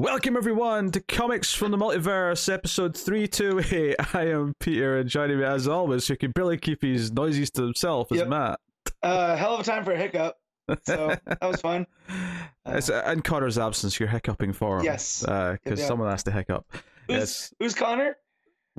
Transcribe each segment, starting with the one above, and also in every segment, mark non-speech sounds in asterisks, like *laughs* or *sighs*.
Welcome everyone to Comics from the Multiverse, episode 328. *laughs* I am Peter, and joining me as always, who can barely keep his noises to himself, is Yep. Matt. Uh, hell of a time for a hiccup. So that was fun. *laughs* It's, uh, in Connor's absence, you're hiccuping for him. Yes. Because Yep, yep. someone has to hiccup. Who's, Yes. who's Connor?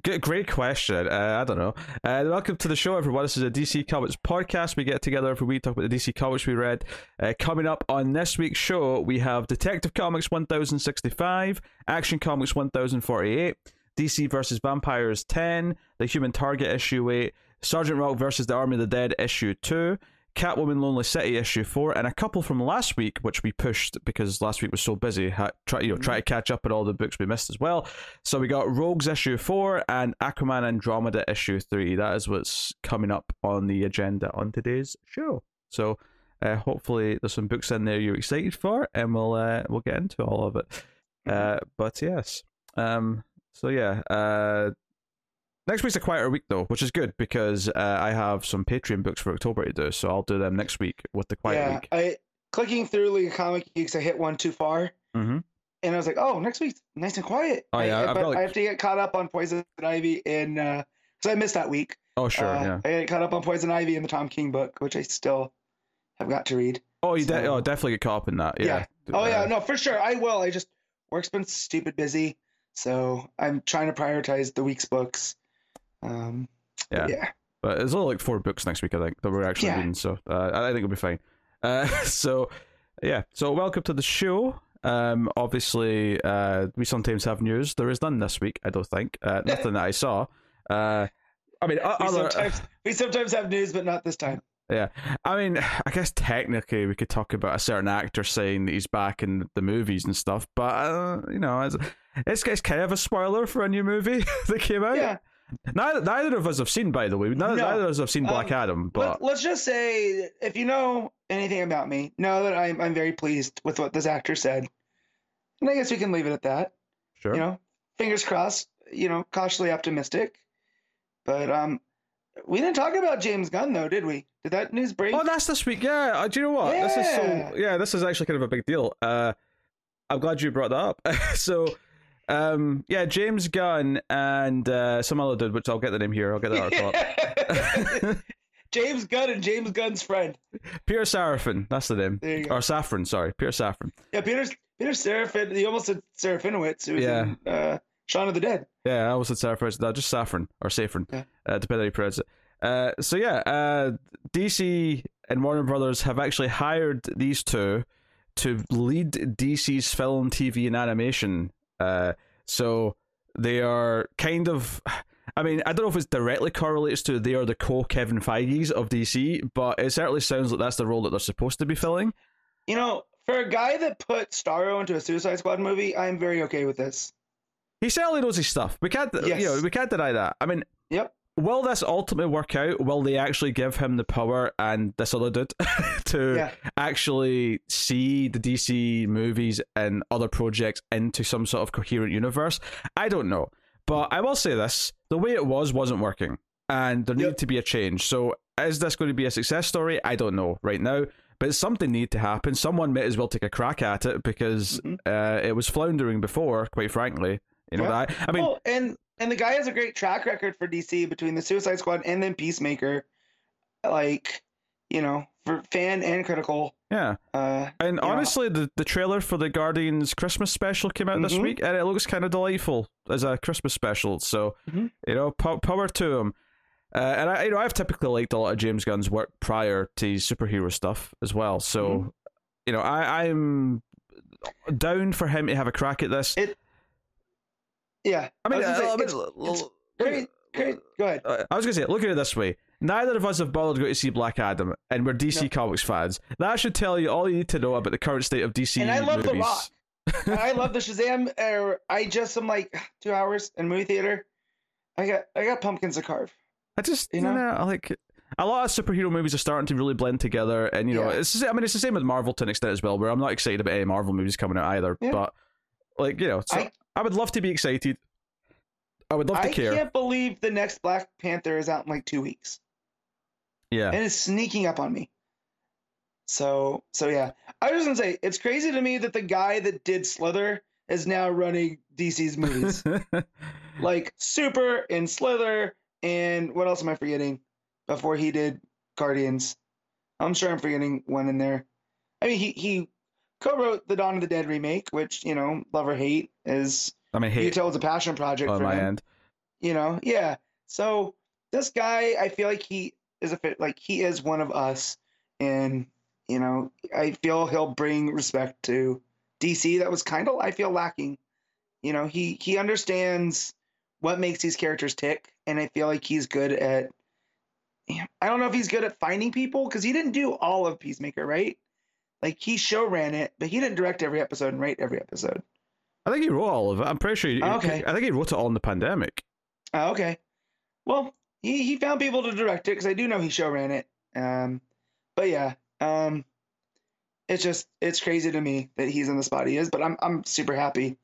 Great question. Uh, I don't know. Uh, welcome to the show, everyone. This is a DC Comics podcast. We get together every week, talk about the DC Comics we read. Uh, coming up on this week's show, we have Detective Comics 1065, Action Comics 1048, DC versus Vampires 10, The Human Target issue 8, Sergeant Rock versus the Army of the Dead issue 2, Catwoman Lonely City issue 4, and a couple from last week, which we pushed because last week was so busy, ha- try, you know, try to catch up on all the books we missed as well. So we got Rogues issue 4 and Aquaman Andromeda issue 3. That is what's coming up on the agenda on today's show. So uh, hopefully there's some books in there you're excited for, and we'll uh, we'll get into all of it. Uh, but yes, um, so yeah, uh, next week's a quieter week though, which is good because uh, I have some Patreon books for October to do, so I'll do them next week with the quiet yeah, week. I clicking through League of Comic Geeks, I hit one too far, Mm-hmm. and I was like, "Oh, next week's nice and quiet." Oh, yeah, I, but like- I have to get caught up on Poison Ivy in because I missed that week. Oh sure, Uh, yeah. I get caught up on Poison Ivy in the Tom King book, which I still have got to read. Oh, you de- oh definitely get caught up in that. Yeah. Oh yeah, Uh, no, for sure, I will. I just work's been stupid busy, so I'm trying to prioritize the week's books. Um, Yeah. yeah. But there's only like four books next week, I think, that we're actually Yeah. reading. So uh, I think it'll be fine. Uh, *laughs* so yeah, so welcome to the show. Um, obviously, uh, we sometimes have news. There is none this week, I don't think. Uh, *laughs* nothing that I saw. Uh, I mean, We other, sometimes we sometimes have news, but not this time. yeah. I mean, I guess technically we could talk about a certain actor saying that he's back in the movies and stuff, but uh, you know, it's, it's it's kind of a spoiler for a new movie *laughs* that came out. Yeah. Neither, neither of us have seen, by the way. Neither, No. neither of us have seen Black Um, Adam, but Let, let's just say, if you know anything about me, know that I'm I'm very pleased with what this actor said, and I guess we can leave it at that. sure. You know, fingers crossed. You know, cautiously optimistic. But um, we didn't talk about James Gunn though, did we? Did that news break? Oh, that's this week. Yeah. Uh, do you know what? This is so. Yeah. Yeah, this is actually kind of a big deal. Uh, I'm glad you brought that up. *laughs* so, um, yeah, James Gunn and uh, some other dude, which I'll get the name here. I'll get that at the. *laughs* James Gunn and James Gunn's friend. Peter Seraphim. That's the name. There you go. Or Safran. Sorry, Peter Safran. Yeah, Peter Peter Seraphin. He almost said Serafinowicz. Who was Yeah. in uh, Shaun of the Dead. Yeah, I almost said Saffron. No, just Saffron or Saffron, Yeah. uh, depending how you pronounce it. Uh, so yeah, uh, DC and Warner Brothers have actually hired these two to lead DC's film, TV, and animation. Uh, so they are kind of. *sighs* I mean, I don't know if it's directly correlates to they are the co Kevin Feige's of DC, but it certainly sounds like that's the role that they're supposed to be filling. You know, for a guy that put Starro into a Suicide Squad movie, I'm very okay with this. He certainly knows his stuff. We can't, you know, we can't deny that. I mean, Yep. Will this ultimately work out? Will they actually give him the power and this other dude to Yeah. actually see the DC movies and other projects into some sort of coherent universe? I don't know. But I will say this the way it was wasn't working, and there Yep. needed to be a change. So, is this going to be a success story? I don't know right now. But something need to happen. Someone may as well take a crack at it because Mhm. uh, it was floundering before, quite frankly. You know, Yeah. that, I mean, oh, and and the guy has a great track record for DC between the Suicide Squad and then Peacemaker, like you know, for fan and critical. yeah. Uh, And Yeah. honestly, the, the trailer for the Guardians Christmas special came out this Mhm. week, and it looks kind of delightful as a Christmas special. So, Mhm. you know, po- power to him. Uh, and I, you know, I've typically liked a lot of James Gunn's work prior to superhero stuff as well. So, Mhm. you know, I, I'm down for him to have a crack at this. It- yeah, I mean, say, uh, it's- it's great, great. Go ahead. uh, I was gonna say, look at it this way. Neither of us have bothered going to see Black Adam, and we're DC No. Comics fans. That should tell you all you need to know about the current state of DC And I love The movies. Rock. And *laughs* I love the Shazam. Uh, I just am like two hours in movie theater. I got I got pumpkins to carve. I just, you know? I like a lot of superhero movies are starting to really blend together, and you know, Yeah. it's. I mean, it's the same with Marvel to an extent as well. Where I'm not excited about any Marvel movies coming out either, Yeah. but like you know, so I, I- would love to be excited. I would love to care. I can't believe the next Black Panther is out in like two weeks. Yeah, and it's sneaking up on me. So so yeah, I was gonna say it's crazy to me that the guy that did Slither is now running DC's movies, *laughs* like Super and Slither and what else am I forgetting? Before he did Guardians, I'm sure I'm forgetting one in there. I mean, he he co-wrote the Dawn of the Dead remake, which you know, love or hate, is I mean, you hate can tell it's a passion project on for my him. end. You know, yeah. So this guy, I feel like he is a fit. Like he is one of us, and you know, I feel he'll bring respect to DC. That was kind of I feel lacking. You know, he he understands what makes these characters tick, and I feel like he's good at. I don't know if he's good at finding people because he didn't do all of Peacemaker, right? Like he show ran it, but he didn't direct every episode and write every episode. I think he wrote all of it. I'm pretty sure. He, Okay. I think he wrote it all in the pandemic. Oh, okay. Well, he, he found people to direct it because I do know he show ran it. Um, but yeah, um, it's just it's crazy to me that he's in the spot he is. But I'm I'm super happy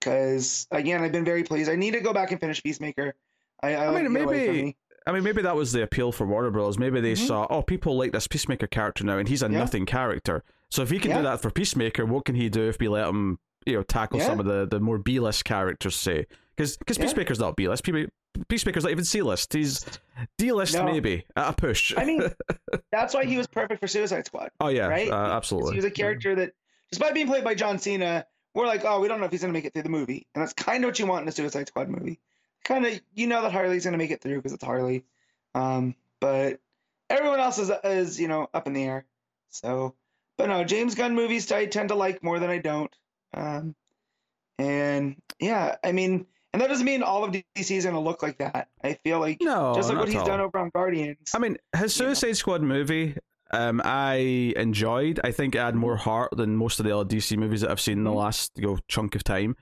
because again I've been very pleased. I need to go back and finish Peacemaker. I, I, I mean, it get away from maybe- me. I mean, maybe that was the appeal for Warner Bros. Maybe they Mhm. saw, oh, people like this Peacemaker character now, and he's a Yeah. nothing character. So if he can Yeah. do that for Peacemaker, what can he do if we let him, you know, tackle Yeah. some of the, the more B list characters, say? Because Yeah. Peacemaker's not B list. Peacemaker's not even C list. He's D list, No. maybe at a push. I mean, *laughs* that's why he was perfect for Suicide Squad. oh yeah, right? uh, absolutely. He was a character that, despite being played by John Cena, we're like, oh, we don't know if he's gonna make it through the movie, and that's kind of what you want in a Suicide Squad movie. Kind of, you know that Harley's gonna make it through because it's Harley, um, but everyone else is is you know up in the air. So, but no, James Gunn movies I tend to like more than I don't. Um, and yeah, I mean, and that doesn't mean all of DC is gonna look like that. I feel like no, just like what he's all. done over on Guardians. I mean, his you know. Suicide Squad movie, um, I enjoyed. I think it had more heart than most of the other DC movies that I've seen in the Mhm. last you know, chunk of time.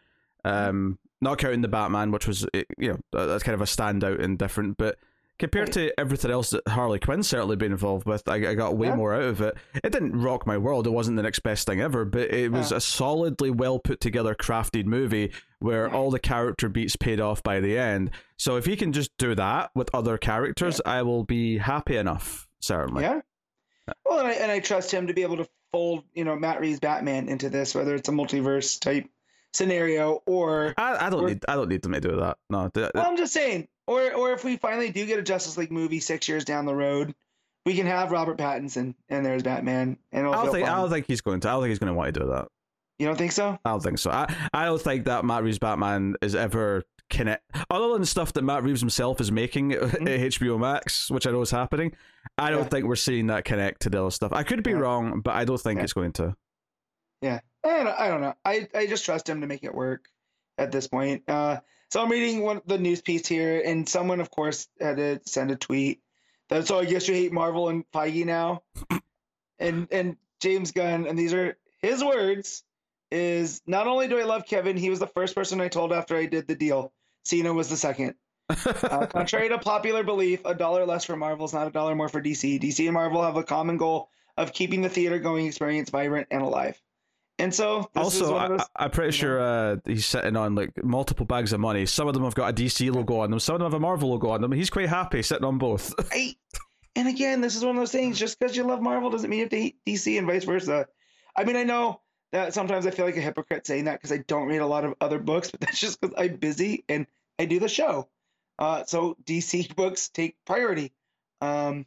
Um, not counting the Batman, which was you know that's kind of a standout and different, but compared Right. to everything else that Harley Quinn's certainly been involved with, I, I got way Yeah. more out of it. It didn't rock my world. It wasn't the next best thing ever, but it was Yeah. a solidly well put together, crafted movie where Yeah. all the character beats paid off by the end. So if he can just do that with other characters, I will be happy enough. Certainly. Yeah. Well, and I, and I trust him to be able to fold, you know, Matt Reeves' Batman into this, whether it's a multiverse type scenario or. I, I don't We're- need I don't need them to do that. No, Well, I'm just saying, or or if we finally do get a Justice League movie six years down the road, we can have Robert Pattinson and there's Batman, and it'll I don't think I don't think he's going to. I don't think he's going to want to do that. You don't think so? I don't think so. I I don't think that Matt Reeves Batman is ever connect other than stuff that Matt Reeves himself is making *laughs* at Mhm. HBO Max, which I know is happening. I don't Yeah. think we're seeing that connect to the other stuff. I could be Yeah. wrong, but I don't think Yeah. it's going to. I don't, I don't know. I, I just trust him to make it work at this point. Uh, so I'm reading one the news piece here, and someone, of course, had to send a tweet. That's so I guess you hate Marvel and Feige now, *clears throat* and and James Gunn, and these are his words. Is not only do I love Kevin, he was the first person I told after I did the deal. Cena was the second. Uh, *laughs* contrary to popular belief, a dollar less for Marvel is not a dollar more for DC. DC and Marvel have a common goal of keeping the theater going experience vibrant and alive. And so, this is also, one I, of those, I- I'm pretty sure uh, he's sitting on like multiple bags of money. Some of them have got a DC logo on them. Some of them have a Marvel logo on them. He's quite happy sitting on both. *laughs* I, and again, this is one of those things. Just because you love Marvel doesn't mean you have to hate DC and vice versa. I mean, I know that sometimes I feel like a hypocrite saying that because I don't read a lot of other books, *laughs* but that's just because I'm busy and I do the show. Uh, so DC *laughs* books take priority. Um,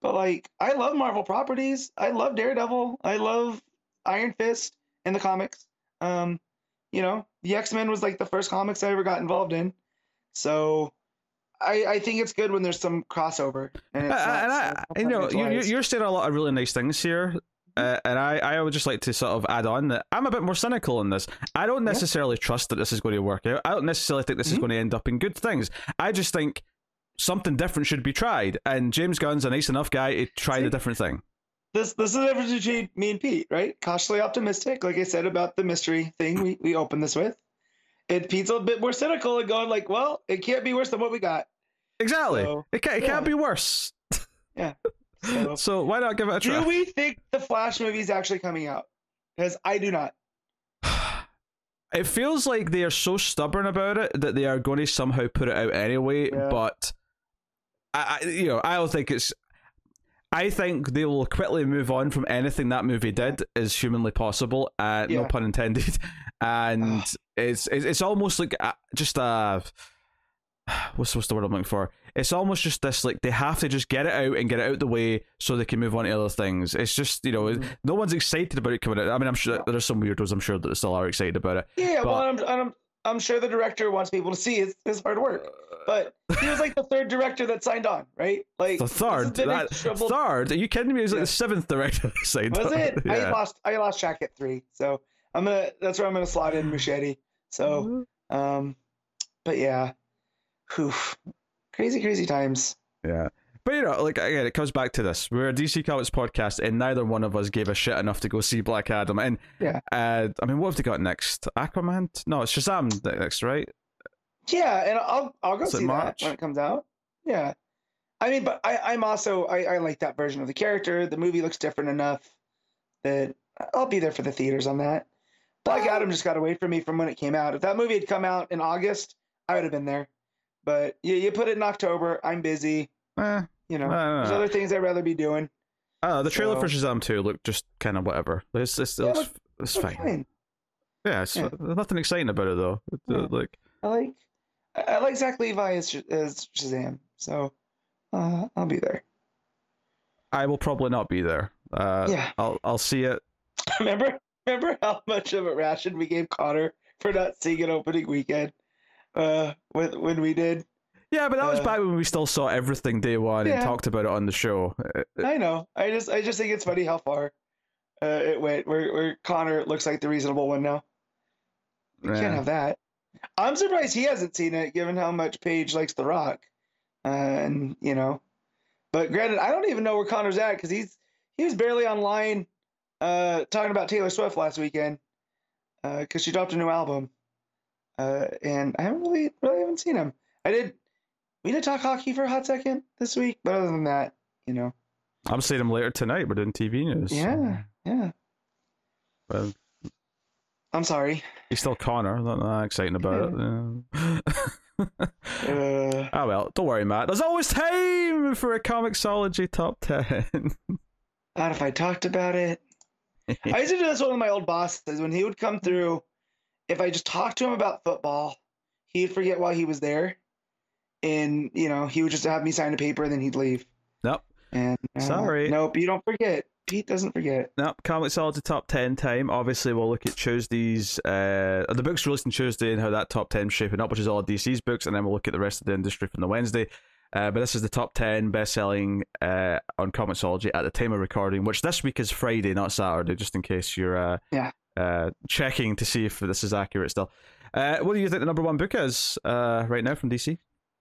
but like, I love Marvel properties. I love Daredevil. I love Iron Fist in the comics. Um, you know, the X Men was like the first comics I ever got involved in. So. I, I think it's good when there's some crossover, and it's Uh, and I, you know, you, compartmentalized. you're saying a lot of really nice things here. Uh, and I, I would just like to sort of add on that I'm a bit more cynical in this. I don't Yeah. necessarily trust that this is going to work out. I don't necessarily think this is Mhm. going to end up in good things. I just think something different should be tried. And James Gunn's a nice enough guy to try See? the different thing. This this is the difference between me and Pete, right? Cautiously optimistic, like I said about the mystery thing we, we opened this with. And Pete's a bit more cynical and going like, well, it can't be worse than what we got. Exactly. So, it can't, it yeah. can't be worse. *laughs* So, So why not give it a try? do we think the Flash movie is actually coming out? Because I do not. *sighs* it feels like they are so stubborn about it that they are going to somehow put it out anyway. Yeah. But I, I, you know, I don't think it's. I think they will quickly move on from anything that movie did as humanly possible. Uh, No pun intended. *laughs* And it's, it's it's almost like uh, just a *sighs* what's what's the word I'm looking for? It's almost just this like they have to just get it out and get it out the way so they can move on to other things. It's just you know Mhm. no one's excited about it coming out. I mean I'm sure there are some weirdos I'm sure that still are excited about it. Yeah, well, But- I'm, I'm I'm sure the director wants people to see his, his hard work, but he was like the third director that signed on, right? Like The third, that, troubled- third? Are you kidding me? It was like Yeah. the seventh director that signed. On. was on. it? I lost I lost track at three, so I'm gonna that's where I'm gonna slot in machete. So um, but yeah, whew, crazy crazy times. Yeah. But you know, like again, it comes back to this. We're a DC Comics podcast, and neither one of us gave a shit enough to go see Black Adam. And Yeah. uh, I mean, what have they got next? Aquaman? No, it's Shazam next, right? Yeah, and I'll I'll go Is it see that when it comes out. Yeah, I mean, but I I'm also I I like that version of the character. The movie looks different enough that I'll be there for the theaters on that. Black Adam just got away from me from when it came out. If that movie had come out in August, I would have been there. But you you put it in October. I'm busy. Eh, You know, Uh, there's other things I'd rather be doing. Don't the trailer for Shazam 2 looked just kind of whatever. It's, it's, Yeah, it's, look- it's fine. fine. Yeah, it's, Yeah. there's nothing exciting about it though. It- Yeah. Like, I like I like Zach Levi as as Shazam. So uh, I'll be there. I will probably not be there. Uh, Yeah. I'll I'll see it. *laughs* Remember, remember how much of a ration we gave Connor for not seeing it opening weekend, uh, when when we did. Yeah, but that was Uh, back when we still saw everything day one and talked about it on the show. Uh, I know. I just, I just think it's funny how far, uh, it went. Where, where Connor looks like the reasonable one now. You Yeah. can't have that. I'm surprised he hasn't seen it, given how much Paige likes The Rock, uh, and you know. But granted, I don't even know where Connor's at because he's he was barely online, uh, talking about Taylor Swift last weekend, uh, because she dropped a new album, uh, and I haven't really, really haven't seen him. I did, we did talk hockey for a hot second this week, but other than that, you know, I'm seeing him later tonight. We're doing TV news. yeah, yeah. Well, I'm sorry. he's still Connor. Not that exciting about it. *laughs* Uh, oh well, don't worry, Matt. There's always time for a Comixology top ten. *laughs* not if I talked about it. *laughs* I used to do this with one of my old bosses when he would come through. If I just talked to him about football, he'd forget why he was there, and you know he would just have me sign a paper and then he'd leave. nope, And uh, Sorry. nope, you don't forget. Pete doesn't forget. nope. Comixology top ten time. Obviously, we'll look at Tuesday's uh, the books released on Tuesday and how that top ten shaping up, which is all of DC's books, and then we'll look at the rest of the industry from the Wednesday. Uh, but this is the top 10 best selling uh, on Comixology at the time of recording, which this week is Friday, not Saturday, just in case you're uh, Yeah. uh, checking to see if this is accurate still. Uh, what do you think the number one book is uh, right now from DC?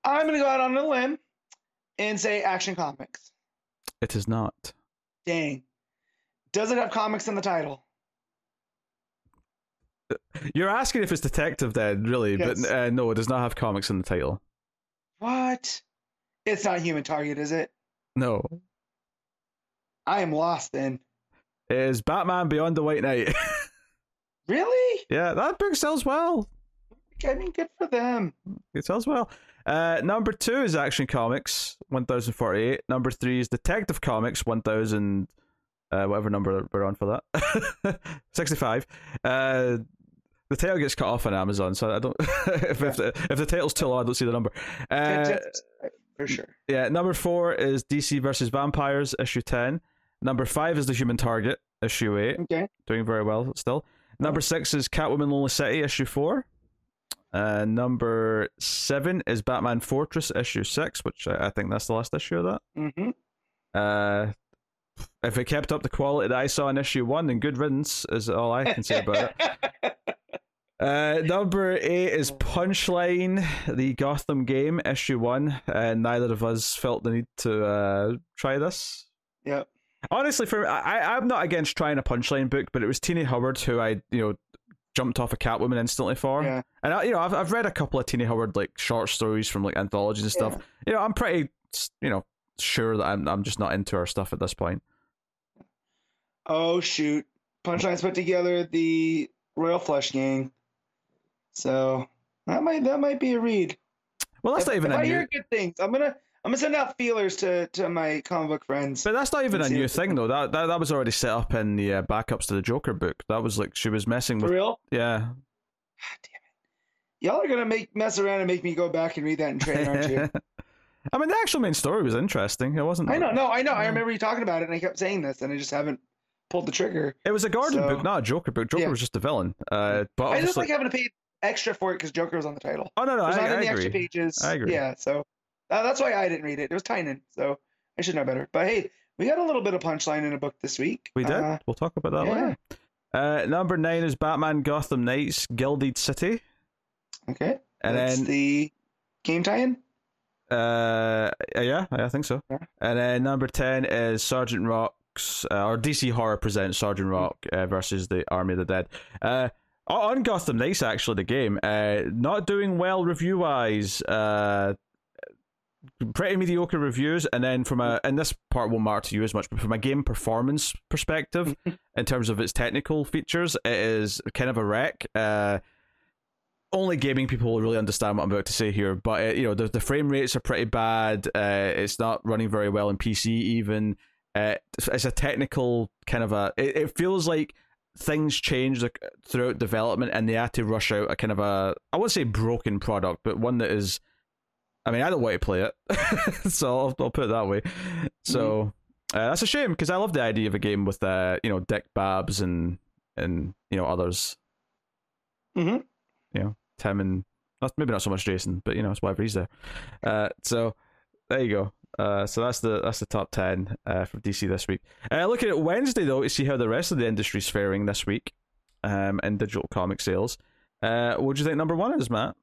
I'm gonna go out on a limb and say Action Comics. It is not. Dang, does it have comics in the title? You're asking if it's Detective then, really, Yes. but uh, no, it does not have comics in the title. What? It's not Human Target, is it? No. I am lost then. It is Batman Beyond the White Knight. *laughs* Really? yeah, that book sells well. I mean, good for them. It sells well. Uh, number two is Action Comics, 1048. Number three is Detective Comics, 1000, uh, whatever number we're on for that. *laughs* 65. Uh, the title gets cut off on Amazon, so I don't. *laughs* if, if, the, if the title's too long, I don't see the number. Uh, Just- for sure. yeah, number four is DC versus Vampires, issue 10. Number five is The Human Target, issue 8. Okay. Doing very well still. Number six is Catwoman Lonely City, issue 4. Uh, number seven is Batman Fortress, issue 6, which I, I think that's the last issue of that. Mm-hmm. Uh, if it kept up the quality that I saw in issue 1, then good riddance is all I can say about it. *laughs* Uh, number eight is Punchline, the Gotham game, issue one. And neither of us felt the need to uh, try this. Yep. Honestly, for I, I'm not against trying a Punchline book, but it was Tini Howard who I, you know, jumped off a Catwoman instantly for. Yeah. And I, you know, I've I've read a couple of Tini Howard like short stories from like anthologies and stuff. You know, I'm pretty, you know, sure that I'm I'm just not into her stuff at this point. Oh shoot! Punchline's put together the Royal Flush Gang, so that might that might be a read. Well, that's if, not even if a I new. hear good things, I'm gonna I'm gonna send out feelers to to my comic book friends. But that's not even a new thing though. That, that that was already set up in the uh, backups to the Joker book. That was like she was messing For with. real? Yeah. God damn it! Y'all are gonna make mess around and make me go back and read that in train, aren't you? *laughs* I mean, the actual main story was interesting. It wasn't. I know, no, I know. I remember you talking about it, and I kept saying this, and I just haven't pulled the trigger. It was a Garden So- book, not a Joker book. Joker Yeah. was just a villain. Uh, but I just like having to pay extra for it because Joker was on the title. oh no, no, There's I, not I any extra agree. pages. I agree. Yeah, so uh, that's why I didn't read it. It was Tynion, so I should know better. But hey, we got a little bit of punchline in a book this week. We did. Uh, we'll talk about that yeah. later. Uh, number nine is Batman Gotham Knights Gilded City, okay, and that's then the game tie-in. uh, yeah, I think so. Yeah. And then number ten is Sergeant Rock's uh, or DC Horror presents Sergeant Rock uh, versus the Army of the Dead. Uh, on Gotham Knights, actually, the game uh, not doing well review wise. Uh, pretty mediocre reviews, and then from a and this part won't matter to you as much, but from a game performance perspective, *laughs* in terms of its technical features, it is kind of a wreck. Uh, only gaming people will really understand what I'm about to say here, but uh, you know the the frame rates are pretty bad. Uh, it's not running very well in PC even. Uh, it's a technical kind of a. It, it feels like things changed like, throughout development, and they had to rush out a kind of a. I wouldn't say broken product, but one that is. I mean, I don't want to play it, *laughs* so I'll, I'll put it that way. So uh, that's a shame because I love the idea of a game with uh, you know Dick Babs and and you know others. Mm-hmm. You know Tim and not maybe not so much Jason, but you know it's whatever he's there. Uh, so there you go. Uh, so that's the that's the top ten uh, from DC this week. Uh, looking at Wednesday though to see how the rest of the industry's faring this week, um, in digital comic sales. Uh, what do you think number one is, Matt?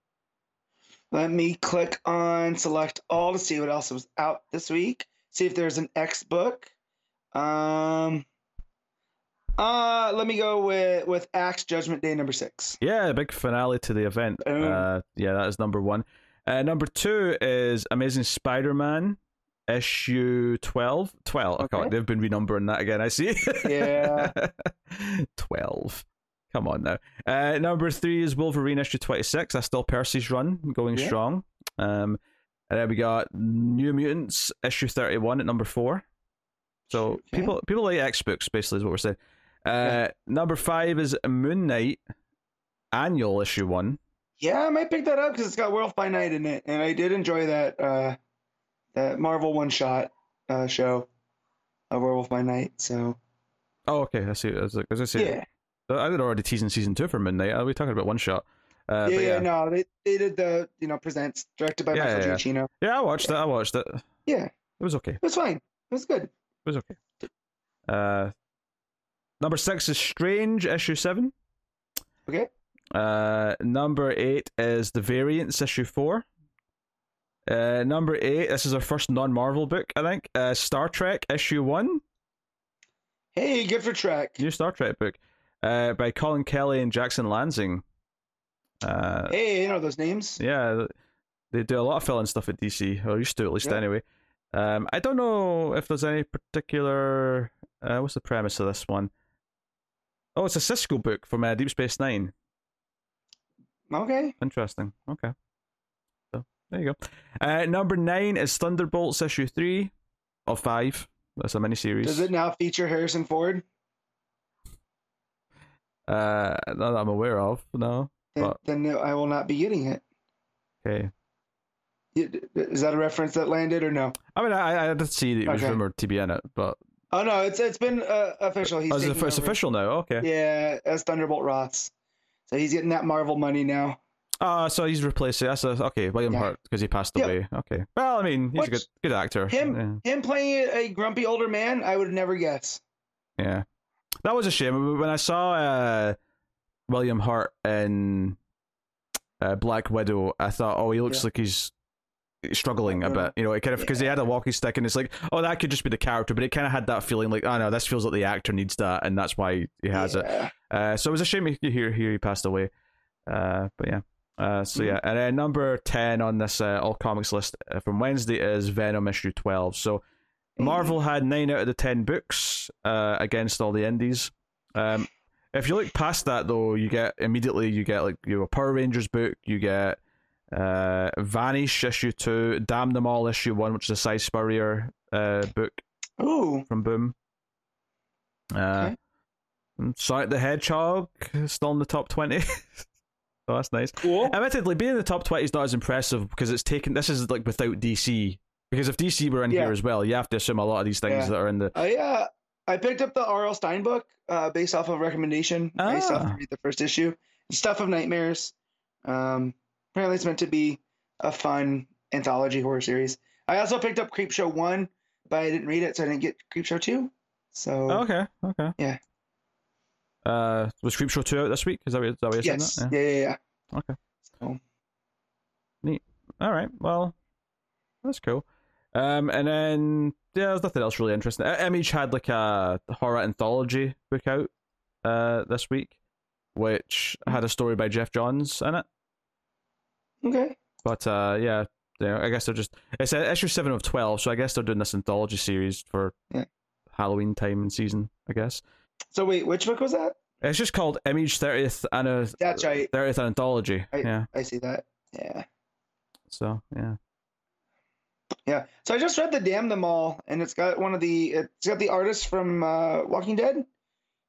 Let me click on select all to see what else was out this week. See if there's an X book. Um. Uh, let me go with with Axe Judgment Day number six. Yeah, a big finale to the event. Boom. Uh, yeah, that is number one. Uh, number two is Amazing Spider-Man issue 12. 12. Oh, God, Okay. they've been renumbering that again, I see. Yeah. *laughs* 12. Come on now. Uh, number three is Wolverine issue 26. That's still Percy's run, going Yeah. strong. Um, and then we got New Mutants issue 31 at number four. So Okay. people people like X books, basically, is what we're saying. Uh, Number five is Moon Knight annual issue one. Yeah, I might pick that up because it's got Werewolf by Night in it, and I did enjoy that uh, that Marvel one shot uh, show of Werewolf by Night. So Oh, okay. I see. I was, like, I was gonna say, yeah, I did already teasing season two for Midnight. Are we talking about one shot? Uh, yeah, yeah, yeah, no, they they did the you know presents directed by Yeah, Michael yeah. Giacchino. yeah, I watched it. I watched it. It Yeah, it was okay. It was fine. It was good. It was okay. Uh, number six is Strange issue seven. Okay. Uh, number eight is the Variants issue four. Uh, number eight. This is our first non-Marvel book, I think. Uh, Star Trek issue one. Hey, good for Trek. New Star Trek book. Uh, by Collin Kelly and Jackson Lansing. Uh, Hey, you know those names. yeah, they do a lot of fill-in stuff at DC, or used to at least Yeah. anyway. Um, I don't know if there's any particular. Uh, what's the premise of this one? Oh, it's a Sisko book from uh, Deep Space Nine. Okay. Interesting. Okay. So there you go. Uh, number nine is Thunderbolts issue three of five. That's a miniseries. Does it now feature Harrison Ford? Uh, not that I'm aware of. No. Then, But- then I will not be getting it. Okay. Is that a reference that landed or no? I mean, I I did see that it was Okay. rumored to be in it, but Oh no, it's it's been uh, official. He's oh, it's, taking it's over. official now. Okay. Yeah, as Thunderbolt Ross. So he's getting that Marvel money now. Ah, so he's replacing. That's a, okay. William Yeah. Hurt because he passed Yep. away. Okay. Well, I mean, he's a good good actor. Him him playing a grumpy older man, I would never guess. Yeah. Yeah. That was a shame when I saw uh, William Hurt in uh, Black Widow. I thought, oh, he looks Yeah. like he's struggling a bit. You know, it kind of because he had a walkie stick, and it's like, oh, that could just be the character, but it kind of had that feeling like, oh no, this feels like the actor needs that, and that's why he has it. Uh, so it was a shame he hear here he passed away. Uh, but yeah. Uh, so Mhm. yeah, and then number ten on this uh, all comics list uh, from Wednesday is Venom issue twelve. So Marvel had nine out of the ten books uh, against all the indies. Um, if you look past that though, you get immediately you get like you know, a Power Rangers book, you get uh, Vanish issue two, Damn Them All issue one, which is a Si Spurrier uh, book Ooh, from Boom. Uh, Okay. and Sonic the Hedgehog still in the top twenty. *laughs* so that's nice. cool. Admittedly, being in the top twenty is not as impressive because it's taken. This is like without DC. Because if DC were in Yeah. here as well, you have to assume a lot of these things Yeah. that are in the. I uh, I picked up the R.L. Stine book uh, based off of recommendation. I still have Ah. to read the first issue. Stuff of Nightmares. Um, apparently, it's meant to be a fun anthology horror series. I also picked up Creepshow one, but I didn't read it, so I didn't get Creepshow two. So Oh, okay, okay. Yeah. Uh, was Creepshow two out this week? Is that that what you're yes, saying? yeah, yeah, yeah. Okay. So, Neat. All right. Well, that's cool. Um, and then yeah, there's nothing else really interesting. Uh, Image had like a horror anthology book out uh this week, which had a story by Geoff Johns in it. okay. But uh, yeah, yeah, I guess they're just it's uh, issue seven of twelve, so I guess they're doing this anthology series for Yeah. Halloween time and season. I guess So wait, which book was that? it's just called Image thirtieth and a That's right. thirtieth anthology. I- yeah. I see that. Yeah. So yeah. Yeah. So I just read the Damn Them All, and it's got one of the it's got the artist from uh, Walking Dead,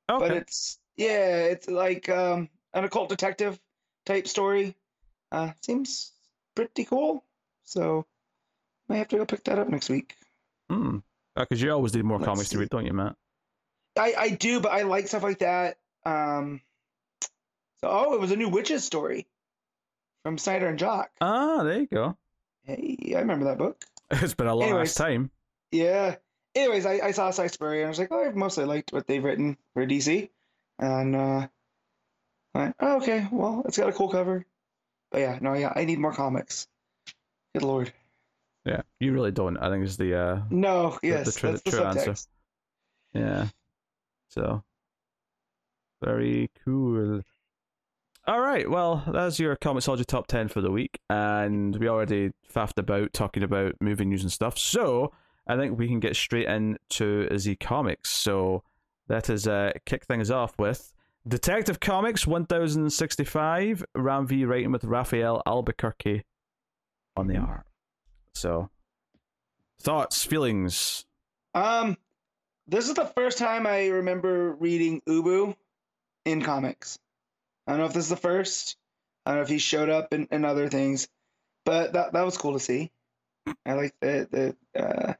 but it's yeah, it's like um, an occult detective type story. Uh, seems pretty cool. So might have to go pick that up next week. Hmm. Because you always need more Let's comics to read, don't you, Matt? I I do, but I like stuff like that. Um, so oh, it was a new Wytches story from Snyder and Jock. Ah, there you go. Hey, I remember that book. *laughs* It's been a long Anyways. time. Yeah. Anyways, I, I saw Spurrier and I was like, oh, I've mostly liked what they've written for DC. And uh I went, oh, okay, well, it's got a cool cover. But yeah, no, yeah, I need more comics. Good lord. Yeah, you really don't. I think is the uh, No, the yes, true- that's the true answer. yeah. So very cool. All right, well, that's your Comixology top ten for the week, and we already faffed about talking about movie news and stuff. So I think we can get straight into Z Comics. So that is uh, kick things off with Detective Comics 1065, Ram V writing with Rafael Albuquerque on the art. So thoughts, feelings. Um, this is the first time I remember reading Ubu in comics. I don't know if this is the first. I don't know if he showed up in, in other things, but that that was cool to see. I like the the uh,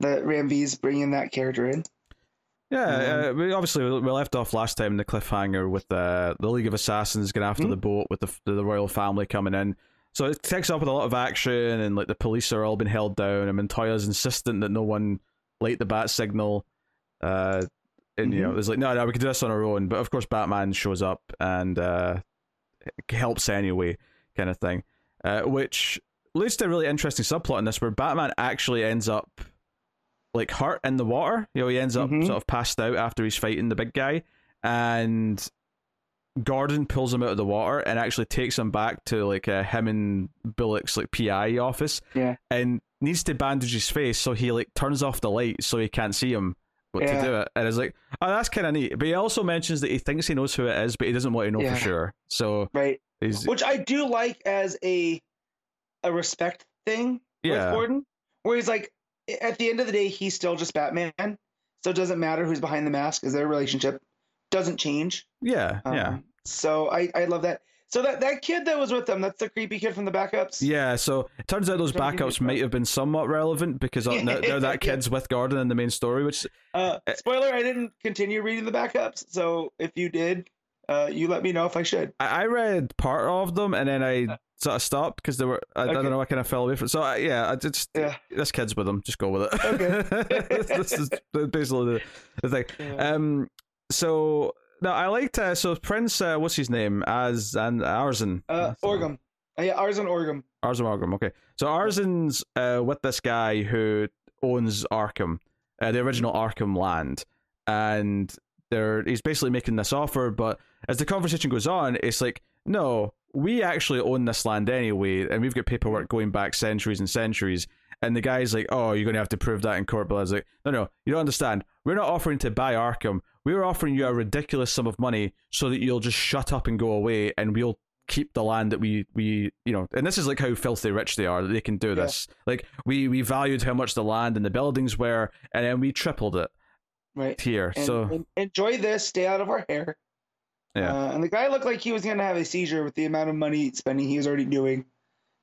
the Ram V's bringing that character in. Yeah, uh, we obviously we left off last time in the cliffhanger with uh, the League of Assassins going after Mhm. the boat with the the royal family coming in. So it takes up with a lot of action, and like the police are all being held down, and Montoya's insistent that no one light the bat signal. Uh, and you know, it's like no, no, we can do this on our own. But of course, Batman shows up and uh, helps anyway, kind of thing. Uh, which leads to a really interesting subplot in this, where Batman actually ends up like hurt in the water. You know, he ends up Mhm. sort of passed out after he's fighting the big guy, and Gordon pulls him out of the water and actually takes him back to like uh, him and Bullock's like PI office. Yeah. and needs to bandage his face, so he like turns off the light so he can't see him. What Yeah. to do it? And it's like, oh, that's kind of neat. But he also mentions that he thinks he knows who it is, but he doesn't want to know Yeah. for sure. So Right. he's Which I do like as a a respect thing yeah, with Gordon, where he's like, at the end of the day, he's still just Batman. So it doesn't matter who's behind the mask, is their relationship doesn't change. yeah, Um, yeah. So I, I love that. So that, that kid that was with them, that's the creepy kid from the backups. Yeah, so it turns out those backups might have been somewhat relevant because uh, *laughs* now, now that kid's with Gordon in the main story, which Uh, Eh. spoiler: I didn't continue reading the backups. So if you did, uh, you let me know if I should. I, I read part of them and then I sort of stopped because they were I, I don't know I kind of fell away from. So uh, yeah, I just Yeah. this kid's with them. Just go with it. Okay. *laughs* this is basically the, the thing. *laughs* Um. So no, I liked uh, so Prince. Uh, what's his name? As and Arzen. uh. Orgham. Uh, yeah, Arzen Orgham. Arzen Arkham. Okay, so Arzen's uh, with this guy who owns Arkham, uh, the original Arkham land, and they're he's basically making this offer. But as the conversation goes on, it's like, no, we actually own this land anyway, and we've got paperwork going back centuries and centuries. And the guy's like, oh, you're going to have to prove that in court. But I was like, no, no, you don't understand. We're not offering to buy Arkham. We're offering you a ridiculous sum of money so that you'll just shut up and go away, and we'll keep the land that we we you know, and this is like how filthy rich they are that they can do this. Like we we valued how much the land and the buildings were, and then we tripled it right. here. And, so and enjoy this. Stay out of our hair. Yeah. Uh, and the guy looked like he was gonna have a seizure with the amount of money spending he was already doing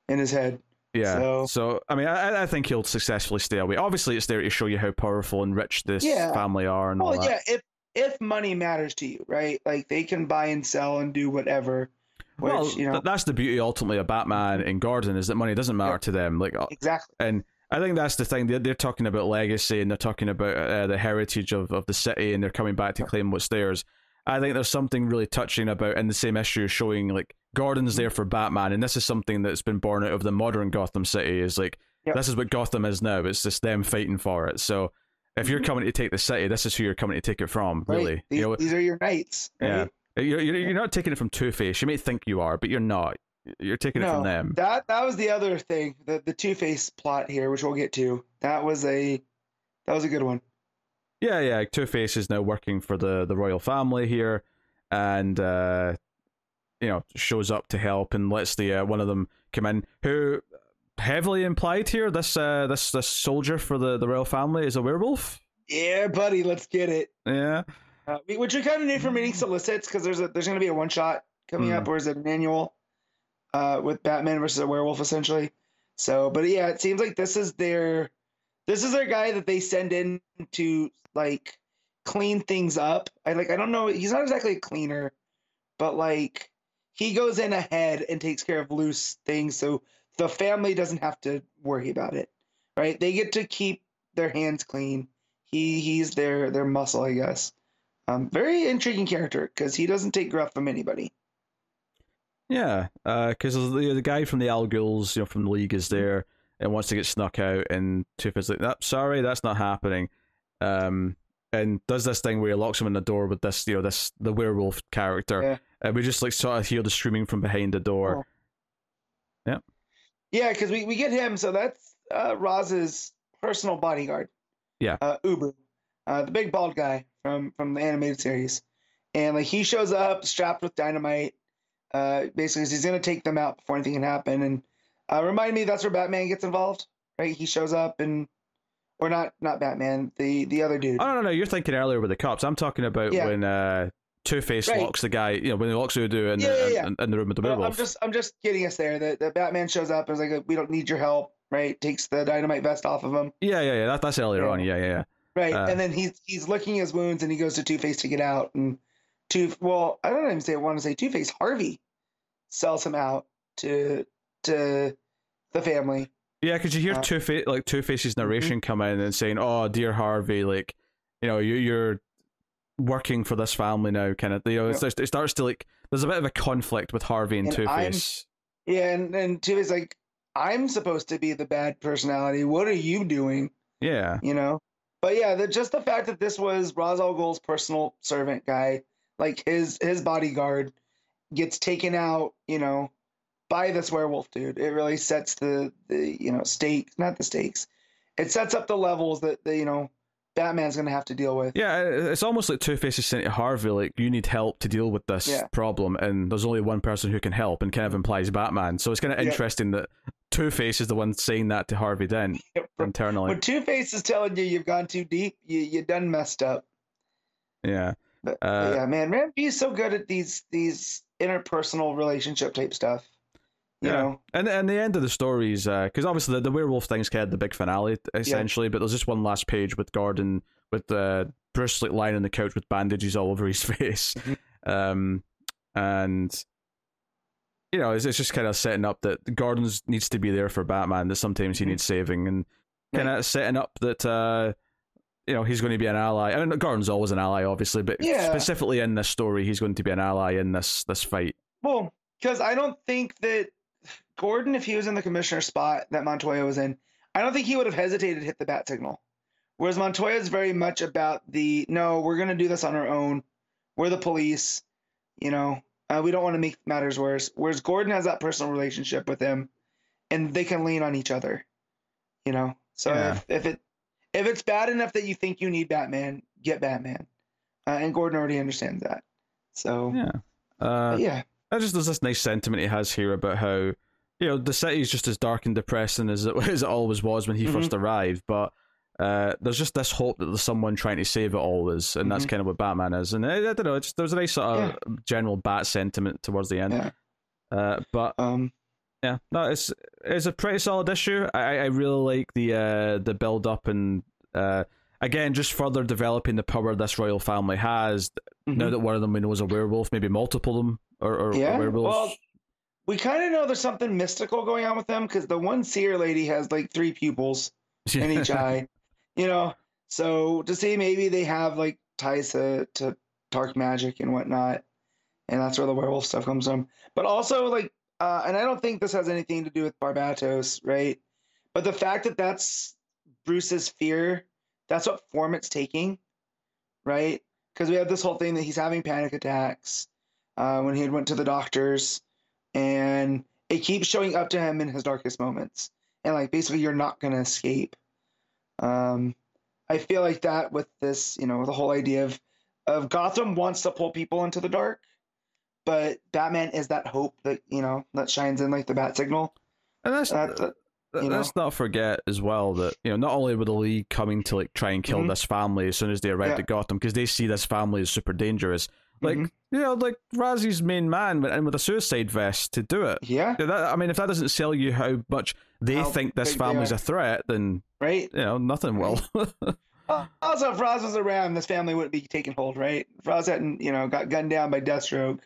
in his head. yeah, so, so- I mean, I, I think he'll successfully stay away. Obviously, it's there to show you how powerful and rich this Yeah. family are and all that. yeah. If if money matters to you, right? Like they can buy and sell and do whatever. Which well, you know that's the beauty ultimately of Batman and Gordon is that money doesn't matter Yeah. to them. Like, uh, exactly. and I think that's the thing. They're, they're talking about legacy and they're talking about uh, the heritage of, of the city and they're coming back to claim what's theirs. I think there's something really touching about in the same issue showing like Gordon's there for Batman, and this is something that's been born out of the modern Gotham City. Is like Yep. this is what Gotham is now. It's just them fighting for it. So if you're coming to take the city, this is who you're coming to take it from. Right. Really, These, you know, these are your knights. Right? Yeah. you're, you're you're not taking it from Two Face. You may think you are, but you're not. You're taking it from them. That that was the other thing, the the Two Face plot here, which we'll get to. That was a that was a good one. Yeah, yeah. Two Face is now working for the the royal family here, and uh, you know shows up to help and lets the uh, one of them come in. Who heavily implied here? This uh, this this soldier for the the royal family is a werewolf. Yeah, buddy, let's get it. Yeah, Uh, which we kind of knew from reading solicits because there's a there's going to be a one shot coming Hmm. up, or is it an annual? Uh, with Batman versus a werewolf essentially. So, but yeah, it seems like this is their this is their guy that they send in to like clean things up. I like I don't know, he's not exactly a cleaner, but like he goes in ahead and takes care of loose things so the family doesn't have to worry about it. Right? They get to keep their hands clean. He he's their their muscle, I guess. Um, very intriguing character because he doesn't take gruff from anybody. yeah. Because the the guy from the Al Ghul's, you know, from the League is there and wants to get snuck out, and Two Face like, "Nope, sorry, that's not happening." Um, and does this thing where he locks him in the door with this, you know, this the werewolf character. Yeah. And we just like sort of hear the screaming from behind the door. Yeah, because we, we get him, so that's uh, Ra's personal bodyguard. Yeah. Uh, Ubu, uh, the big bald guy from from the animated series, and like he shows up strapped with dynamite. Uh, basically, he's gonna take them out before anything can happen. And uh, remind me, that's where Batman gets involved, right? He shows up and, or not not Batman, the the other dude. Oh no, no, no! You're thinking earlier with the cops. I'm talking about Yeah. when uh, Two Face Right. locks the guy. You know, when he locks Ubu in, Yeah, the, yeah, yeah. In, in the room with the werewolf. I'm just I'm just getting us there. That the Batman shows up and is like, we don't need your help, right? Takes the dynamite vest off of him. Yeah, yeah, yeah. That, that's earlier on. Yeah, yeah, yeah. Right, Uh, and then he's he's licking his wounds, and he goes to Two Face to get out, and Two well, I don't even say want to say Two Face. Harvey sells him out to to the family. Yeah, because you hear Uh, Two Face like Two Face's narration come in and saying, "Oh, dear Harvey, like, you know, you, you're working for this family now." Kind of, you know, it's, it starts to like. There's a bit of a conflict with Harvey and, And Two Face. Yeah, and and Two Face like, I'm supposed to be the bad personality. What are you doing? Yeah, You know. But yeah, the, just the fact that this was Ra's al Ghul's personal servant guy, like his his bodyguard, gets taken out, you know, by this werewolf dude. It really sets the the you know stakes, not the stakes. It sets up the levels that the you know Batman's gonna have to deal with. yeah. It's almost like Two Face is saying to Harvey, like, "You need help to deal with this Yeah. problem," and there's only one person who can help, and kind of implies Batman. So it's kind of Yeah. interesting that Two Face is the one saying that to Harvey Dent *laughs* internally. When Two Face is telling you you've gone too deep, you you done messed up. Yeah. But, Uh, yeah, man, Ram V is so good at these these interpersonal relationship type stuff. Yeah. know, And and the end of the story is because obviously the, the werewolf thing's kind of the big finale essentially, but there's just one last page with Gordon with uh, Bruce like lying on the couch with bandages all over his *laughs* face, Mhm. um, and you know it's, it's just kind of setting up that Gordon needs to be there for Batman. That sometimes he Mhm. needs saving, and kind of Right. setting up that uh, you know he's going to be an ally. I mean, Gordon's always an ally, obviously, but Yeah. specifically in this story, he's going to be an ally in this this fight. well, because I don't think that Gordon, if he was in the commissioner spot that Montoya was in, I don't think he would have hesitated to hit the bat signal. Whereas Montoya is very much about the no, we're gonna do this on our own. We're the police, you know. Uh, we don't want to make matters worse. Whereas Gordon has that personal relationship with him, and they can lean on each other, you know. So Yeah. if, if it if it's bad enough that you think you need Batman, get Batman, uh, and Gordon already understands that. So Yeah. Uh, yeah, I just there's this nice sentiment he has here about how you know the city is just as dark and depressing as it, *laughs* as it always was when he Mhm. first arrived, but. Uh, there's just this hope that there's someone trying to save it always, and that's Mhm. kind of what Batman is. And I, I don't know, it's, there's a nice sort of general bat sentiment towards the end. Yeah. Uh, but Um, yeah, no, it's it's a pretty solid issue. I I really like the uh the build up and uh again just further developing the power this royal family has. Now mhm. that one of them we know is a werewolf, maybe multiple of them or, or Yeah, werewolves. well, we kind of know there's something mystical going on with them because the one seer lady has like three pupils in each *laughs* eye, you know. So to see maybe they have like ties to to dark magic and whatnot, and that's where the werewolf stuff comes from. But also like, uh, and I don't think this has anything to do with Barbatos, right? But the fact that that's Bruce's fear, that's what form it's taking, right? Because we have this whole thing that he's having panic attacks uh, when he went to the doctors, and it keeps showing up to him in his darkest moments, and like basically you're not gonna escape. Um, I feel like that with this, you know, the whole idea of of Gotham wants to pull people into the dark, but Batman is that hope that you know that shines in like the bat signal. and that's That, that- Let- you know? Let's not forget as well that you know not only were the League coming to like try and kill Mhm. this family as soon as they arrived Yeah. at Gotham because they see this family as super dangerous. Like Mhm. you know, like Razi's main man went in with a suicide vest to do it. yeah, That, I mean, if that doesn't sell you how much they How think this family's a threat, then right. you know nothing will. Uh, *laughs* Also, if Ra's was around, this family wouldn't be taking hold, right? If Ra's hadn't, you know, got gunned down by Deathstroke,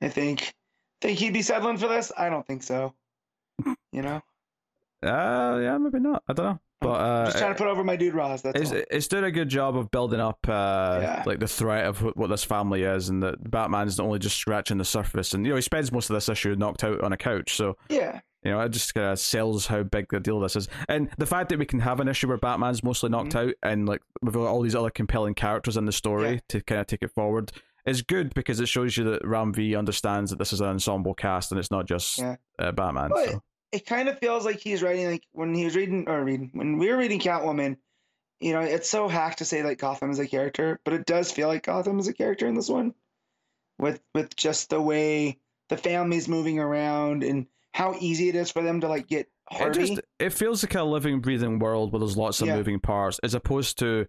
I think, think he'd be settling for this. I don't think so. You know, uh, yeah, maybe not. I don't know, but uh, just trying to put over my dude Ra's. That's it's all. it's doing a good job of building up uh Yeah. like the threat of what this family is, and that Batman's only just scratching the surface, and you know he spends most of this issue knocked out on a couch, so. Yeah, You know, it just kind of sells how big the deal this is, and the fact that we can have an issue where Batman's mostly knocked out, and like we've got all these other compelling characters in the story Mm-hmm. Yeah. to kind of take it forward, is good because it shows you that Ram V understands that this is an ensemble cast and it's not just Yeah. uh, Batman. But- so. It kind of feels like he's writing like when he was reading or reading when we were reading Catwoman. You know, it's so hack to say like Gotham is a character, but it does feel like Gotham is a character in this one, with with just the way the family's moving around and how easy it is for them to like get It just it feels like a living, breathing world where there's lots of Yeah. moving parts, as opposed to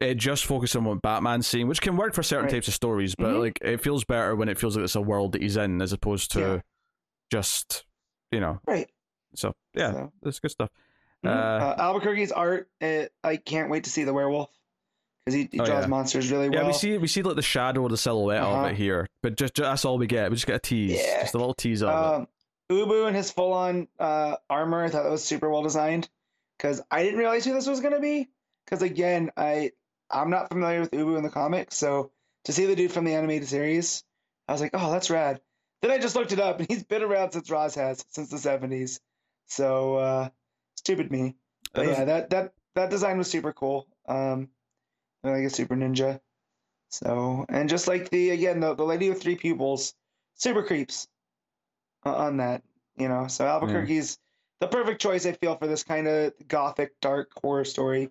it just focusing on what Batman's seeing, which can work for certain Right. types of stories, but Mhm. like it feels better when it feels like it's a world that he's in, as opposed to Yeah. just you know. right. So yeah, So, that's good stuff. mhm. Uh, Uh, Albuquerque's art, uh, I can't wait to see the werewolf because he, he Oh, draws yeah. monsters really well. Yeah, we see we see like the shadow or the silhouette of Uh-huh. it here, but just, just that's all we get. We just get a tease, Yeah. just a little tease of it. Um, Ubu and his full-on uh, armor, I thought that was super well designed because I didn't realize who this was gonna be. Because again, I I'm not familiar with Ubu in the comics, so to see the dude from the animated series, I was like, oh, that's rad. Then I just looked it up, and he's been around since Ra's has, since the '70s. So uh, stupid me. But yeah, that that that design was super cool. Um, like a super ninja. So and just like the again the the lady with three pupils, super creeps on that. You know, so Albuquerque's the perfect choice I feel for this kind of gothic dark horror story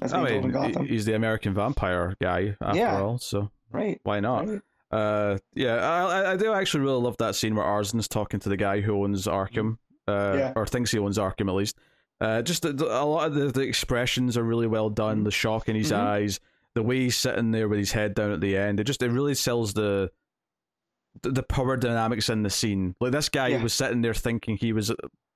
that's I in mean, he's the American vampire guy after Yeah. all, so right. why not? right. Uh, yeah, I, I- do actually really love that scene where Arzen's talking to the guy who owns Arkham, uh, Yeah. or thinks he owns Arkham at least. Uh, just the- a lot of the, the expressions are really well done. The shock in his Mhm. eyes, the way he's sitting there with his head down at the end. It just it really sells the the, power dynamics in the scene. Like this guy Yeah. was sitting there thinking he was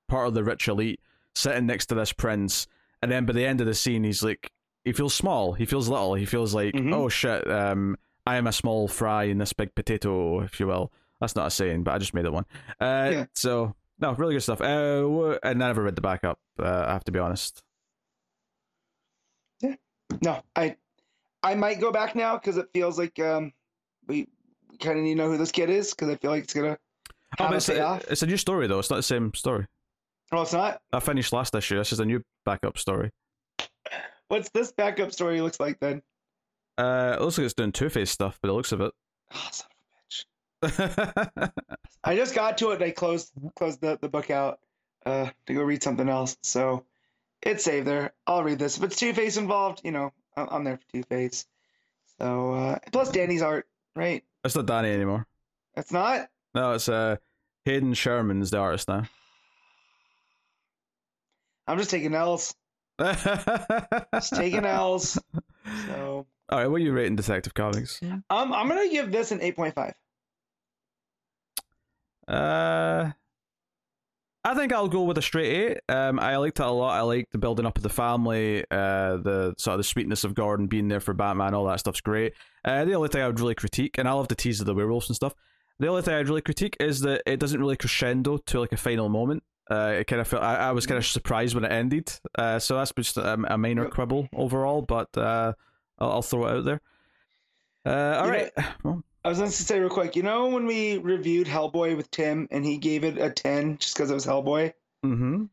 part of the rich elite, sitting next to this prince, and then by the end of the scene, he's like, he feels small. He feels little. He feels like, Mhm. oh shit, um, I am a small fry in this big potato, if you will. That's not a saying, but I just made it one. Uh, Yeah. So no, really good stuff. Uh, I never read the backup. Uh, I have to be honest. Yeah. No, I I might go back now because it feels like um we kind of need to know who this kid is because I feel like it's gonna Oh, have but a it's, a, it's a new story though. It's not the same story. Oh, it's not. I finished last issue. This is a new backup story. What's this backup story looks like then? Uh, it looks like it's doing Two Face stuff, but it looks of it. Oh, son of a bitch. *laughs* I just got to it and I closed closed the, the book out uh, to go read something else. So it's saved there. I'll read this. If it's Two Face involved, you know, I'm, I'm there for Two Face. So uh, plus Danny's art, right? it's not Danny anymore. It's not. No, it's uh, Hayden Sherman's the artist now. I'm just taking L's. *laughs* Just taking L's. So All right, what are you rating Detective Comics? um, I'm gonna give this an 8.5. Uh, I think I'll go with a straight eight. Um, I liked it a lot. I liked the building up of the family, uh, the sort of the sweetness of Gordon being there for Batman. All that stuff's great. Uh, the only thing I would really critique, and I love the tease of the werewolves and stuff. The only thing I'd really critique is that it doesn't really crescendo to like a final moment. Uh, it kind of felt I, I was kind of surprised when it ended. Uh, so that's just a, a minor quibble overall, but uh, I'll, I'll throw it out there. Uh, all You know- right. Well, I was going to say real quick, you know when we reviewed Hellboy with Tim and he gave it a 10 just because it was Hellboy? mm-hmm.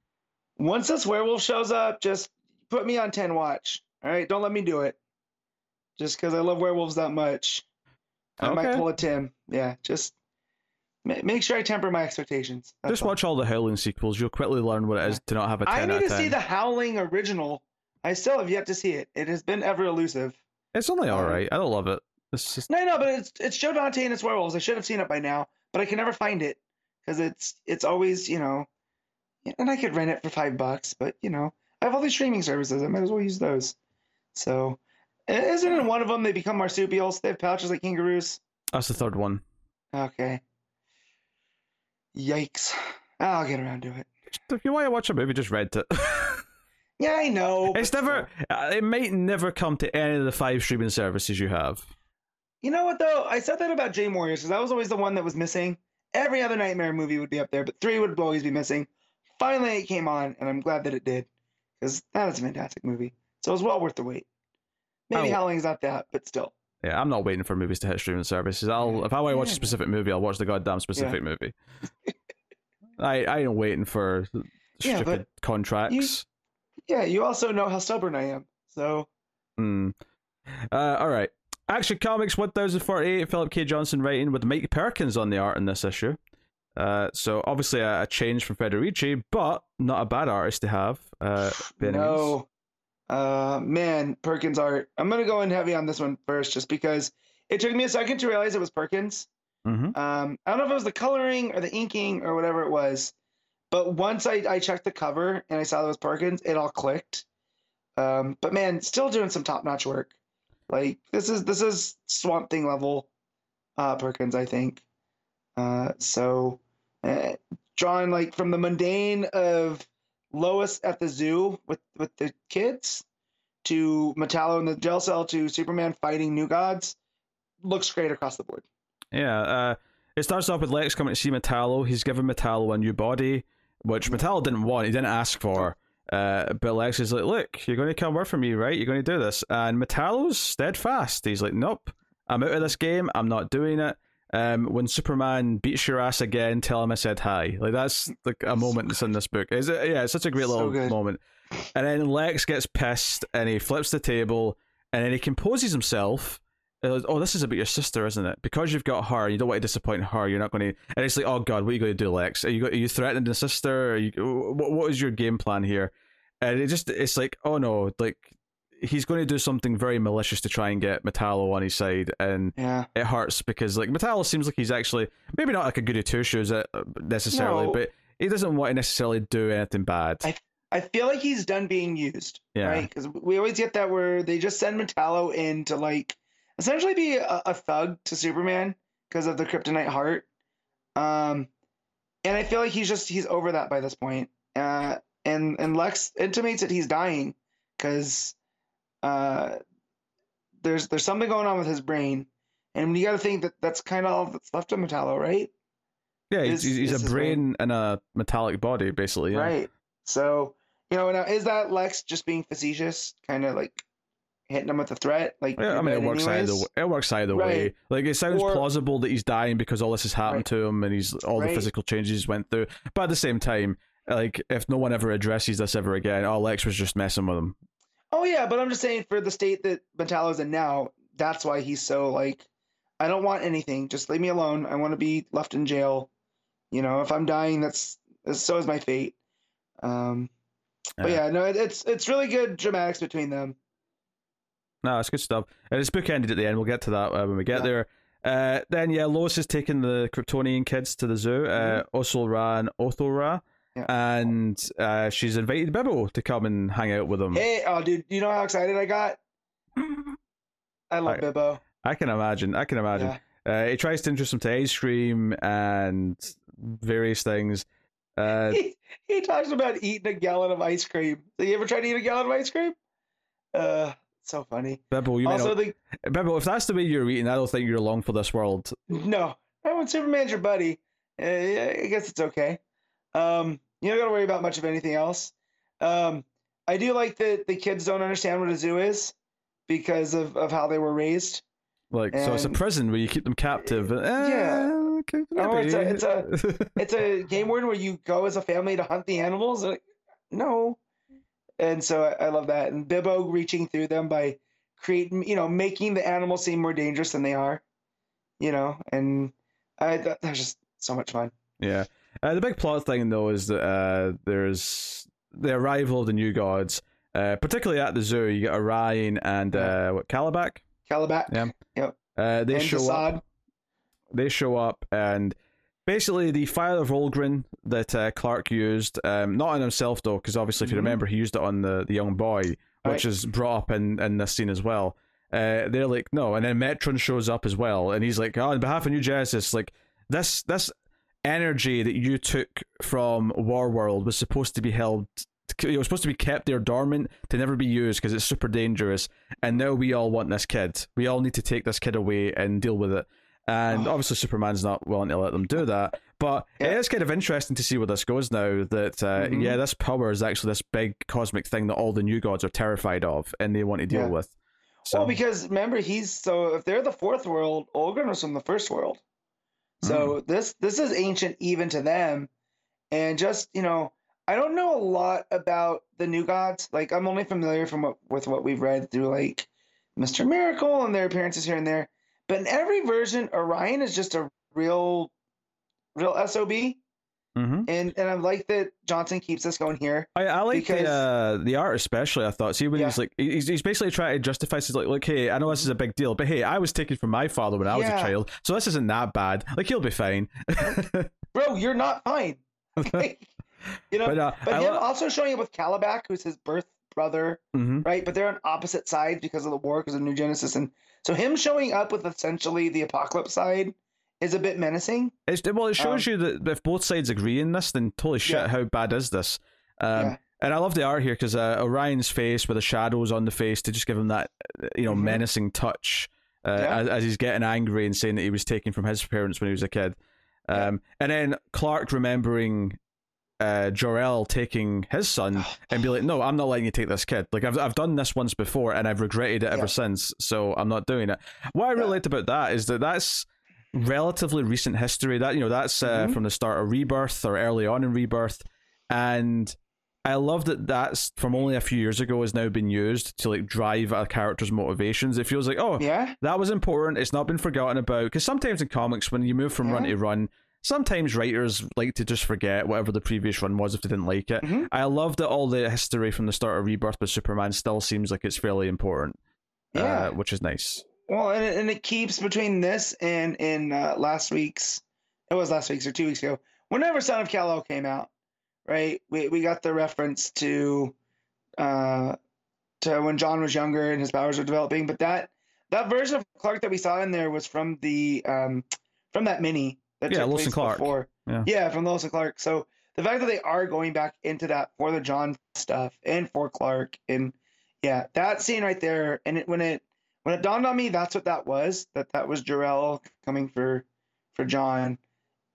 Once this werewolf shows up, just put me on 10 watch. All right, don't let me do it. Just because I love werewolves that much. I might pull a Tim. Yeah, just ma- make sure I temper my expectations. That's Just all. watch all the Howling sequels. You'll quickly learn what it is to not have a 10 I need of to 10. see the Howling original. I still have yet to see it. It has been ever elusive. It's only Um, alright. I don't love it. It's just No, no, but it's it's Joe Dante and it's werewolves. I should have seen it by now, but I can never find it because it's it's always you know, and I could rent it for five bucks, but you know, I have all these streaming services. I might as well use those. So, isn't in one of them they become marsupials? They have pouches like kangaroos. that's the third one. Okay. Yikes! I'll get around to it. If you want to watch a movie, just rent it. *laughs* Yeah, I know. it's never. uh, It might never come to any of the five streaming services you have. You know what though? I said that about Dream Warriors because that was always the one that was missing. Every other Nightmare movie would be up there, but three would always be missing. Finally, it came on, and I'm glad that it did because that is a fantastic movie. So it was well worth the wait. Maybe Oh. Howling's not that, but still. Yeah, I'm not waiting for movies to hit streaming services. I'll if I want to watch Yeah. a specific movie, I'll watch the goddamn specific movie. *laughs* I I ain't waiting for stupid but contracts. Yeah, you also know how stubborn I am. So Hmm. Uh, all right. Action Comics 1048, Philip K. Johnson writing with Mike Perkins on the art in this issue. Uh, so obviously a, a change from Federici, but not a bad artist to have. Uh, by any means. no, uh, man, Perkins art. I'm gonna go in heavy on this one first, just because it took me a second to realize it was Perkins. Mhm. Um, I don't know if it was the coloring or the inking or whatever it was, but once I, I checked the cover and I saw that was Perkins, it all clicked. Um, but man, still doing some top notch work. Like this is this is Swamp Thing level, uh, Perkins, I think. Uh, so, uh, drawn like from the mundane of Lois at the zoo with with the kids, to Metallo in the jail cell, to Superman fighting new gods, looks great across the board. Yeah, uh, it starts off with Lex coming to see Metallo. He's given Metallo a new body, which Metallo didn't want. He didn't ask for. Uh, but Lex is like, "Look, you're going to come work for me, right? You're going to do this." And Metallo's steadfast. He's like, "Nope, I'm out of this game. I'm not doing it." Um, when Superman beats your ass again, tell him I said hi. Like that's like a moment that's in this book. Is it? Yeah, it's such a great So little good. moment. And then Lex gets pissed and he flips the table and then he composes himself. Uh, Oh, this is about your sister, isn't it? Because you've got her, you don't want to disappoint her. You're not going to. And it's like, oh god, what are you going to do, Lex? Are you are you threatening the sister? Are you, what what is your game plan here? And it just it's like, oh no, like he's going to do something very malicious to try and get Metallo on his side, and Yeah. it hurts because like Metallo seems like he's actually maybe not like a goody two shoes uh, necessarily, No. but he doesn't want to necessarily do anything bad. I- I feel like he's done being used, Yeah. right? Because we always get that where they just send Metallo in to like essentially be a, a thug to Superman because of the kryptonite heart. Um, and I feel like he's just he's over that by this point. Uh, and and Lex intimates that he's dying because uh, there's there's something going on with his brain, and you got to think that that's kind of all that's left of Metallo, right? yeah, he's, is- he's, is a his brain and a metallic body, basically. Yeah. Right. So, you know, now is that Lex just being facetious, kind of like hitting him with a threat? Like, Yeah, I mean, it works either anyways? way. It works either way. Like it sounds Or- plausible that he's dying because all this has happened Right. to him, and he's all the physical changes went through. But at the same time, like if no one ever addresses this ever again, oh, Lex was just messing with him. Oh yeah, but I'm just saying for the state that Metallo's in now, that's why he's so like, I don't want anything. Just leave me alone. I want to be left in jail. You know, if I'm dying, that's so is my fate. Um, but Yeah. yeah, no, it's it's really good dramatics between them. No, it's good stuff. And it's bookended at the end. We'll get to that uh, when we get Yeah. there. Uh, then yeah, Lois is taking the Kryptonian kids to the zoo. Uh, Osul-Ra and Otho-Ra, Yeah. and uh, she's invited Bibbo to come and hang out with them. Hey, oh, dude, you know how excited I got? *laughs* I love I- Bibbo. I can imagine. I can imagine. Yeah. Uh, he tries to introduce him to ice cream and various things. Uh, he, *laughs* he talks about eating a gallon of ice cream. So you ever tried to eat a gallon of ice cream? Uh, so funny. Bibbo, you also, not, the Bibbo, if that's the way you're eating, I don't think you're long for this world. no, I when Superman's your buddy, uh, I guess it's okay. Um, you don't got to worry about much of anything else. Um, I do like that the kids don't understand what a zoo is because of, of how they were raised. Like, so it's a prison where you keep them captive. Eh, Yeah. okay, Oh, it's a- it's a- It's a game word where you go as a family to hunt the animals. Like, no. And so I, I love that. And Bibbo reaching through them by creating, you know, making the animals seem more dangerous than they are. You know, and I that, that was just so much fun. Yeah. Uh, the big plot thing, though, is that uh, there's the arrival of the new gods. Uh, particularly at the zoo, you get Orion and uh, what Kalibak. Kalibak. Yeah. Uh, they and show up. They show up, and basically the fire of Olgrin that uh, Clark used, um, not on himself though, because obviously if you Mhm. remember, he used it on the, the young boy, Right. which is brought up in, in this scene as well. Uh, they're like, no, and then Metron shows up as well, and he's like, oh, on behalf of New Genesis, like this this energy that you took from Warworld was supposed to be held. It was supposed to be kept there dormant to never be used because it's super dangerous. And now we all want this kid. We all need to take this kid away and deal with it. And Oh. obviously, Superman's not willing to let them do that. But it Yeah. is kind of interesting to see where this goes now. That uh, Mhm. yeah, this power is actually this big cosmic thing that all the new gods are terrified of and they want to deal Yeah. with. So Well, because remember, he's so if they're the fourth world, Olgrin was from the first world. So this this is ancient even to them, and just you know, I don't know a lot about the new gods. Like I'm only familiar from what with what we've read through like Mister Miracle and their appearances here and there. But in every version, Orion is just a real, real sob, Mhm. and and I like that Johnson keeps us going here. I, I like Because- the uh, the art especially. I thought. See when Yeah. he's like, he's, he's basically trying to justify. He's like, look, hey, I know this is a big deal, but hey, I was taken from my father when I was a child, so this isn't that bad. Like he'll be fine. *laughs* Bro, you're not fine. *laughs* *laughs* you know, but uh, But him lo- also showing up with Kalibak, who's his birth brother, Mhm. right? But they're on opposite sides because of the war, because of New Genesis, and so him showing up with essentially the apocalypse side is a bit menacing. It's, well, it shows Um, you that if both sides agree in this, then holy shit, Yeah. how bad is this? Um, Yeah. And I love the art here because uh, Orion's face with the shadows on the face to just give him that, you know, Mhm. menacing touch uh, Yeah. as, as he's getting angry and saying that he was taken from his parents when he was a kid. Um, And then Clark remembering uh, Jor-El taking his son *sighs* and be like, "No, I'm not letting you take this kid. Like I've I've done this once before and I've regretted it ever Yeah. since. So I'm not doing it." What I really Yeah. liked about that is that that's relatively recent history. That you know that's uh, Mhm. from the start of Rebirth or early on in Rebirth, and I love that that's from only a few years ago has now been used to like drive a character's motivations. It feels like oh Yeah, that was important. It's not been forgotten about because sometimes in comics when you move from run to run. Sometimes writers like to just forget whatever the previous run was if they didn't like it. Mhm. I love that all the history from the start of Rebirth with Superman still seems like it's fairly important, yeah. uh, which is nice. well, and it, and it keeps between this and in uh, last week's. It was last week's or two weeks ago. Whenever Son of Kal El came out, right? We we got the reference to, uh, to when John was younger and his powers were developing. But that that version of Clark that we saw in there was from the um from that mini that Yeah, and Clark. before. Yeah. from Lois and Clark. So the fact that they are going back into that for the John stuff and for Clark and yeah, that scene right there, and it, when it when it dawned on me, that's what that was. That that was Jor-El coming for for John.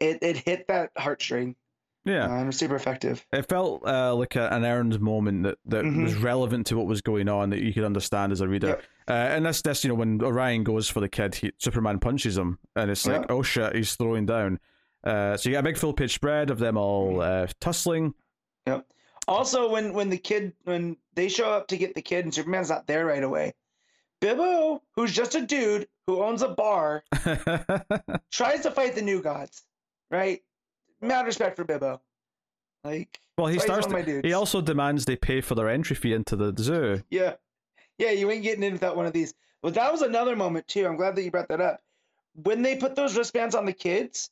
It it hit that heartstring. Yeah, Uh, and it super effective. it felt uh, like a, an earned moment that, that Mhm. was relevant to what was going on that you could understand as a reader. Yep. Uh, and that's this, you know, when Orion goes for the kid, he, Superman punches him, and it's like, Yeah. oh shit, he's throwing down. Uh, so you get a big full page spread of them all uh, tussling. Yep. Also, when when the kid when they show up to get the kid and Superman's not there right away, Bibbo, who's just a dude who owns a bar, *laughs* tries to fight the new gods. Right? Mad respect for Bibbo. Like well, he That's why he's starts. To, he also demands they pay for their entry fee into the zoo. Yeah. Yeah, you ain't getting in without one of these. But that was another moment too. I'm glad that you brought that up. when they put those wristbands on the kids,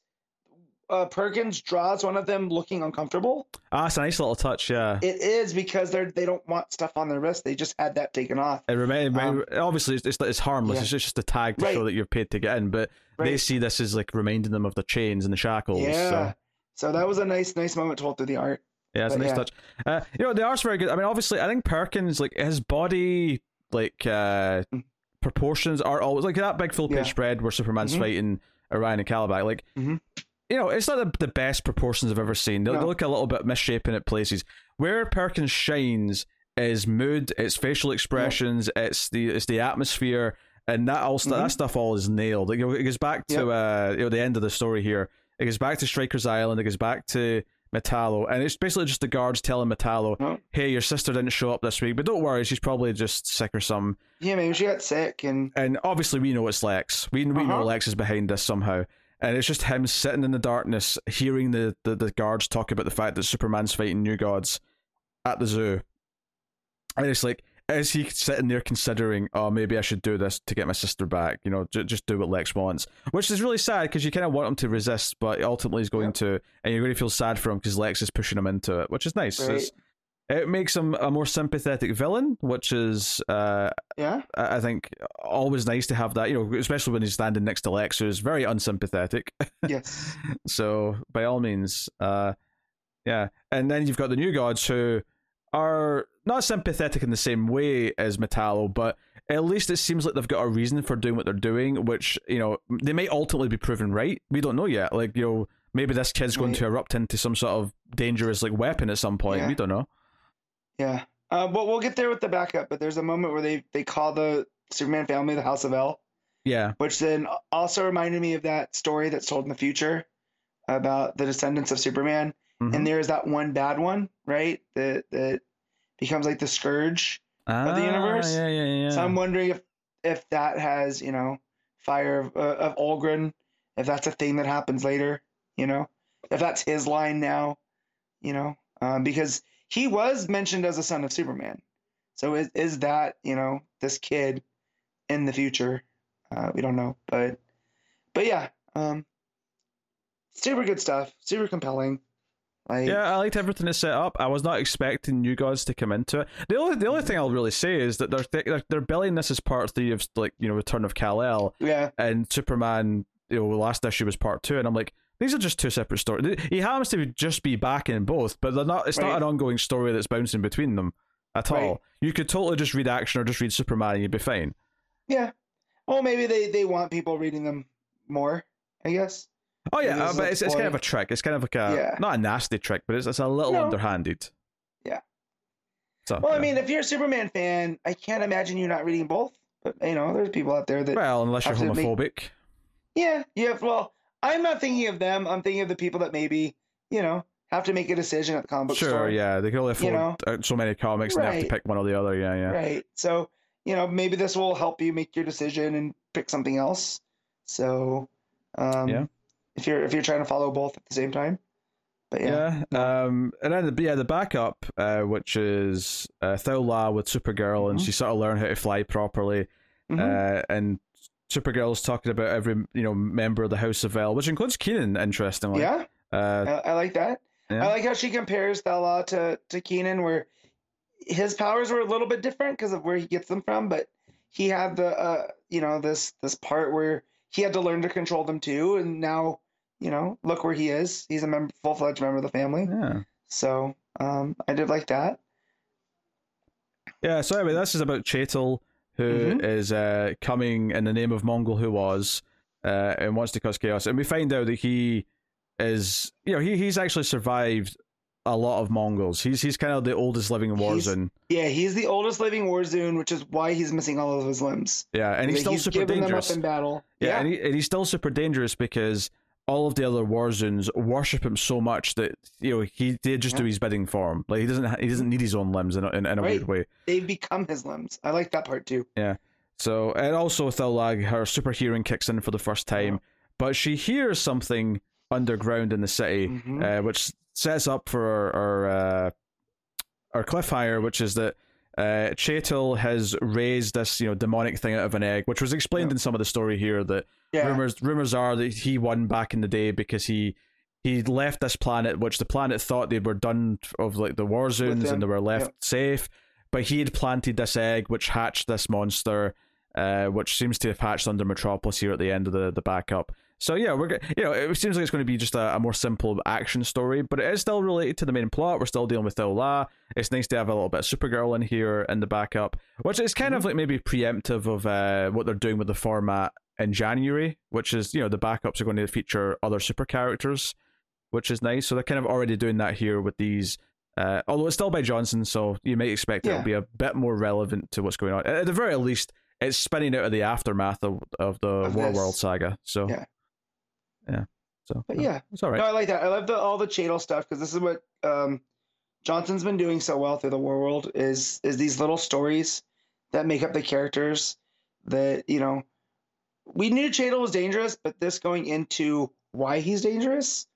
uh, Perkins draws one of them looking uncomfortable. Ah, it's a nice little touch. Yeah. It is because they're they don't want stuff on their wrist. They just had that taken off. It remain, Um, obviously it's, it's it's harmless. yeah. It's just a tag to Right. show that you're paid to get in, but they see this as like reminding them of the chains and the shackles. Yeah. So. So that was a nice nice moment to told through the art. Yeah, it's a nice yeah. touch. Uh, you know, the art's very good. I mean, obviously, I think Perkins, like his body, like uh, Mm. proportions are always like that big full page Yeah. spread where Superman's Mhm. fighting Orion and Caliban. Like, Mhm. you know, it's not the, the best proportions I've ever seen. They, they look a little bit misshapen at places. Where Perkins shines is mood, it's facial expressions, it's the it's the atmosphere, and that all Mhm. that stuff all is nailed. Like, it goes back to uh, you know, the end of the story here. It goes back to Stryker's Island. It goes back to Metallo, and it's basically just the guards telling Metallo, Oh. "Hey, your sister didn't show up this week, but don't worry, she's probably just sick or something." Yeah, maybe she got sick and And obviously, we know it's Lex. We we know Uh-huh. Lex is behind this somehow, and it's just him sitting in the darkness, hearing the, the the guards talk about the fact that Superman's fighting new gods at the zoo, and it's like. Is he sitting there considering, oh, maybe I should do this to get my sister back? You know, j- just do what Lex wants, which is really sad because you kind of want him to resist, but ultimately he's going Yep. to, and you're going to feel sad for him because Lex is pushing him into it, which is nice. Right. It makes him a more sympathetic villain, which is, uh, yeah. I I think, always nice to have that. You know, especially when he's standing next to Lex, who's very unsympathetic. Yes. *laughs* so, by all means, uh, yeah. And then you've got the new gods who are not sympathetic in the same way as Metallo, but at least it seems like they've got a reason for doing what they're doing, which, you know, they may ultimately be proven right. We don't know yet. Like, you know, maybe this kid's going Right. to erupt into some sort of dangerous, like, weapon at some point. Yeah. We don't know. Yeah. Uh, but we'll get there with the backup. But there's a moment where they they call the Superman family the House of L, Yeah. which then also reminded me of that story that's told in the future about the descendants of Superman. Mhm. And there's that one bad one, right? That that becomes like the scourge. ah, the universe. Yeah, yeah, yeah. So I'm wondering if if that has you know fire of, uh, of Olgren, if that's a thing that happens later, you know, if that's his line now, you know, um, because he was mentioned as a son of Superman. So is is that you know this kid in the future? Uh, we don't know, but but yeah, um, super good stuff, super compelling. Like Yeah, I liked everything it set up. I was not expecting new gods to come into it. The only the only thing I'll really say is that they're th- they're, they're billing this as part three of like you know Return of Kal El yeah, and Superman. You know, the last issue was part two, and I'm like, these are just two separate stories. He happens to just be back in both, but they're not. It's not an ongoing story that's bouncing between them at Right. all. You could totally just read action or just read Superman, and you'd be fine. yeah. Well, maybe they they want people reading them more. I guess. Oh yeah, uh, it's but it's, it's kind of a trick. It's kind of like a Yeah. not a nasty trick, but it's, it's a little No. underhanded. Yeah. So Well, I mean, if you're a Superman fan, I can't imagine you not reading both. But you know, there's people out there that well, unless you're to make- homophobic. yeah, yeah. Well, I'm not thinking of them. I'm thinking of the people that maybe you know have to make a decision at the comic book Sure, store. yeah, they can only afford know? uh, so many comics, and they have to pick one or the other. Yeah, yeah. Right. So you know, maybe this will help you make your decision and pick something else. So, um, Yeah. If you're if you're trying to follow both at the same time, but yeah, Yeah. Um, and then the, yeah, the backup, uh, which is uh, Thawla with Supergirl, and Mhm. she sort of learned how to fly properly. Mhm. Uh, and Supergirl's talking about every you know member of the House of El, which includes Kenan. Interestingly, yeah, Uh, I, I like that. Yeah. I like how she compares Thela to to Kenan, where his powers were a little bit different because of where he gets them from, but he had the uh, you know this this part where he had to learn to control them too, and now you know look where he is. He's a member, full fledged member of the family. yeah. So um, I did like that. Yeah, so anyway, this is about Chetal, who Mhm. is uh, coming in the name of Mongul who was, uh, and wants to cause chaos. And we find out that he is, you know, he, he's actually survived a lot of Monguls. He's he's kind of the oldest living He's- Warzoon. Yeah, he's the oldest living Warzoon, which is why he's missing all of his limbs. Yeah, and he's Like, still super dangerous. them up in battle. Yeah, And, he, and he's still super dangerous because all of the other Warzoons worship him so much that you know he they just do his bidding for him. Like he doesn't he doesn't need his own limbs in a, in, in a Right. weird way. they've become his limbs. I like that part too. Yeah. So and also Thalag, her super hearing kicks in for the first time, Yeah. but she hears something underground in the city, Mhm. uh, which sets up for our our, uh, our cliffhanger, which is that uh, Chetil has raised this you know demonic thing out of an egg, which was explained Yeah. in some of the story here. That Yeah. rumors rumors are that he won back in the day because he he left this planet, which the planet thought they were done of like the Warzoons and they were left safe. But he had planted this egg, which hatched this monster, uh, which seems to have hatched under Metropolis here at the end of the the backup. So yeah, we're you know it seems like it's going to be just a, a more simple action story, but it is still related to the main plot. We're still dealing with Ola. It's nice to have a little bit of Supergirl in here in the backup, which is kind of like maybe preemptive of uh, what they're doing with the format in January, which is you know the backups are going to feature other super characters, which is nice. So they're kind of already doing that here with these. Uh, although it's still by Johnson, so you might expect Yeah. it'll be a bit more relevant to what's going on. At the very least, it's spinning out of the aftermath of, of the Of War this. World saga. So Yeah. Yeah. So But yeah. it's all right. No, I like that. I love the all the Cheadle stuff because this is what um, Johnson's been doing so well through the War World is is these little stories that make up the characters that you know we knew Cheadle was dangerous, but this going into why he's dangerous,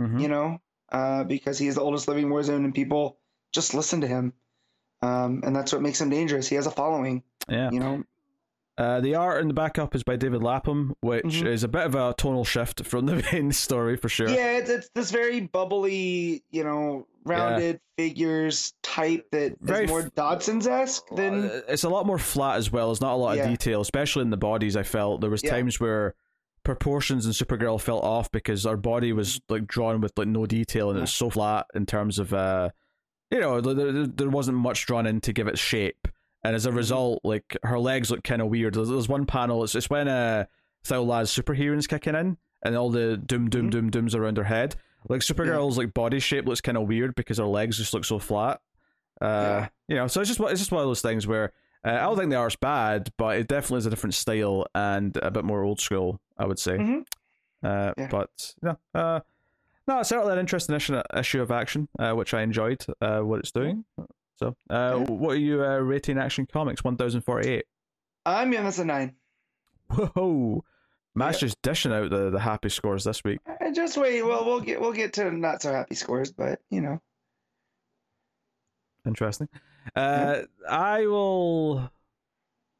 Mhm. you know, uh, because he's the oldest living Warzoon and people just listen to him, um, and that's what makes him dangerous. He has a following, Yeah. you know. Uh, the art in the backup is by David Lapham, which Mhm. is a bit of a tonal shift from the *laughs* main story for sure. Yeah, it's, it's this very bubbly, you know, rounded figures type that is Very more f- Dodson's esque than Uh, it's a lot more flat as well. There's not a lot Yeah. of detail, especially in the bodies. I felt there was Yeah. times where proportions in Supergirl felt off because our body was like drawn with like no detail and it was so flat in terms of uh, you know, there, there wasn't much drawn in to give it shape, and as a result, like her legs look kind of weird. There's, there's one panel. It's, it's when uh, Thawla's superheroes kicking in and all the doom doom Mhm. doom dooms around her head. Like Supergirl's like body shape looks kind of weird because her legs just look so flat. Uh, Yeah. you know, so it's just one- it's just one of those things where uh, I don't think the art's bad, but it definitely is a different style and a bit more old school, I would say. Mhm. Uh, Yeah. but no, uh, no, it's certainly an interesting issue, issue of action, uh, which I enjoyed uh, what it's doing. So, uh, Yeah. what are you uh, rating Action Comics one thousand forty eight? I'm giving this a nine. Whoa, Matt's Yeah. just dishing out the, the happy scores this week. Uh, Just wait. Well, we'll get we'll get to not so happy scores, but you know, Interesting. Uh, I will.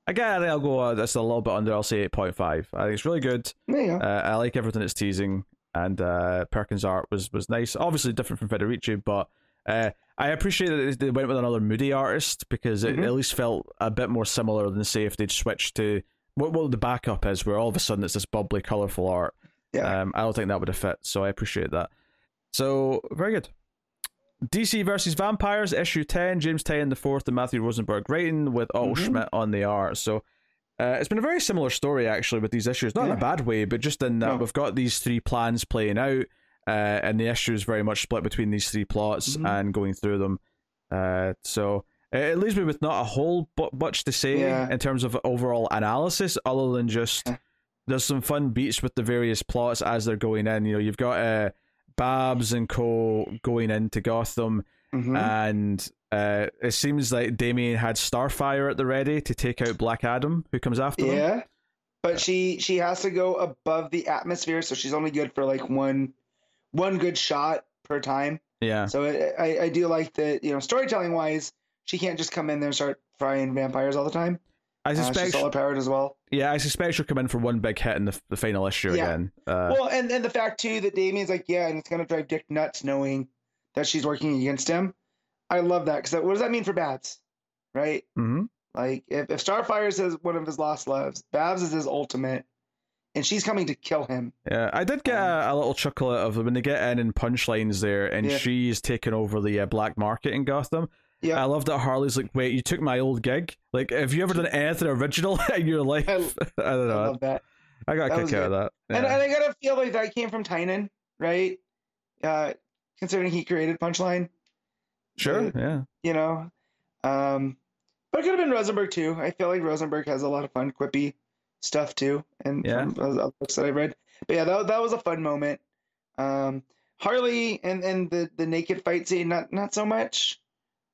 Again, I think I'll go. Uh, that's a little bit under. I'll say eight point five. I think it's really good. go. Uh, I like everything it's teasing, and uh, Perkins' art was was nice. Obviously different from Federici, but uh, I appreciate that they went with another moody artist because it Mhm. at least felt a bit more similar than say if they'd switched to what what the backup is, where all of a sudden it's this bubbly, colorful art. Yeah. Um, I don't think that would have fit, so I appreciate that. So very good. DC versus Vampires, issue ten, James Tynion the fourth, and Matthew Rosenberg writing with Otto Mhm. Schmidt on the art. So uh, it's been a very similar story actually with these issues, not in a bad way, but just in that No. we've got these three plans playing out, uh, and the issue is very much split between these three plots Mhm. and going through them. Uh, so it, leaves me with not a whole bu- much to say Yeah. in terms of overall analysis, other than just Yeah. there's some fun beats with the various plots as they're going in. You know, you've got uh, Babs and Co going into Gotham, Mhm. and uh, it seems like Damian had Starfire at the ready to take out Black Adam, who comes after them. yeah, but she she has to go above the atmosphere, so she's only good for like one one good shot per time. Yeah, So I I, I do like that. You know, storytelling wise, she can't just come in there and start frying vampires all the time. I Uh, suspect. she's solar powered as well. yeah, I suspect she'll come in for one big hit in the, the final issue Yeah. again. Uh, Well, and and the fact too that Damian's like, yeah, and it's gonna drive Dick nuts knowing that she's working against him. I love that because what does that mean for Babs, right? mhm. Like if, if Starfire is one of his lost loves, Babs is his ultimate, and she's coming to kill him. Yeah, I did get a, a little chuckle out of when they get in and punchlines there, and Yeah. she's taking over the uh, black market in Gotham. Yeah. I love that Harley's like, wait, you took my old gig? Like, have you ever done anything original *laughs* in your life? I, *laughs* I- don't I know. love that. I, got a kick out of that. And, Yeah. and I gotta feel like that came from Tynion, right? Uh, considering he created Punchline, sure, but- yeah. you know. Um, but it could have been Rosenberg too. I feel like Rosenberg has a lot of fun, quippy stuff too, and Yeah. books that I read. But yeah, that that was a fun moment. Um, Harley and and the the naked fight scene, not not so much.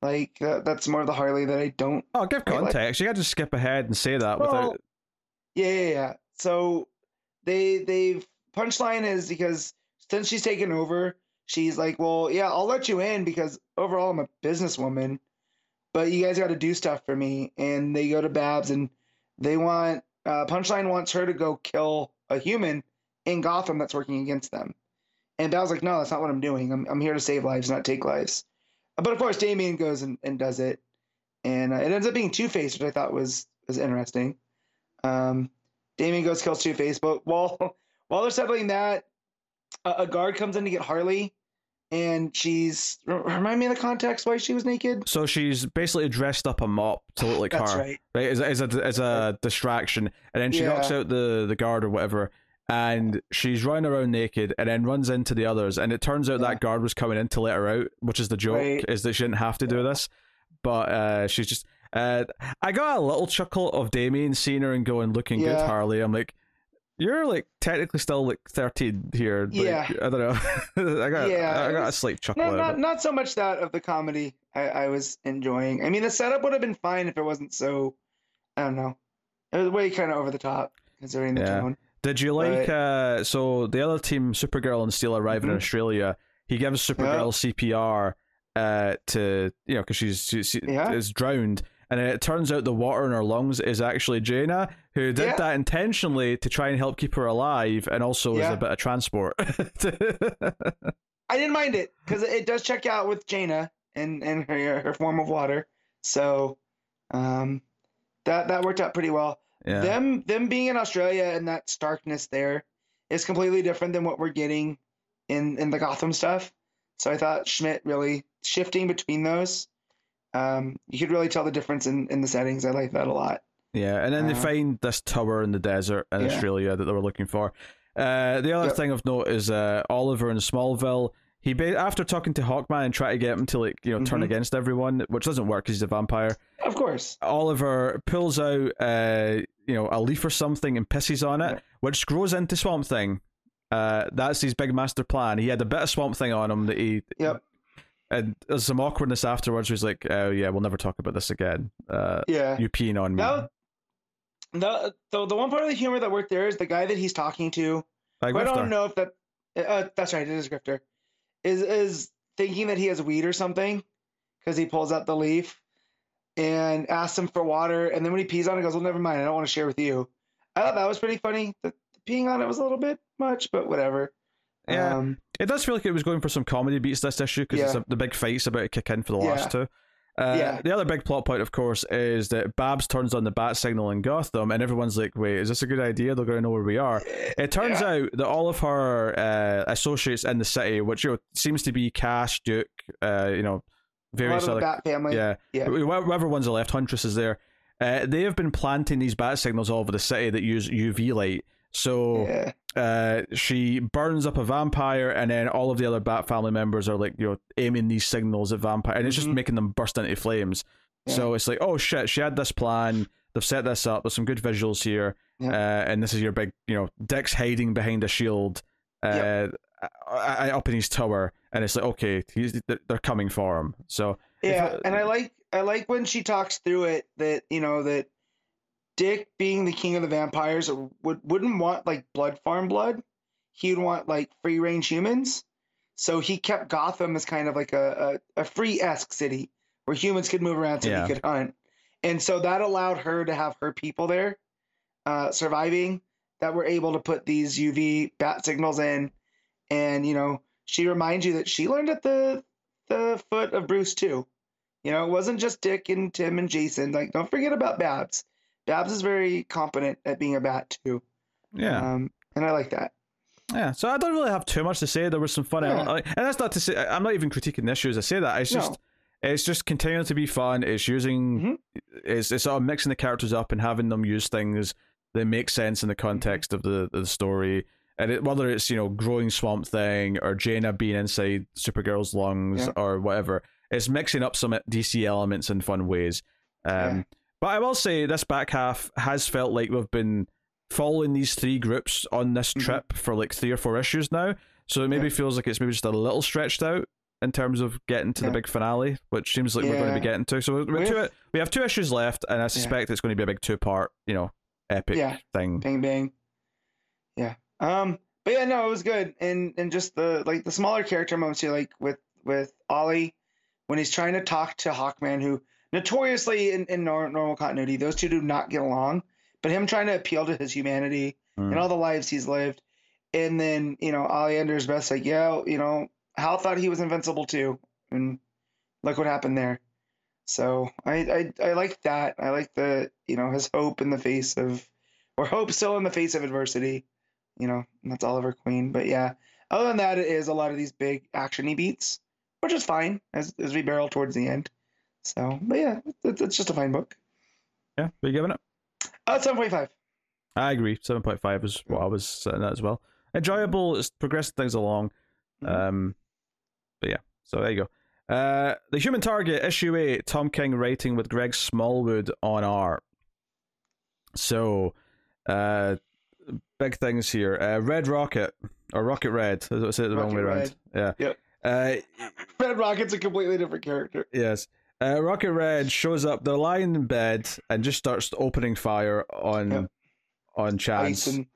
Like that, that's more of the Harley that I don't Oh, give Right, like- context. you got to skip ahead and say that Well, without. Yeah, yeah, yeah. So they they've punchline is because since she's taken over, she's like, well, yeah, I'll let you in because overall I'm a businesswoman, but you guys got to do stuff for me. And they go to Babs and they want uh, Punchline wants her to go kill a human in Gotham that's working against them. And Babs like, no, that's not what I'm doing. I'm I'm here to save lives, not take lives. But of course, Damian goes and, and does it, and uh, it ends up being Two Face, which I thought was was interesting. Um, Damian goes kills Two Face, but while *laughs* while they're settling that, a, a guard comes in to get Harley, and she's remind me of the context why she was naked. So she's basically dressed up a mop to look like That's her, right. right? As, a- as a as a distraction, and then she Yeah. knocks out the the guard or whatever, and she's running around naked, and then runs into the others, and it turns out Yeah. that guard was coming in to let her out, which is the joke, Right. is that she didn't have to do this, but uh, she's just. Uh, I got a little chuckle of Damian seeing her and going looking good, Yeah. Harley. I'm like, you're like technically still like 13 here. Like, Yeah. I don't know. *laughs* I got Yeah, I got a was- slight chuckle. Not out not not so much that of the comedy I, I was enjoying. I mean, the setup would have been fine if it wasn't so. I don't know. It was way kind of over the top considering the Yeah. tone. Did you like uh so the other team Supergirl and Steel arriving in Mhm. Australia, he gives Supergirl CPR uh to you know cuz she's she, she Yeah. is drowned and it turns out the water in her lungs is actually Jayna who did Yeah. that intentionally to try and help keep her alive and also as Yeah. a bit of transport. *laughs* I didn't mind it because it does check out with Jayna and and her her form of water. So, um, that that worked out pretty well. yeah. Them them being in Australia and that starkness there is completely different than what we're getting in in the Gotham stuff. So I thought Schmidt really shifting between those. Um, you could really tell the difference in, in the settings. I like that a lot. Yeah, and then they Uh, find this tower in the desert in Yeah. Australia that they were looking for. Uh, the other Yep. thing of note is uh, Oliver in Smallville. He ba- after talking to Hawkman and try to get him to like you know turn Mhm. against everyone, which doesn't work because he's a vampire. Of course. Oliver pulls out uh, you know a leaf or something and pisses on it, Yeah. which grows into Swamp Thing. Uh, that's his big master plan. He had a bit of Swamp Thing on him that he. Yep. And there's some awkwardness afterwards. He's like, "Oh yeah, we'll never talk about this again. Uh, Yeah. you peeing on me." That, the, the the one part of the humor that worked there is the guy that he's talking to. Like, I don't know if that. Uh, that's right. It is Grifter. Is is thinking that he has weed or something, because he pulls out the leaf, and asks him for water, and then when he pees on it, goes, "Well, never mind. I don't want to share with you." I thought that was pretty funny. The, the peeing on it was a little bit much, but whatever. Yeah. Um, It does feel like it was going for some comedy beats this issue because Yeah. the big fight's about to kick in for the Yeah. last two. Uh, Yeah. The other big plot point, of course, is that Babs turns on the bat signal in Gotham, and everyone's like, "Wait, is this a good idea? They're going to know where we are." It turns Yeah. out that all of her uh, associates in the city, which you know seems to be Cash, Duke, uh, you know, various other, Bat family. yeah, Yeah. wh- whoever one's are left, Huntress is there. Uh, they have been planting these bat signals all over the city that use UV light. So Yeah. uh, she burns up a vampire, and then all of the other Bat family members are like, you know, aiming these signals at vampire, and it's just Mhm. making them burst into flames. So it's like, oh shit, she had this plan. They've set this up. There's some good visuals here, Yeah. uh, and this is your big, you know, Dick's hiding behind a shield, uh, up in his tower, and it's like, okay, he's, they're coming for him. So Yeah, If, uh, and I like I like when she talks through it that you know that Dick, being the king of the vampires, would wouldn't want like blood farm blood. He'd want like free range humans. So he kept Gotham as kind of like a a, a free esque city where humans could move around so Yeah. he could hunt, and so that allowed her to have her people there, uh, surviving that were able to put these UV bat signals in, and you know she reminds you that she learned at the the foot of Bruce too. You know, it wasn't just Dick and Tim and Jason. Like, don't forget about Babs. Babs is very competent at being a bat too. yeah, Um, and I like that. yeah. So I don't really have too much to say. There was some fun, Yeah. and that's not to say I'm not even critiquing the issue as I say that. It's just. It's just continuing to be fun. It's using, Mhm. it's, it's sort of mixing the characters up and having them use things that make sense in the context of the the story. And it, whether it's you know growing Swamp Thing or Jayna being inside Supergirl's lungs Yeah. or whatever, it's mixing up some DC elements in fun ways. Um, Yeah. But I will say this back half has felt like we've been following these three groups on this Mhm. trip for like three or four issues now. So it maybe Yeah. feels like it's maybe just a little stretched out in terms of getting to the big finale, which seems like we're going to be getting to. So we're, we're two, we have two issues left, and I suspect it's going to be a big two part, you know, epic Yeah. thing. Bang bang. Yeah. Um. But yeah, no, it was good, and and just the like the smaller character moments here, like with with Ollie when he's trying to talk to Hawkman, who notoriously in, in normal continuity, those two do not get along. But him trying to appeal to his humanity Mm. and all the lives he's lived, and then you know Oleander's best like, yeah, you know, Hal thought he was invincible too, and look what happened there. So I I, I like that. I like the you know his hope in the face of, or hope still in the face of adversity. You know, that's Oliver Queen. But yeah, other than that, it is a lot of these big actiony beats, which is fine as as we barrel towards the end. So, but yeah, it's, it's just a fine book. Yeah, what are you giving it? Uh, seven point five. I agree. Seven point five is what I was setting at as well. Enjoyable. It's progressing things along. Mhm. Um, but yeah. So there you go. Uh, the Human Target issue eight. Tom King writing with Greg Smallwood on art. So, uh, big things here. Uh, Red Rocket or Rocket Red. I say it the wrong Rocket way around. Red. Yeah. Yep. Uh, *laughs* Red Rocket's a completely different character. Yes. Uh, Rocket Red shows up. They're lying in bed and just starts opening fire on Yep. on Chance. And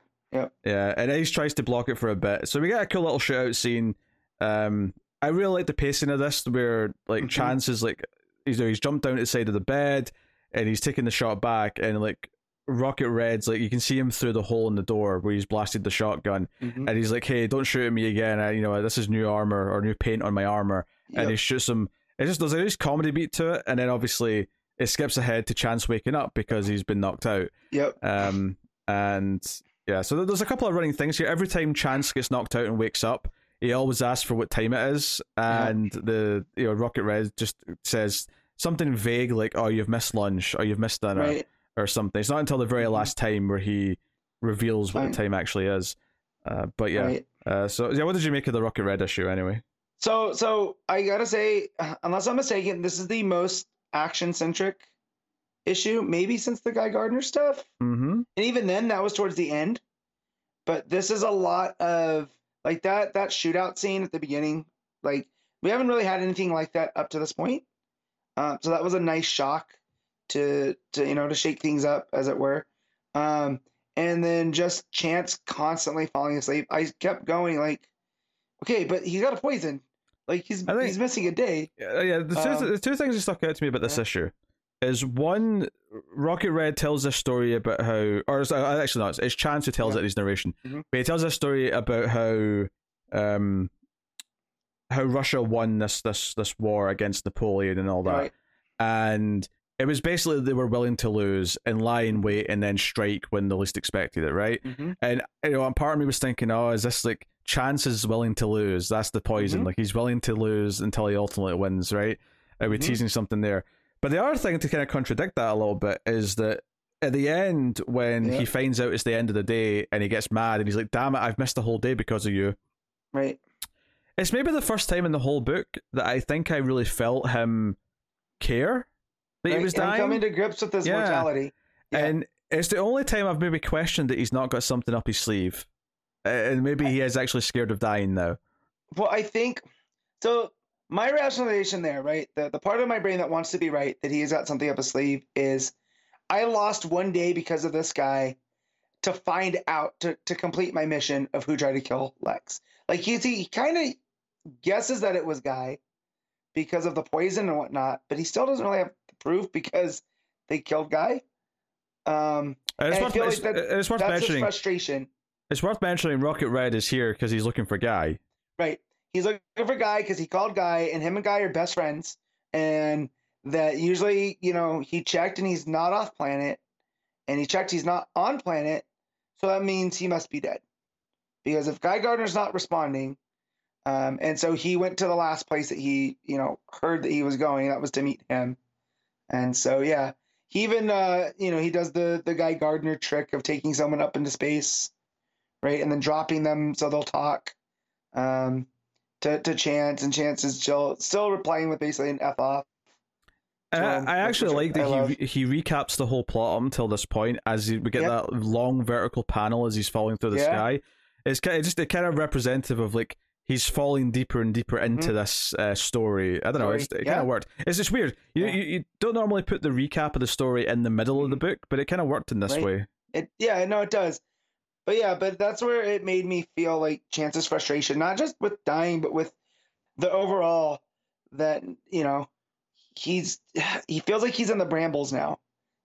Yeah, and Ice tries to block it for a bit. So we get a cool little shootout scene. Um, I really like the pacing of this, where like Mhm. Chance is like he's he's jumped down to the side of the bed and he's taking the shot back, and like Rocket Red's like you can see him through the hole in the door where he's blasted the shotgun, Mhm. and he's like, "Hey, don't shoot at me again! I, you know this is new armor or new paint on my armor." and he shoots him. It just there's a nice comedy beat to it, and then obviously it skips ahead to Chance waking up because he's been knocked out. Yep. Um, and yeah, so there's a couple of running things here. Every time Chance gets knocked out and wakes up, he always asks for what time it is, and the you know Rocket Red just says something vague like, "Oh, you've missed lunch," or "You've missed dinner," Right. or something. It's not until the very Mhm. last time where he reveals what Right. the time actually is. Uh, but yeah, Right. uh, so yeah, what did you make of the Rocket Red issue anyway? So, so I gotta say, unless I'm mistaken, this is the most action centric issue, maybe since the Guy Gardner stuff. Mm-hmm. And even then, that was towards the end. But this is a lot of like that that shootout scene at the beginning. Like we haven't really had anything like that up to this point. Um, so that was a nice shock to to you know to shake things up, as it were. Um, and then just Chance constantly falling asleep. I kept going like, okay, but he's got a poison. Like he's think- he's missing a day. Yeah, yeah. The two, Um, the two things that stuck out to me about this yeah. issue is one, Rocket Red tells a story about how, or it's, uh, actually not, it's, it's Chance who tells Yeah. it in his narration, Mhm. but he tells a story about how, um, how Russia won this this this war against Napoleon and all that, Right. and it was basically they were willing to lose and lie in wait and then strike when the least expected it, right? Mm-hmm. And you know, and part of me was thinking, oh, is this like Chance is willing to lose? That's the poison. Mhm. Like he's willing to lose until he ultimately wins, right? Are we Mhm. teasing something there? But the other thing to kind of contradict that a little bit is that at the end, when Yeah. he finds out it's the end of the day and he gets mad and he's like, "Damn it, I've missed the whole day because of you." Right. It's maybe the first time in the whole book that I think I really felt him care that right. he was and dying. coming to grips with his Yeah. mortality. Yeah. And it's the only time I've maybe questioned that he's not got something up his sleeve. And maybe he is actually scared of dying now. Well, I think so. My rationalization there, right? The the part of my brain that wants to be right that he has got something up his sleeve is, I lost one day because of this guy, to find out to to complete my mission of who tried to kill Lex. Like he he kind of guesses that it was Guy, because of the poison and whatnot, but he still doesn't really have the proof because they killed Guy. Um, it's, worth, like that- it's worth that's mentioning. frustration. It's worth mentioning. Rocket Red is here because he's looking for Guy. Right. He's looking for Guy because he called Guy, and him and Guy are best friends. And that usually, you know, he checked and he's not off planet, and he checked he's not on planet. So that means he must be dead. Because if Guy Gardner's not responding, um, and so he went to the last place that he, you know, heard that he was going, that was to meet him. And so, yeah, he even, uh, you know, he does the the Guy Gardner trick of taking someone up into space, right, and then dropping them so they'll talk um, to to Chance, and Chance is still still replying with basically an f off. And So, I, I actually like that I he love. he recaps the whole plot up until this point as we get Yep. that long vertical panel as he's falling through the Yeah. sky. It's kind of just a kind of representative of like he's falling deeper and deeper into Mhm. this uh, story. I don't know. It's, it yeah. kind of worked. It's just weird. You, Yeah. you you don't normally put the recap of the story in the middle of the book, but it kind of worked in this Right. way. It yeah, no, it does. But yeah, but that's where it made me feel like Chance's frustration, not just with dying, but with the overall that you know he's *sighs* he feels like he's in the brambles now,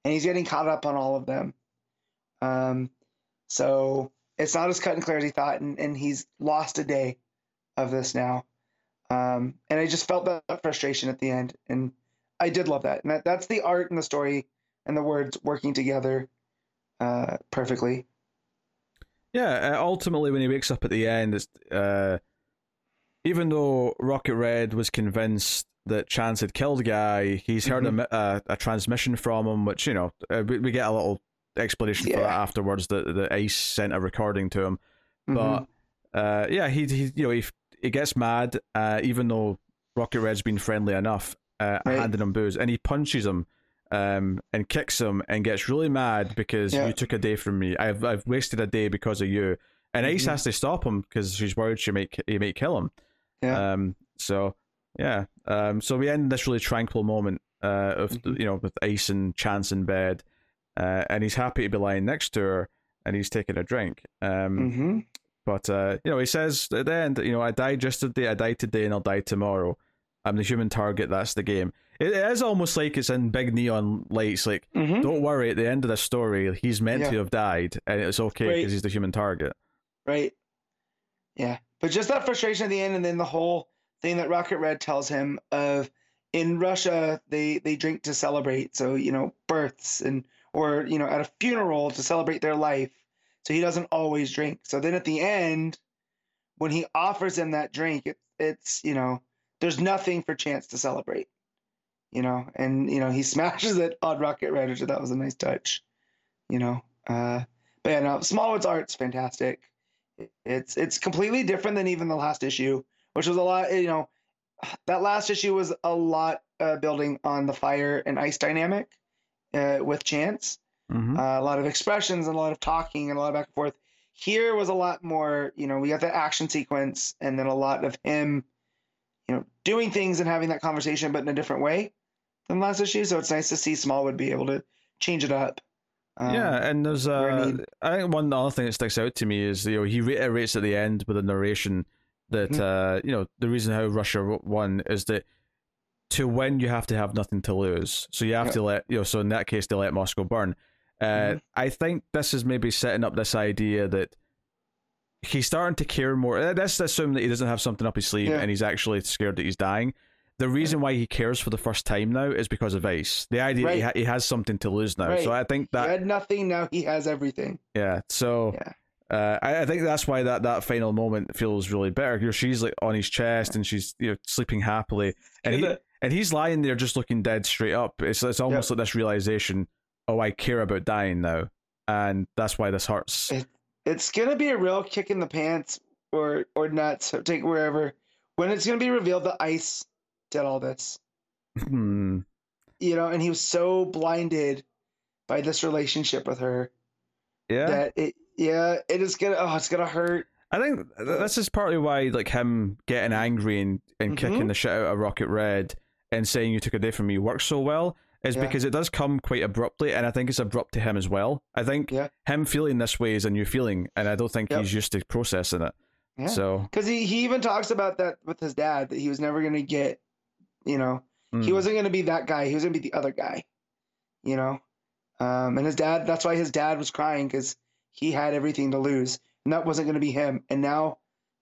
and he's getting caught up on all of them. Um, so it's not as cut and clear as he thought, and, and he's lost a day of this now. Um, and I just felt that frustration at the end, and I did love that. And that, that's the art and the story and the words working together uh, perfectly. Yeah, uh, ultimately, when he wakes up at the end, it's uh, even though Rocket Red was convinced that Chance had killed Guy, he's heard mm-hmm. a, a, a, transmission from him, which you know uh, we, we, get a little explanation yeah. for that afterwards. That the Ice sent a recording to him, mm-hmm. but uh, yeah, he, he you know he he gets mad, uh, even though Rocket Red's been friendly enough, uh, right. handing him booze, and he punches him um, and kicks him and gets really mad because yeah. you took a day from me. I've I've wasted a day because of you. And Ice mm-hmm. has to stop him because she's worried she may he may kill him. Yeah. Um. So yeah. Um. So we end this really tranquil moment. Uh. Of mm-hmm. you know with Ice and Chance in bed, uh, and he's happy to be lying next to her, and he's taking a drink. Um. Mm-hmm. But uh, you know, he says at the end, you know, I died yesterday, I died today, and I'll die tomorrow. I'm the human target. That's the game. It is almost like it's in big neon lights. Like, mm-hmm. don't worry. At the end of the story, he's meant yeah. to have died, and it's okay because right. he's the human target. Right. Yeah, but just that frustration at the end, and then the whole thing that Rocket Red tells him of in Russia they they drink to celebrate. So you know births and or you know at a funeral to celebrate their life. So he doesn't always drink. So then at the end, when he offers him that drink, it, it's you know there's nothing for Chance to celebrate, you know, and you know he *laughs* smashes it on Rocket Red, which that was a nice touch, you know. Uh, but yeah, no, Smallwood's art's fantastic. It's it's completely different than even the last issue, which was a lot. You know, that last issue was a lot uh, building on the fire and ice dynamic uh, with Chance. Mm-hmm. Uh, a lot of expressions and a lot of talking and a lot of back and forth. Here was a lot more. You know, we got the action sequence and then a lot of him you know, doing things and having that conversation, but in a different way than last issue. So it's nice to see Smallwood be able to change it up. Um, yeah, and there's uh, I think one other thing that sticks out to me is you know he reiterates at the end with a narration that mm-hmm. uh, you know the reason how Russia won is that to win you have to have nothing to lose, so you have yeah. to let you know. So in that case, they let Moscow burn. Uh, mm-hmm. I think this is maybe setting up this idea that he's starting to care more. Let's assume that he doesn't have something up his sleeve yeah. and he's actually scared that he's dying. The reason why he cares for the first time now is because of Ice. The idea right. he, ha- he has something to lose now. Right. So I think that he had nothing now he has everything. Yeah. So yeah. Uh, I, I, think that's why that, that final moment feels really better. You know, she's like on his chest and she's you know sleeping happily, and he and he's lying there just looking dead straight up. It's it's almost yep. like this realization, oh, I care about dying now, and that's why this hurts. It, it's gonna be a real kick in the pants or or nuts. Take wherever when it's gonna be revealed that Ice did all this. Hmm. You know, and he was so blinded by this relationship with her. Yeah. That it yeah, it is gonna oh it's gonna hurt. I think this is partly why like him getting angry and, and mm-hmm. kicking the shit out of Rocket Red and saying you took a day from me works so well is yeah. because it does come quite abruptly, and I think it's abrupt to him as well. I think yeah. him feeling this way is a new feeling, and I don't think yep. he's used to processing it. Yeah. So because he, he even talks about that with his dad that he was never going to get, you know, mm. he wasn't going to be that guy. He was going to be the other guy, you know. Um, and his dad, that's why his dad was crying because he had everything to lose, and that wasn't going to be him. And now,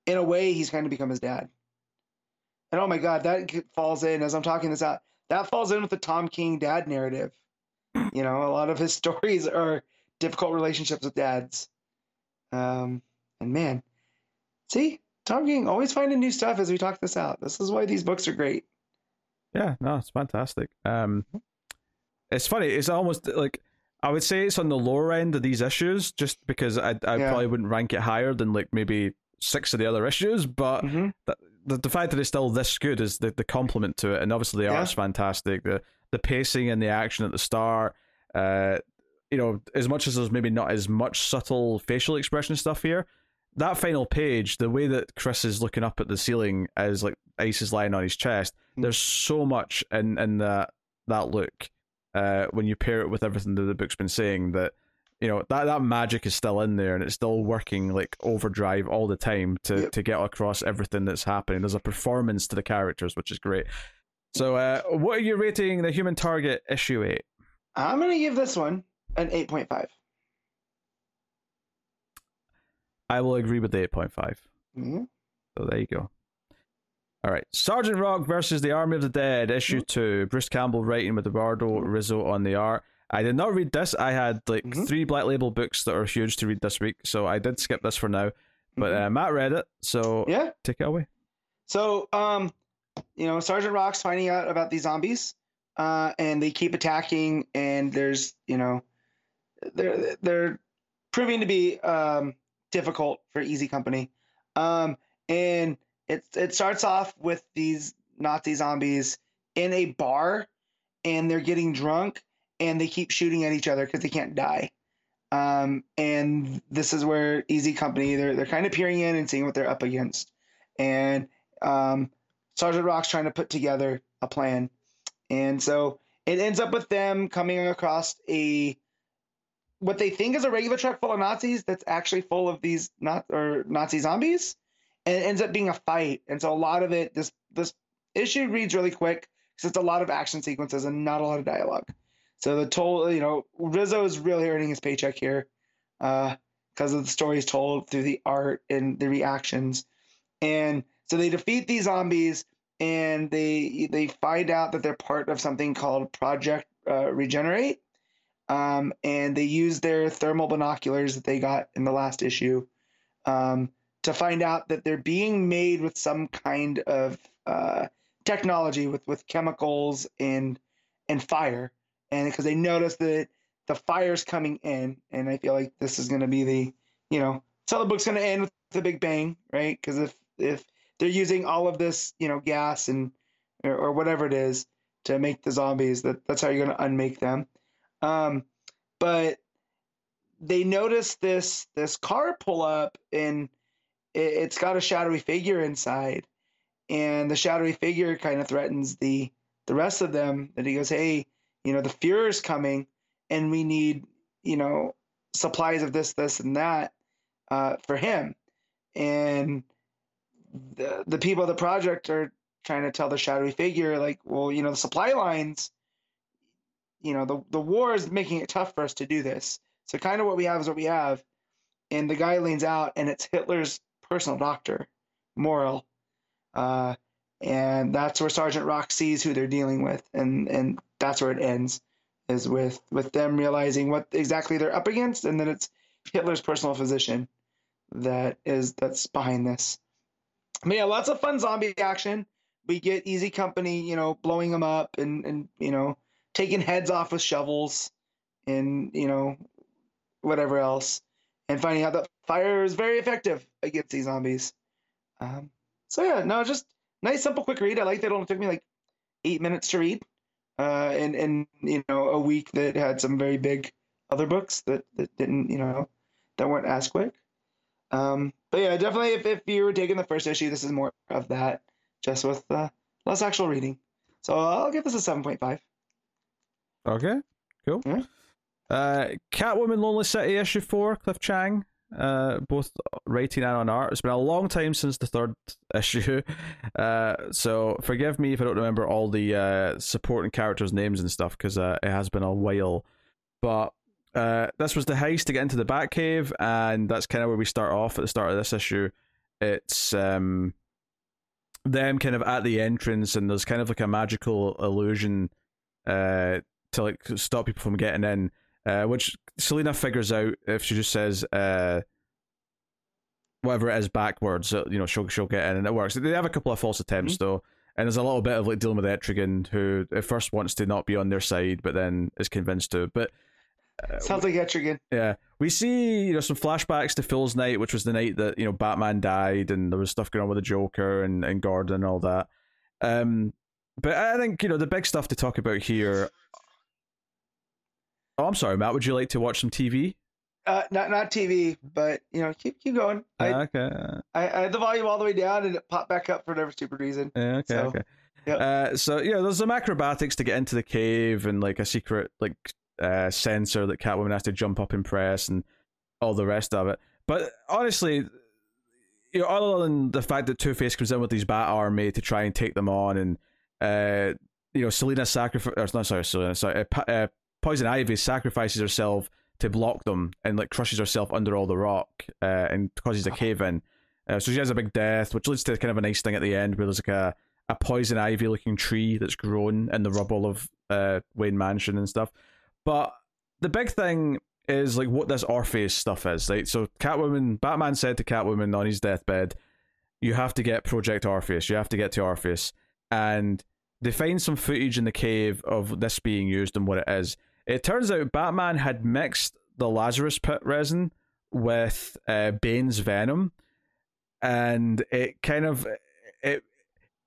in a way, he's kind of become his dad. And oh my God, that falls in as I'm talking this out that falls in with the Tom King dad narrative. You know, a lot of his *laughs* stories are difficult relationships with dads. Um, and man, see, Tom King always finding new stuff as we talk this out. This is why these books are great. Yeah, no, it's fantastic. Um, it's funny. It's almost like I would say it's on the lower end of these issues, just because I I yeah. probably wouldn't rank it higher than like maybe six of the other issues. But mm-hmm. that, the, the fact that it's still this good is the, the compliment to it, and obviously the yeah. art's fantastic. The the pacing and the action at the start, uh, you know, as much as there's maybe not as much subtle facial expression stuff here, that final page, the way that Chris is looking up at the ceiling as like Ice is lying on his chest, mm. there's so much in in that that look. Uh, when you pair it with everything that the book's been saying, that you know that that magic is still in there and it's still working like overdrive all the time to yep. to get across everything that's happening there's a performance to the characters which is great So, uh, what are you rating the Human Target issue eight? I'm gonna give this one an eight point five. I will agree with the eight point five. Mm-hmm. So there you go. All right, Sergeant Rock versus the Army of the Dead, issue Mm-hmm. two. Bruce Campbell writing with Eduardo Risso on the art. I did not read this. I had like Mhm. three Black Label books that are huge to read this week, so I did skip this for now. But uh, Matt read it, so Yeah. take it away. So, um, you know, Sergeant Rock's finding out about these zombies, uh, and they keep attacking, and there's, you know, they're they're proving to be um, difficult for Easy Company, um, and it it starts off with these Nazi zombies in a bar, and they're getting drunk, and they keep shooting at each other because they can't die. Um, and this is where Easy Company they're they're kind of peering in and seeing what they're up against, and um, Sergeant Rock's trying to put together a plan, and so it ends up with them coming across a what they think is a regular truck full of Nazis that's actually full of these not or Nazi zombies, and it ends up being a fight. And so a lot of it this this issue reads really quick because it's a lot of action sequences and not a lot of dialogue. So the toll, you know, Risso is really earning his paycheck here, because of the stories told through the art and the reactions, and so they defeat these zombies and they they find out that they're part of something called Project uh, Regenerate, um, and they use their thermal binoculars that they got in the last issue um, to find out that they're being made with some kind of uh, technology with with chemicals and and fire, and because they notice that the fire's coming in, and I feel like this is going to be the you know so the book's going to end with the big bang, right? Because if if they're using all of this, you know, gas and or, or whatever it is to make the zombies. That that's how you're going to unmake them. Um, but they notice this this car pull up and it, it's got a shadowy figure inside, and the shadowy figure kind of threatens the the rest of them. And he goes, "Hey, you know, the Fuhrer's coming, and we need you know supplies of this, this, and that uh, for him." And the the people of the project are trying to tell the shadowy figure like well you know the supply lines you know the the war is making it tough for us to do this. So kind of what we have is what we have. And the guy leans out and it's hitler's personal doctor Morell uh, and that's where sergeant rock sees who they're dealing with and and that's where it ends is with with them realizing what exactly they're up against and then it's hitler's personal physician that is that's behind this but yeah, lots of fun zombie action. We get Easy Company, you know, blowing them up and and you know taking heads off with shovels, and you know whatever else, and finding out that fire is very effective against these zombies. Um, so yeah, no, just nice, simple, quick read. I like that it only took me like eight minutes to read, uh, and and you know a week that had some very big other books that that didn't you know that weren't as quick. Um, but yeah, definitely if, if you were taking the first issue, this is more of that, just with uh, less actual reading. So I'll give this a 7.5. Okay, cool. Yeah. Uh, Catwoman Lonely City issue four, Cliff Chiang, uh, both writing and on art. It's been a long time since the third *laughs* issue, uh, so forgive me if I don't remember all the uh, supporting characters' names and stuff because uh, it has been a while. But uh, this was the heist to get into the Batcave, and that's kind of where we start off at the start of this issue. It's um, them kind of at the entrance, and there's kind of like a magical illusion uh, to like stop people from getting in. Uh, which Selina figures out if she just says uh, whatever it is backwards, uh, you know, she'll she'll get in, and it works. They have a couple of false attempts Mm-hmm. though, and there's a little bit of like dealing with Etrigan, who at first wants to not be on their side, but then is convinced to. But Sounds like Etrigan. yeah, we see you know some flashbacks to Fool's Night, which was the night that you know Batman died, and there was stuff going on with the Joker and and Gordon and all that. Um, but I think you know the big stuff to talk about here. Oh, I'm sorry, Matt. Would you like to watch some TV? Uh, not not TV, but you know, keep keep going. I, okay. I, I had the volume all the way down and it popped back up for whatever stupid reason. Yeah, okay, So, okay. yep. Uh, so yeah, there's some acrobatics to get into the cave and like a secret like uh sensor that Catwoman has to jump up and press and all the rest of it. But honestly, you know, other than the fact that Two Face comes in with his bat army to try and take them on, and uh, you know, Selena sacrifice. No, sorry, Selina. Sorry, uh, uh, Poison Ivy sacrifices herself to block them and like crushes herself under all the rock uh, and causes a cave in. Uh, so she has a big death, which leads to kind of a nice thing at the end where there's like a, a poison ivy looking tree that's grown in the rubble of uh, Wayne Mansion and stuff. But the big thing is like what this Orpheus stuff is, right? So Catwoman, Batman said to Catwoman on his deathbed, "You have to get Project Orpheus. You have to get to Orpheus." And they find some footage in the cave of this being used and what it is. It turns out Batman had mixed the Lazarus Pit resin with uh, Bane's venom, and it kind of it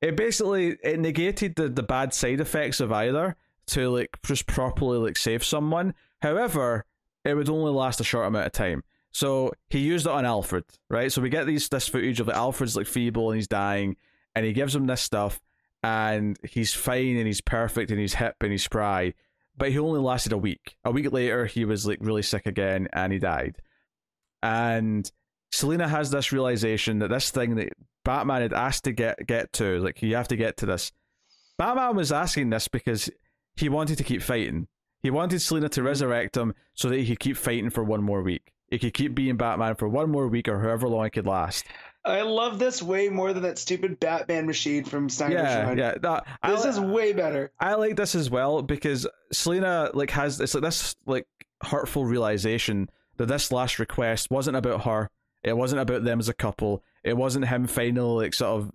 it basically it negated the, the bad side effects of either to like just properly like save someone. However, it would only last a short amount of time. So he used it on Alfred, right? So we get these this footage of Alfred's like feeble and he's dying, and he gives him this stuff, and he's fine and he's perfect and he's hip and he's spry, but he only lasted a week. A week later, he was like really sick again and he died. And Selina has this realization that this thing that Batman had asked to get get to, like you have to get to this. Batman was asking this because he wanted to keep fighting. He wanted Selina to mm-hmm. resurrect him so that he could keep fighting for one more week. He could keep being Batman for one more week or however long it could last. I love this way more than that stupid Batman machine from Snyder's yeah, Run. yeah. No, This li- is way better. I like this as well because Selina like has it's like this like hurtful realization that this last request wasn't about her. It wasn't about them as a couple. It wasn't him finally like sort of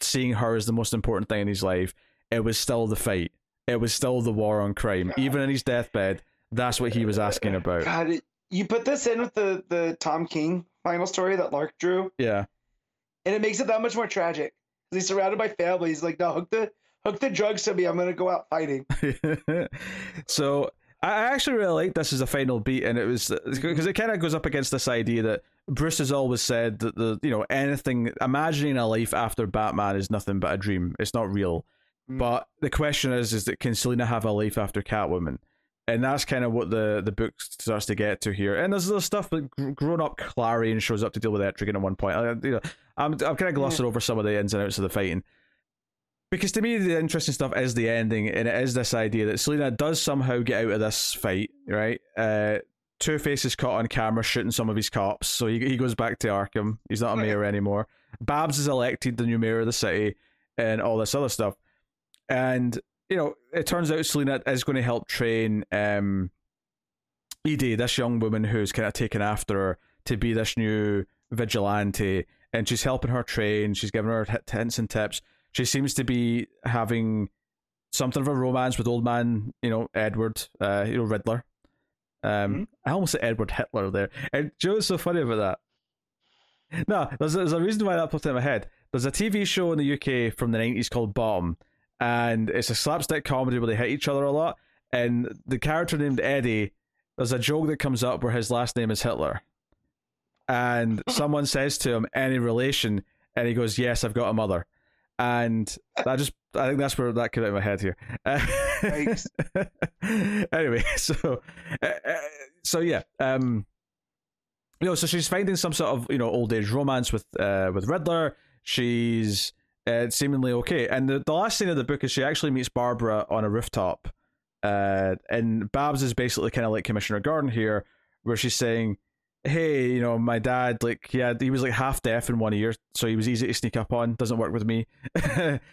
seeing her as the most important thing in his life. It was still the fight. It was still the war on crime. Even in his deathbed, that's what he was asking about. God, you put this in with the the Tom King final story that Lark drew, Yeah. And it makes it that much more tragic. He's surrounded by family. He's like, no, hook the hook the drugs to me. I'm gonna go out fighting. *laughs* so I I actually really like this as a final beat, and it was because it kind of goes up against this idea that Bruce has always said that the you know anything imagining a life after Batman is nothing but a dream. It's not real. Mm. But the question is, is that can Selina have a life after Catwoman? And that's kind of what the, the book starts to get to here. And there's the stuff like grown up Clarion shows up to deal with Etrigan at one point. I, you know, I'm I'm kind of glossing over some of the ins and outs of the fighting. Because to me the interesting stuff is the ending and it is this idea that Selina does somehow get out of this fight right? Uh Two Face is caught on camera shooting some of his cops so he, he goes back to Arkham. He's not a *laughs* mayor anymore. Babs is elected the new mayor of the city and all this other stuff. And you know it turns out Selina is going to help train um Edie this young woman who's kind of taken after her to be this new vigilante and she's helping her train she's giving her hints and tips she seems to be having something of a romance with old man, you know, Edward, uh, you know, Riddler. Um, Mhm. I almost said Edward Hitler there. And Joe is so funny about that. No, there's, there's a reason why that popped in my head. There's a TV show in the UK from the 90s called Bottom, and it's a slapstick comedy where they hit each other a lot. And the character named Eddie, there's a joke that comes up where his last name is Hitler. And *laughs* someone says to him, Any relation? And he goes, Yes, I've got a mother and I just I think that's where that came out of my head here. *laughs* Anyway, *laughs* so uh, uh, so yeah, um, you know, so she's finding some sort of you know old age romance with uh with Riddler. She's uh, seemingly okay, and the the last scene of the book is she actually meets Barbara on a rooftop, uh, and Babs is basically kind of like Commissioner Gordon here, where she's saying hey, you know, my dad, like, he had, he was like half deaf in one ear, so he was easy to sneak up on. Doesn't work with me. *laughs*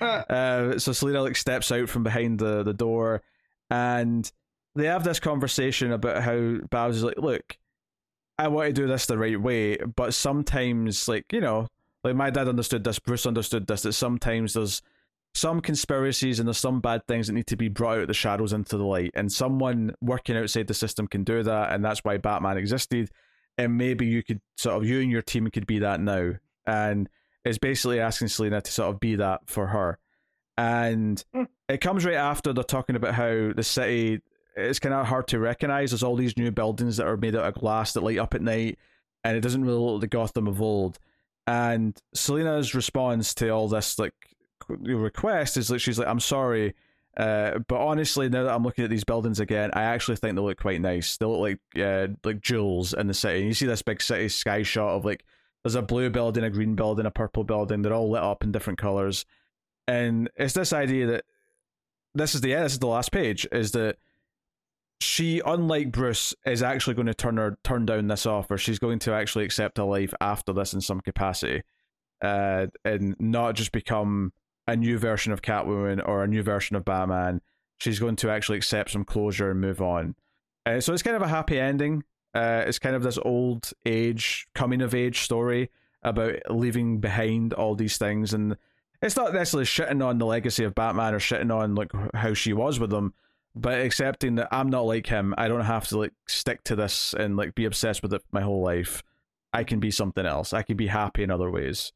uh, so Selina like steps out from behind the the door, and they have this conversation about how Babs is like, look, I want to do this the right way, but sometimes, like, you know, like my dad understood this, Bruce understood this, that sometimes there's some conspiracies and there's some bad things that need to be brought out of the shadows into the light, and someone working outside the system can do that, and that's why Batman existed. And maybe you could sort of you and your team could be that now. And it's basically asking selina to sort of be that for her. And Hmm. it comes right after they're talking about how the city it's kind of hard to recognize. There's all these new buildings that are made out of glass that light up at night and it doesn't really look like the gotham of old and selina's response to all this like request is like she's like i'm sorry uh, but honestly, now that I'm looking at these buildings again, I actually think they look quite nice. They look like uh, like jewels in the city. And you see this big city sky shot of like there's a blue building, a green building, a purple building. They're all lit up in different colors, and it's this idea that this is the end. This is the last page. Is that she, unlike Bruce, is actually going to turn her turn down this offer. She's going to actually accept a life after this in some capacity, uh, and not just become a new version of Catwoman or a new version of Batman. She's going to actually accept some closure and move on. Uh, so it's kind of a happy ending. Uh, it's kind of this old age, coming of age story about leaving behind all these things, and it's not necessarily shitting on the legacy of Batman or shitting on like how she was with him, but accepting that I'm not like him. I don't have to like stick to this and like be obsessed with it my whole life. I can be something else. I can be happy in other ways.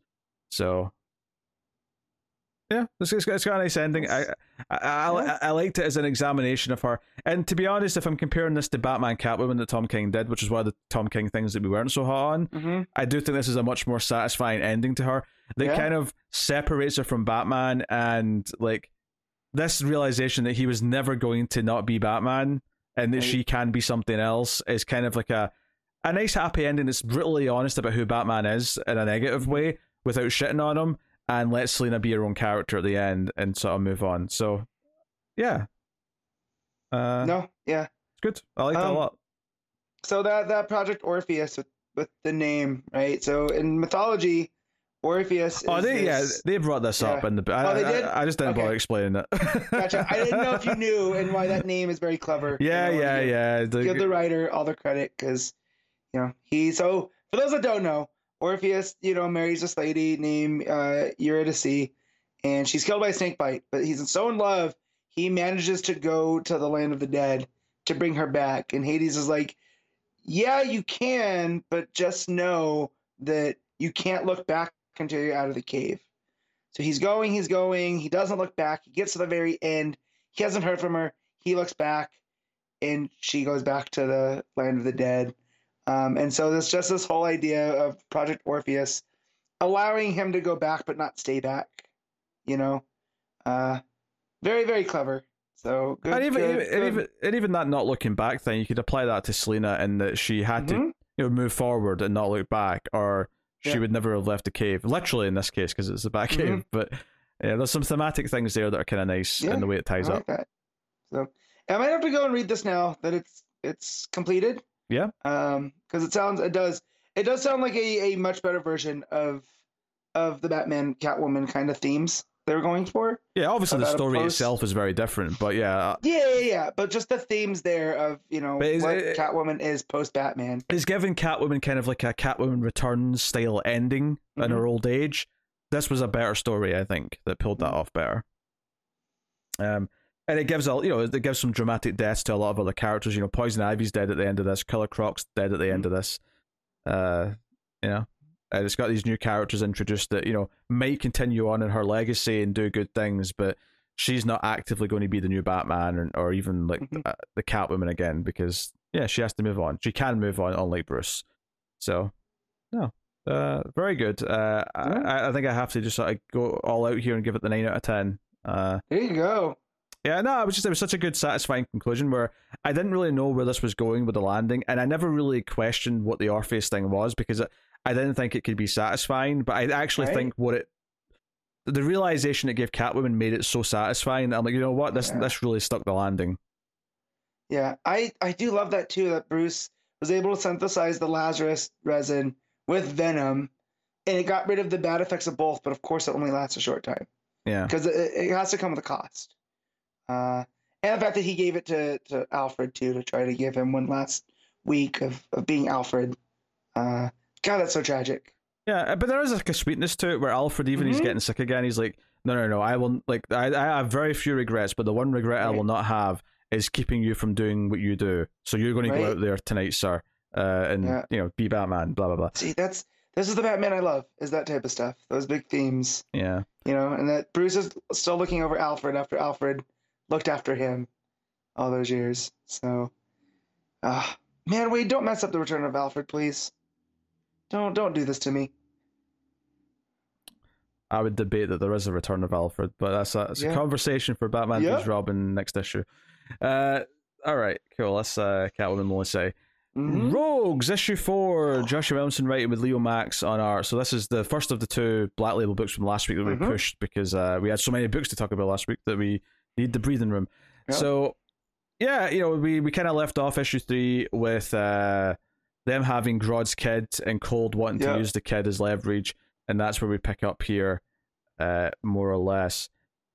So yeah, it's, it's, it's got a nice ending. I I, I, I, I liked it as an examination of her. And to be honest, if I'm comparing this to Batman Catwoman that Tom King did, which is one of the Tom King things that we weren't so hot on, Mm-hmm. I do think this is a much more satisfying ending to her. That Yeah. kind of separates her from Batman and like this realization that he was never going to not be Batman and that Right. she can be something else is kind of like a a nice happy ending that's brutally honest about who Batman is in a negative way without shitting on him and let Selina be her own character at the end and sort of move on. So yeah. Uh no, yeah. it's good. I like that a Um, lot. So that that Project Orpheus with with the name, right? So in mythology, Orpheus. Oh, is they yeah, they brought this up yeah. in the. I, Oh, they I- did? I, just didn't Okay. bother explaining it. *laughs* Gotcha. I didn't know if you knew and why that name is very clever. Yeah, You know, yeah, give- yeah. The- Give the writer all the credit because, you know, he. So for those that don't know, Orpheus, you know, marries this lady named uh, Eurydice, and she's killed by a snake bite. But he's so in love, he manages to go to the land of the dead to bring her back. And Hades is like, "Yeah, you can, but just know that you can't look back you're out of the cave." So he's going, he's going. He doesn't look back. He gets to the very end. He hasn't heard from her. He looks back, and she goes back to the land of the dead. Um, and so there's just this whole idea of Project Orpheus allowing him to go back but not stay back. You know, uh, very very clever. So good. and even, good, even, and good. even and even that not looking back thing, you could apply that to Selina in that she had to Mhm. you know move forward and not look back, or she Yeah. would never have left the cave. Literally in this case, because it's a back cave. Mhm. But yeah, there's some thematic things there that are kind of nice Yeah, in the way it ties I up. like that. So I might have to go and read this now that it's it's completed. Yeah. Um, because it sounds it does it does sound like a, a much better version of of the Batman Catwoman kind of themes they were going for. Yeah, obviously the story itself is very different, but yeah, uh, Yeah, yeah, yeah. But just the themes there of you know is what it- Catwoman is post Batman. it's giving Catwoman kind of like a Catwoman Returns style ending in Mhm. her old age. This was a better story, I think, that pulled that Mhm. off better. Um, and it gives a you know it gives some dramatic deaths to a lot of other characters. You know, Poison Ivy's dead at the end of this. Killer Croc's dead at the end of this. Uh, you know, and it's got these new characters introduced that you know might continue on in her legacy and do good things, but she's not actively going to be the new Batman or, or even like Mhm. uh, the Catwoman again because yeah, she has to move on. She can move on, unlike Bruce. So, no, uh, very good. Uh, Yeah. I, I think I have to just sort of go all out here and give it the nine out of ten. Uh, There you go. yeah, no, it was just it was such a good, satisfying conclusion where I didn't really know where this was going with the landing, and I never really questioned what the Orpheus thing was because I, I didn't think it could be satisfying. But I actually Right. think what it, the realization it gave Catwoman made it so satisfying. that I'm like, you know what, this Yeah. this really stuck the landing. Yeah, I I do love that too. That Bruce was able to synthesize the Lazarus resin with Venom, and it got rid of the bad effects of both. But of course, it only lasts a short time Yeah, because it, it has to come with a cost. Uh, and the fact that he gave it to, to Alfred too to try to give him one last week of, of being Alfred. Uh, God, that's so tragic. yeah, but there is like a sweetness to it where Alfred, even he's Mhm. getting sick again, he's like, no, no, no, I will like I I have very few regrets, but the one regret I will not have is keeping you from doing what you do. So you're going to go out there tonight, sir, uh, and Yeah. you know, be Batman, blah blah blah. See, that's this is the Batman I love. Is that type of stuff. Those big themes. Yeah. you know, and that Bruce is still looking over Alfred after Alfred looked after him all those years. So, ah, man, Waid, don't mess up the return of Alfred, please. Don't don't do this to me. I would debate that there is a return of Alfred, but that's a, that's a conversation for Batman Yeah. vs Robin next issue. Uh, all right, cool. Let's uh, Catwoman Melissa. Mhm. Rogues issue four. Joshua Williamson writing with Leomacs on art. So this is the first of the two Black Label books from last week that we Mhm. pushed because uh, we had so many books to talk about last week that we need the breathing room. Yeah. So, yeah, you know, we, we kind of left off issue three with uh, them having Grodd's kid and Cold wanting Yeah. to use the kid as leverage, and that's where we pick up here, uh, more or less.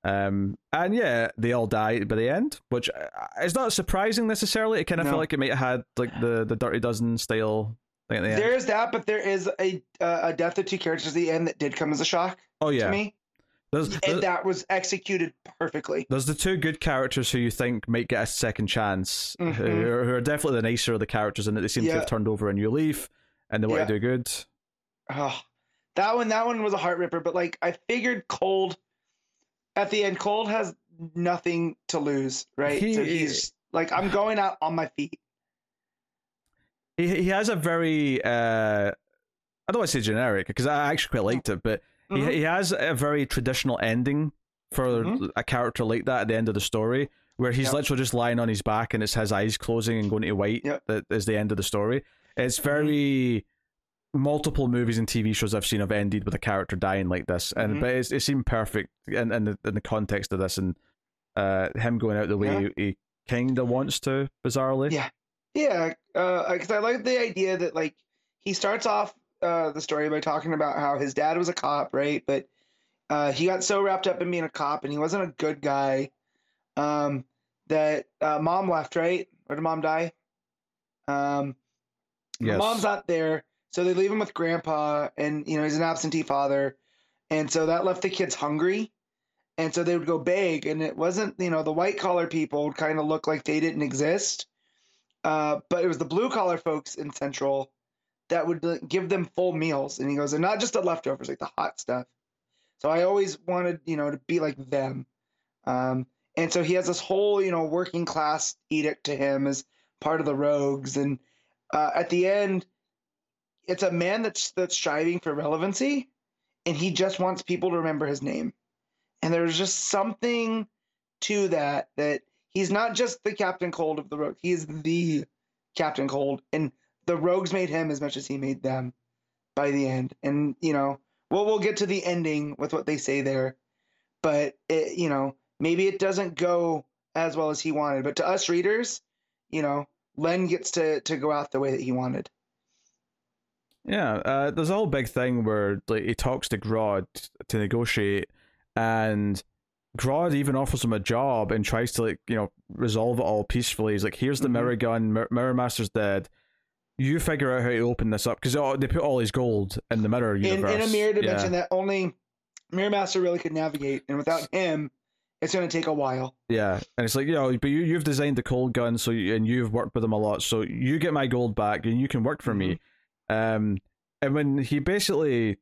Um, and yeah, they all die by the end, which uh, is not surprising necessarily. It kind of No. felt like it might have had like the the Dirty Dozen style thing at the end. There is that, but there is a uh, a death of two characters at the end that did come as a shock oh to yeah, me, there's, and that was executed perfectly. there's the two good characters who you think might get a second chance, who, Mhm. are, who are definitely the nicer of the characters, and that they seem to have turned over a new leaf, and they want Yeah. to do good. Oh, that one, that one was a heart ripper. But like, I figured Cold at the end, Cold has nothing to lose, right? so he's like, I'm going out on my feet. He he has a very uh, I don't want to say generic because I actually quite liked it, but Mhm. he he has a very traditional ending for Mhm. a character like that at the end of the story, where he's Yep. literally just lying on his back and it's his eyes closing and going to white. Yep. That is the end of the story. It's very multiple movies and TV shows I've seen have ended with a character dying like this, and Mhm. but it's, it seemed perfect in in the, in the context of this and uh, him going out the way Yeah. he, he kind of wants to, bizarrely. Yeah. Yeah, because I like the idea that like he starts off uh, the story by talking about how his dad was a cop, right? But uh, he got so wrapped up in being a cop and he wasn't a good guy um, that uh, mom left, right? Or did mom die? Um, Yes. Mom's not there, so they leave him with grandpa, and you know he's an absentee father, and so that left the kids hungry, and so they would go beg, and it wasn't you know the white collar people would kind of look like they didn't exist, uh, but it was the blue collar folks in Central that would give them full meals, and he goes, and not just the leftovers, like the hot stuff. So I always wanted you know to be like them, um, and so he has this whole you know working class edict to him as part of the rogues. And uh, at the end, it's a man that's that's striving for relevancy, and he just wants people to remember his name. And there's just something to that that he's not just the Captain Cold of the Rogues; he is the Captain Cold, and the Rogues made him as much as he made them by the end. And you know, well, we'll get to the ending with what they say there, but it, you know, maybe it doesn't go as well as he wanted. But to us readers, you know, Len gets to to go out the way that he wanted. Yeah, uh, there's a whole big thing where like he talks to Grodd to negotiate, and Grodd even offers him a job and tries to like you know resolve it all peacefully. He's like, "Here's the Mhm. mirror gun. Mir- mirror Master's dead. You figure out how to open this up because they put all his gold in the mirror universe in a mirror Yeah. dimension that only Mirror Master really could navigate, and without him, it's going to take a while. Yeah, and it's like you know, but you you've designed the cold gun, so you, and you've worked with him a lot, so you get my gold back, and you can work for me. Um, and when he basically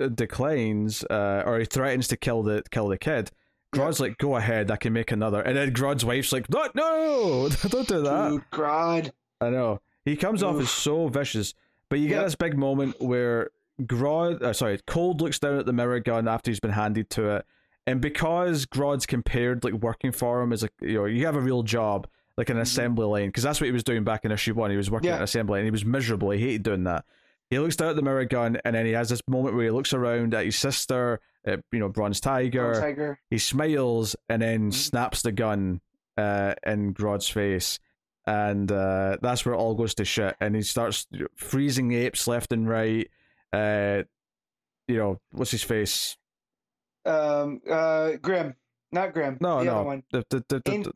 uh, declines, uh, or he threatens to kill the kill the kid, Grodd's like, "Go ahead, I can make another." And then Grodd's wife's like, "No, no, *laughs* don't do that." Dude, Grodd. I know he comes off as so vicious, but you get Yep. this big moment where Grodd, uh, sorry, Cold looks down at the mirror gun after he's been handed to it, and because Grodd's compared like working for him as like you know you have a real job like an assembly line because that's what he was doing back in issue one. He was working Mm-hmm. Yeah. at an assembly line. and He was miserable. He hated doing that. He looks down at the mirror gun and then he has this moment where he looks around at his sister, at, you know, Bronze Tiger. Bronze Tiger. He smiles and then Mhm. snaps the gun uh, in Grodd's face. And uh, that's where it all goes to shit. And he starts freezing apes left and right. Uh, you know, what's his face? Um, uh, Grim. Not Grim. No, the no. other one. The, the, the, the, An- the-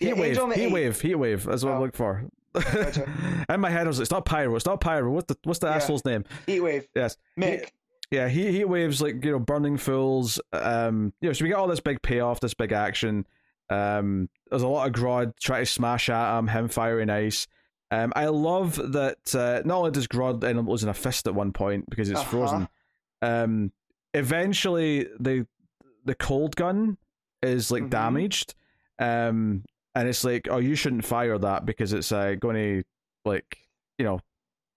Yeah, heat wave. Heat wave. Heat wave. That's what I'm Oh. looking for. Gotcha. *laughs* In my head, I was like, it's not Pyro. It's not Pyro. What's the, what's the Yeah. asshole's name? Heat Wave. Yes. Mick. yeah, he heat waves like you know burning fools. Um, you know, so we get all this big payoff, this big action. Um, there's a lot of Grodd trying to smash at him, him firing ice. Um, I love that. Uh, not only does Grodd end up losing a fist at one point because it's Uh-huh. frozen. Um, eventually the the cold gun is like Mhm. damaged. Um, and it's like, oh, you shouldn't fire that because it's uh, going to like you know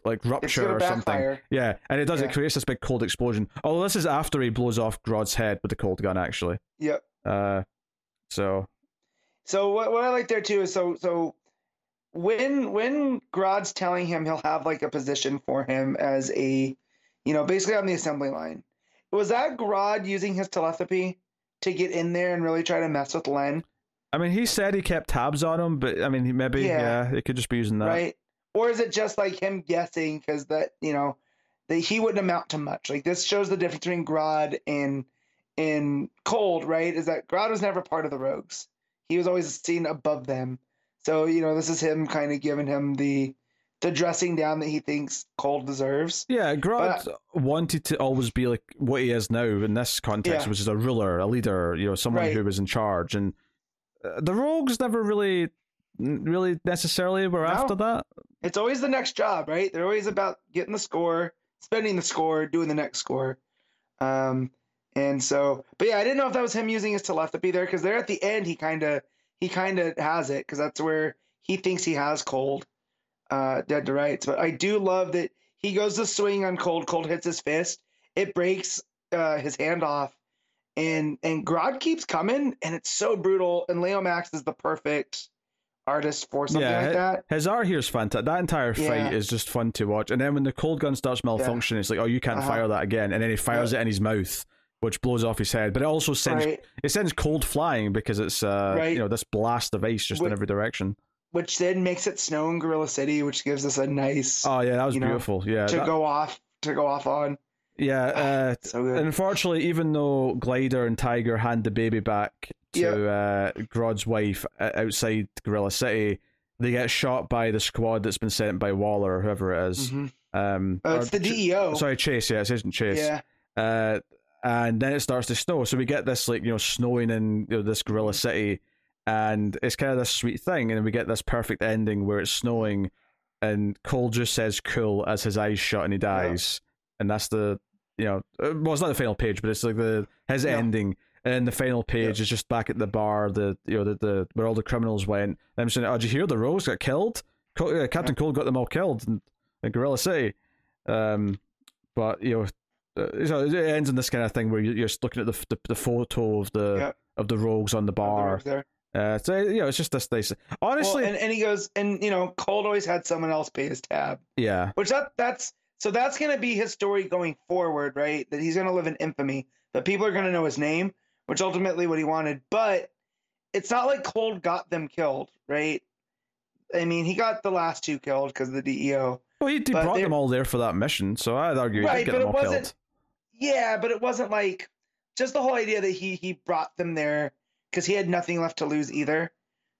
like rupture or something. backfire. Yeah, and it does. It creates this big cold explosion. Although this is after he blows off Grodd's head with the cold gun, actually. Yep. Uh, so So what what I like there too is so so when when Grodd's telling him he'll have like a position for him as a you know basically on the assembly line was that Grodd using his telepathy to get in there and really try to mess with Len, I mean, he said he kept tabs on him, but I mean, maybe Yeah. yeah, he could just be using that. right? Or is it just like him guessing because that you know that he wouldn't amount to much? Like this shows the difference between Grodd and and Cold, right? Is that Grodd was never part of the Rogues. He was always seen above them. So you know, this is him kind of giving him the the dressing down that he thinks Cold deserves. Yeah, Grodd wanted to always be like what he is now in this context, Yeah. which is a ruler, a leader, you know, someone Right. who was in charge. And uh, the rogues never really, really necessarily were No. after that. It's always the next job, right? They're always about getting the score, spending the score, doing the next score. Um, and so, but yeah, I didn't know if that was him using his telepathy there because there at the end he kind of he kind of has it because that's where he thinks he has cold, uh, dead to rights. But I do love that he goes to swing on cold. Cold hits his fist, it breaks uh, his hand off, and and Grodd keeps coming, and it's so brutal. And Leomacs is the perfect artist for something Yeah, like that. His art here is fantastic. That entire fight Yeah. is just fun to watch. And then when the cold gun starts malfunctioning, it's like, oh, you can't Uh-huh. fire that again. And then he fires it in his mouth, which blows off his head. But it also sends Right. it sends cold flying because it's uh Right. you know this blast of ice just in every direction. which then makes it snow in Gorilla City, which gives us a nice Oh yeah, that was You know, beautiful. Yeah, to that- go off to go off on. yeah. Uh, So good. Unfortunately, even though Glider and Tiger hand the baby back to uh, Grodd's wife uh, outside Gorilla City, they get shot by the squad that's been sent by Waller or whoever it is. Mhm. Um, Oh, it's the DEO. Sorry, Chase. Yeah, it isn't Chase. Yeah, Uh, and then it starts to snow, so we get this like you know snowing in you know, this Gorilla City, and it's kind of this sweet thing, and then we get this perfect ending where it's snowing, and Cold just says "cool" as his eyes shut and he dies, and that's the you know uh, well it's not the final page, but it's like the his No. ending. And the final page is just back at the bar, the you know the, the where all the criminals went. And I'm saying, "Oh, did you hear the Rose got killed? Co- Captain Cold got them all killed in, in Gorilla City." Um, but you know, so it ends in this kind of thing where you- you're just looking at the the, the photo of the Yep. of the rogues on the bar. there. Uh, so you know, it's just this nice. Honestly, Well, and, and he goes, and you know, Cold always had someone else pay his tab, yeah, which that that's so that's gonna be his story going forward, right? That he's gonna live in infamy, but people are gonna know his name, which ultimately what he wanted. But it's not like Cold got them killed, right? I mean, he got the last two killed because of the DEO. well, he, he brought them all there for that mission, so I'd argue he Right, did get but them it all wasn't- killed. Yeah, but it wasn't like just the whole idea that he he brought them there because he had nothing left to lose either.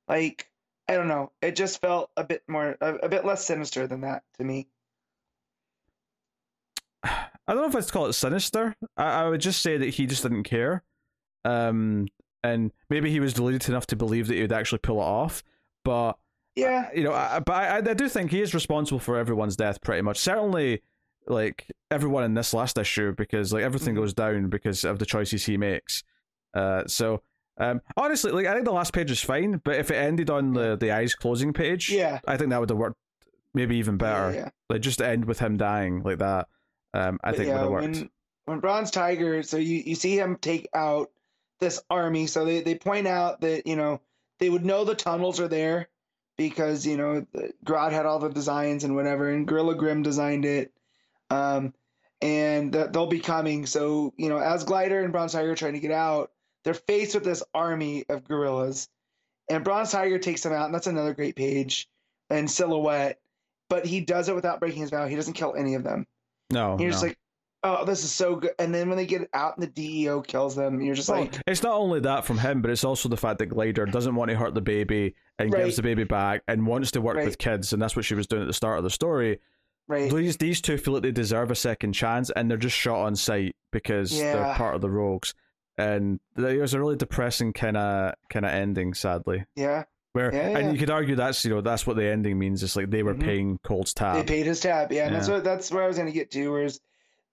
Like I don't know, it just felt a bit more a, a bit less sinister than that to me. I don't know if I'd call it sinister. I, I would just say that he just didn't care. Um, and maybe he was deluded enough to believe that he would actually pull it off. But Yeah, you know, I, but I, I do think he is responsible for everyone's death, pretty much. Certainly, like everyone in this last issue, because like everything Mhm. goes down because of the choices he makes. Uh, so um, honestly, like I think the last page is fine, but if it ended on the the eyes closing page, yeah, I think that would have worked maybe even better. Yeah, yeah. Like just to end with him dying like that. Um, I But think yeah, would have worked. when when Bronze Tiger, so you you see him take out this army. So they they point out that you know they would know the tunnels are there because you know the- Grodd had all the designs and whatever, and Gorilla Grim designed it. Um, and that they'll be coming. So you know, as Glider and Bronze Tiger are trying to get out, they're faced with this army of gorillas, and Bronze Tiger takes them out, and that's another great page and silhouette. But he does it without breaking his vow. He doesn't kill any of them. no, You're no. just like, oh, this is so good. And then when they get out and the DEO kills them, you're just Well, like, it's not only that from him, but it's also the fact that Glider doesn't want to hurt the baby and Right. gives the baby back and wants to work Right. with kids, and that's what she was doing at the start of the story. Right, These these two feel like they deserve a second chance, and they're just shot on sight because they're part of the rogues. And it was a really depressing kind of kind of ending, sadly. yeah. Where Yeah, yeah. and you could argue that's you know that's what the ending means. It's like they were Mhm. paying Cold's tab. They paid his tab. Yeah, and that's what that's where I was gonna get to. Whereas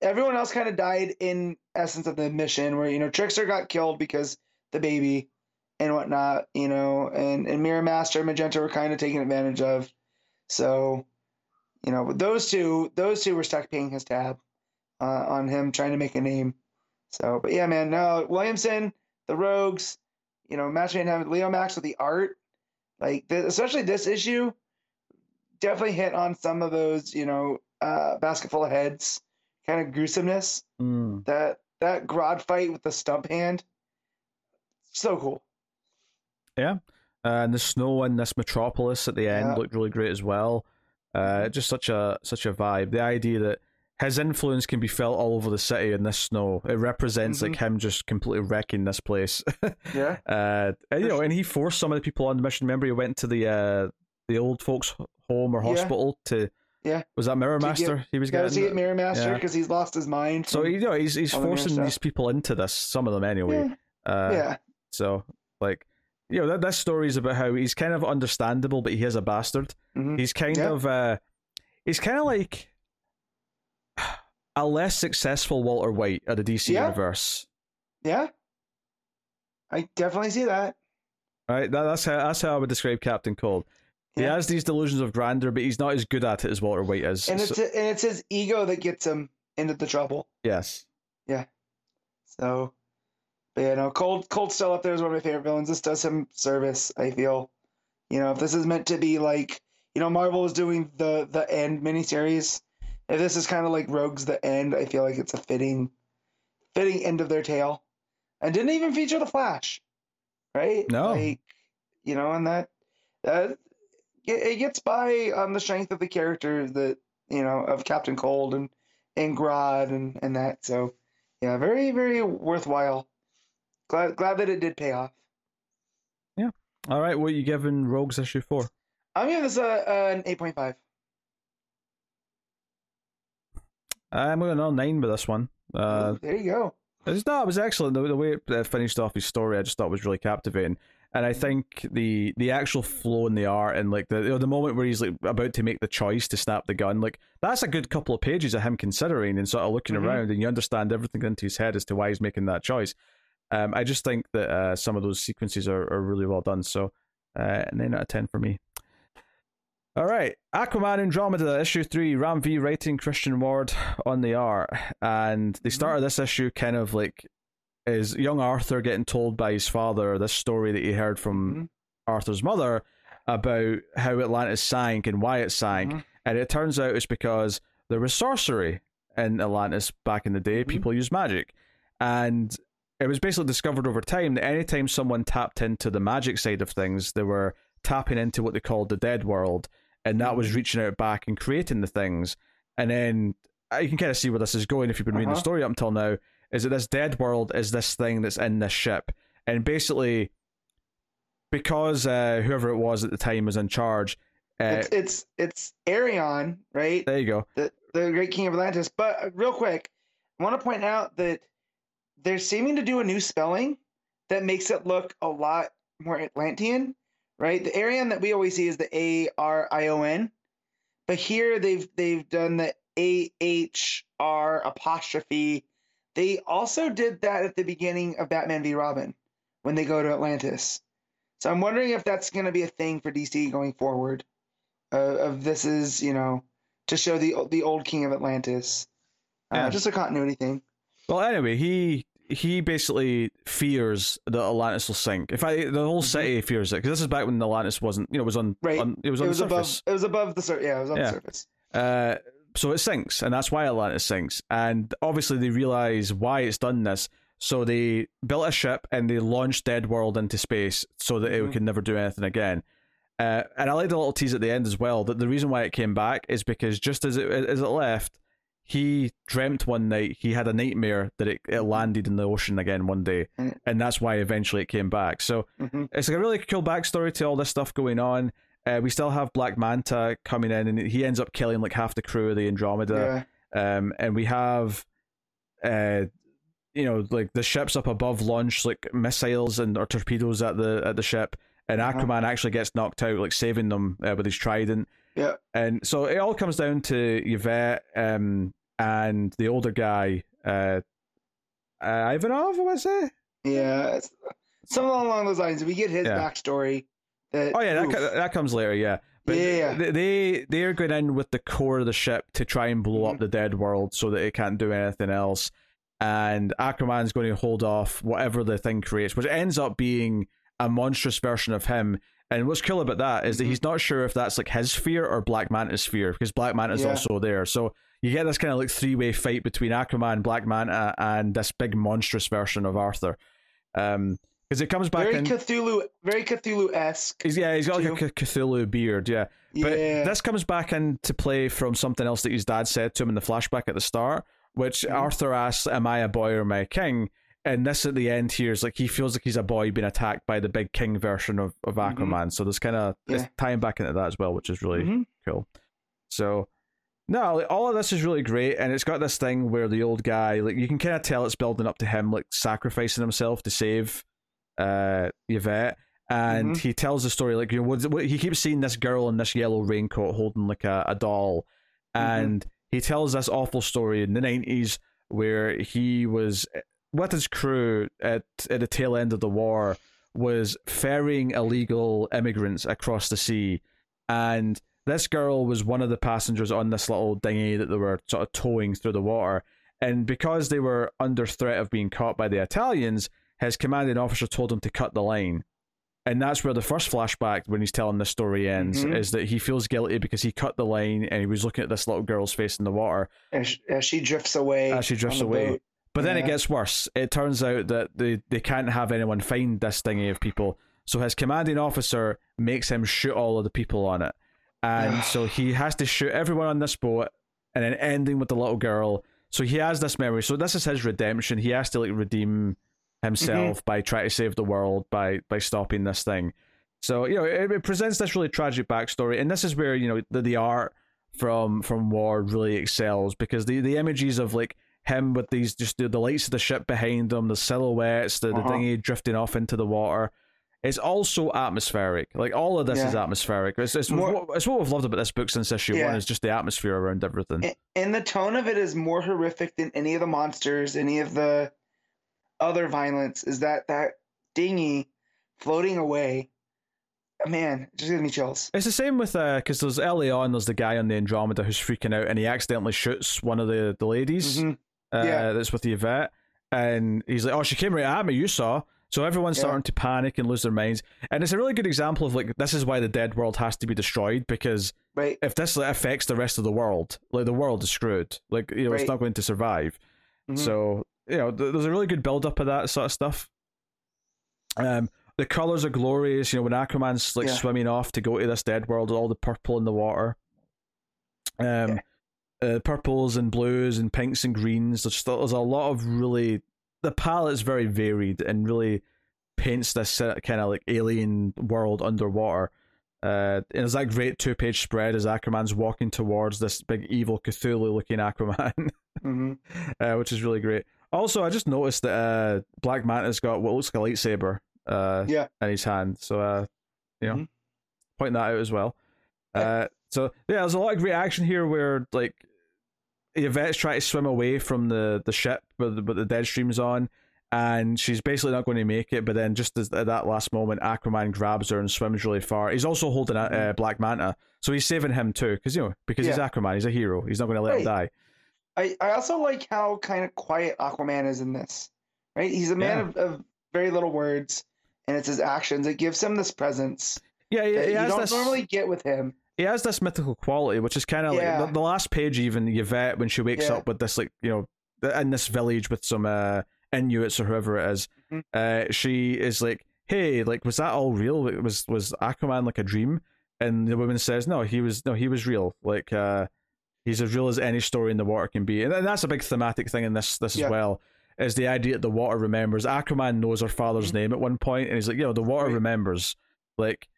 everyone else kind of died in essence of the mission, where you know Trickster got killed because the baby and whatnot, you know, and and Mirror Master and Magenta were kind of taken advantage of. So, you know, those two, those two were stuck paying his tab uh, on him trying to make a name. So, but yeah, man, no Williamson, the Rogues, you know, Match Made Heaven, Leomacs with the art, like th- especially this issue, definitely hit on some of those, you know, uh, of heads kind of gruesomeness. Mm. That that Grodd fight with the stump hand, so cool. Yeah, uh, and the snow in this metropolis at the end Yeah. looked really great as well. Uh, just such a such a vibe. The idea that his influence can be felt all over the city in this snow. It represents like him just completely wrecking this place. *laughs* Yeah. uh, and, you know, and he forced some of the people on the mission. Remember, he went to the uh, the old folks' home or Yeah. hospital to. Yeah. Was that Mirror To get- Master? he was Got to see it, getting. Mirror Master, yeah. because he's lost his mind. So you know he's he's all the forcing these people into this. Some of them anyway. yeah. Uh, yeah. So like, you know, that that story is about how he's kind of understandable, but he is a bastard. Mhm. He's kind Yeah. of uh, he's kind of like a less successful Walter White of the DC Yeah. universe. Yeah. I definitely see that. Right, that, that's how that's how I would describe Captain Cold. He Yeah. has these delusions of grandeur, but he's not as good at it as Walter White is. And So- it's and it's his ego that gets him into the trouble. yes, Yeah. So, but yeah, no, Cold Cold's still up there as one of my favorite villains. This does him service. I feel, you know, if this is meant to be like, you know, Marvel was doing the the end miniseries. If this is kind of like Rogue's the end, I feel like it's a fitting, fitting end of their tale, and didn't even feature the Flash, right? No. like, you know, and that that it, it gets by on the strength of the characters that you know of Captain Cold and and Grodd and and that. So yeah, very very worthwhile. Glad glad that it did pay off. Yeah. All right. What are you giving Rogues issue four? I'm giving this a, an eight point five. I'm going on nine with this one. Uh, there you go. It's no, it was excellent. The, the way it finished off his story, I just thought was really captivating. And I think the the actual flow in the art and like the you know, the moment where he's like about to make the choice to snap the gun, like that's a good couple of pages of him considering and sort of looking Mhm. around, and you understand everything into his head as to why he's making that choice. Um, I just think that uh, some of those sequences are, are really well done. So, uh, nine out of ten for me. All right, Aquaman Andromeda issue three. Ram V writing Christian Ward on the art, and the start of this issue kind of like is young Arthur getting told by his father this story that he heard from Mhm. Arthur's mother about how Atlantis sank and why it sank, Mhm. and it turns out it's because there was sorcery in Atlantis back in the day. Mhm. People used magic, and it was basically discovered over time that anytime someone tapped into the magic side of things, they were tapping into what they called the dead world, and that was reaching out back and creating the things. And then uh, you can kind of see where this is going if you've been reading the Uh-huh. story up until now. Is that this dead world is this thing that's in this ship, and basically because uh, whoever it was at the time was in charge. Uh, It's it's it's Arion, right? there you go. the the great king of Atlantis. But uh, real quick, I want to point out that they're seeming to do a new spelling that makes it look a lot more Atlantean, right? The Arion that we always see is the A R I O N, but here they've they've done the A H R apostrophe. They also did that at the beginning of Batman v Robin when they go to Atlantis. So I'm wondering if that's going to be a thing for DC going forward. Uh, of this is you know to show the the old king of Atlantis. Uh, Yeah. Just a continuity thing. Well, anyway, he he basically fears that Atlantis will sink. In fact, the whole Mhm. city fears it because this is back when Atlantis wasn't, you know, was on, Right. on it was It on was the above. It was above the sur- Yeah, it was on Yeah. the surface. Uh, so it sinks, and that's why Atlantis sinks. And obviously, they realize why it's done this. So they built a ship and they launched Dead World into space so that it Mhm. could never do anything again. Uh, and I like the little tease at the end as well that the reason why it came back is because just as it as it left, he dreamt one night he had a nightmare that it, it landed in the ocean again one day, Mm. and that's why eventually it came back. So hmm it's like a really cool backstory to all this stuff going on. Uh, we still have Black Manta coming in, and he ends up killing like half the crew of the Andromeda. Yeah. Um, and we have, uh, you know, like the ships up above launch like missiles and or torpedoes at the at the ship, and Uh-huh. Aquaman actually gets knocked out, like saving them uh, with his trident. Yeah. And so it all comes down to Yvette um, and the older guy, uh, uh, Ivanov, was it? Yeah. Something along those lines. We get his Yeah. backstory. That, Oh yeah, that, co- that comes later. Yeah, but Yeah, yeah, th- they they are going in with the core of the ship to try and blow up Mhm. the dead world so that it can't do anything else. And Aquaman's going to hold off whatever the thing creates, which ends up being a monstrous version of him. And what's cool about that is that Mhm. he's not sure if that's like his fear or Black Manta's fear because Black Manta's Yeah. also there. So you get this kind of like three way fight between Aquaman, Black Manta, and this big monstrous version of Arthur. Um, because it comes back very in. Cthulhu, very Cthulhu esque. Yeah, he's got like a Cthulhu beard. Yeah, but Yeah, this comes back into play from something else that his dad said to him in the flashback at the start, which Mhm. Arthur asks, "Am I a boy or am I a king?" And this at the end here is like he feels like he's a boy being attacked by the big king version of, of Mhm. Aquaman. So there's kind of Yeah. tying back into that as well, which is really Mhm. cool. So no, like, all of this is really great, and it's got this thing where the old guy, like you can kind of tell it's building up to him like sacrificing himself to save uh Yvette. And Mhm. he tells the story like you know what, what he keeps seeing this girl in this yellow raincoat holding like a, a doll, and he tells this awful story in the nineties where he was with his crew at at the tail end of the war was ferrying illegal immigrants across the sea, and this girl was one of the passengers on this little dinghy that they were sort of towing through the water. And because they were under threat of being caught by the Italians, his commanding officer told him to cut the line. And that's where the first flashback, when he's telling the story, ends, Mhm. is that he feels guilty because he cut the line and he was looking at this little girl's face in the water as, she- as she drifts away. as she drifts away. boat. But then it gets worse. It turns out that they, they can't have anyone find this thingy of people. So his commanding officer makes him shoot all of the people on it. And *sighs* so he has to shoot everyone on this boat and then ending with the little girl. So he has this memory. So this is his redemption. He has to like redeem himself mm-hmm. by trying to save the world by by stopping this thing. So you know it, it presents this really tragic backstory, and this is where you know the, the art from from Ward really excels because the the images of like him with these just the, the lights of the ship behind him, the silhouettes, the, the Uh-huh. dinghy drifting off into the water. It's also atmospheric. Like all of this is atmospheric. It's it's, More- what, it's what we've loved about this book since issue Yeah. one is just the atmosphere around everything. And the tone of it is more horrific than any of the monsters, any of the other violence. Is that that dinghy floating away? Man, just gives me chills. It's the same with uh, because there's early on there's the guy on the Andromeda who's freaking out and he accidentally shoots one of the the ladies Mhm. Uh, Yeah. that's with the Yvette, and he's like, "Oh, she came right at me. You saw." So everyone's Yeah. starting to panic and lose their minds, and it's a really good example of like this is why the dead world has to be destroyed because Right? if this like, affects the rest of the world, like the world is screwed. Like you know, it's not going to survive. Mhm. So you know, th- there's a really good build up of that sort of stuff. Um, the colors are glorious. You know, when Aquaman's like Yeah. swimming off to go to this dead world, all the purple in the water. Um, uh, purples and blues and pinks and greens. There's, still, there's a lot of really the palette's very varied and really paints this kind of like alien world underwater. Uh, and there's that great two page spread as Aquaman's walking towards this big evil Cthulhu looking Aquaman, hmm *laughs* uh, which is really great. Also, I just noticed that uh, Black Manta's got what looks like a lightsaber uh, Yeah. in his hand. So, uh, you know, Mhm. point that out as well. Uh, so yeah, there's a lot of great action here where like Yvette's trying to swim away from the, the ship with the, with the dead stream's on, and she's basically not going to make it. But then just as, at that last moment, Aquaman grabs her and swims really far. He's also holding a uh, Black Manta, so he's saving him too, because you know because he's Aquaman, he's a hero. He's not going to let him die. I, I also like how kind of quiet Aquaman is in this. Right? He's a man Yeah. of, of very little words, and it's his actions. It gives him this presence Yeah, yeah, that he you has don't this. normally get with him. He has this mythical quality, which is kind of Yeah. like the, the last page. Even Yvette, when she wakes Yeah. up with this, like you know, in this village with some uh, Inuits or whoever it is, Mhm. uh, she is like, "Hey, like, was that all real? Was was Aquaman like a dream?" And the woman says, "No, he was. No, he was real. Like, uh, he's as real as any story in the water can be." And that's a big thematic thing in this this Yeah. as well. Is the idea that the water remembers? Aquaman knows her father's name at one point, and he's like, "You know, the water Right. remembers." Like,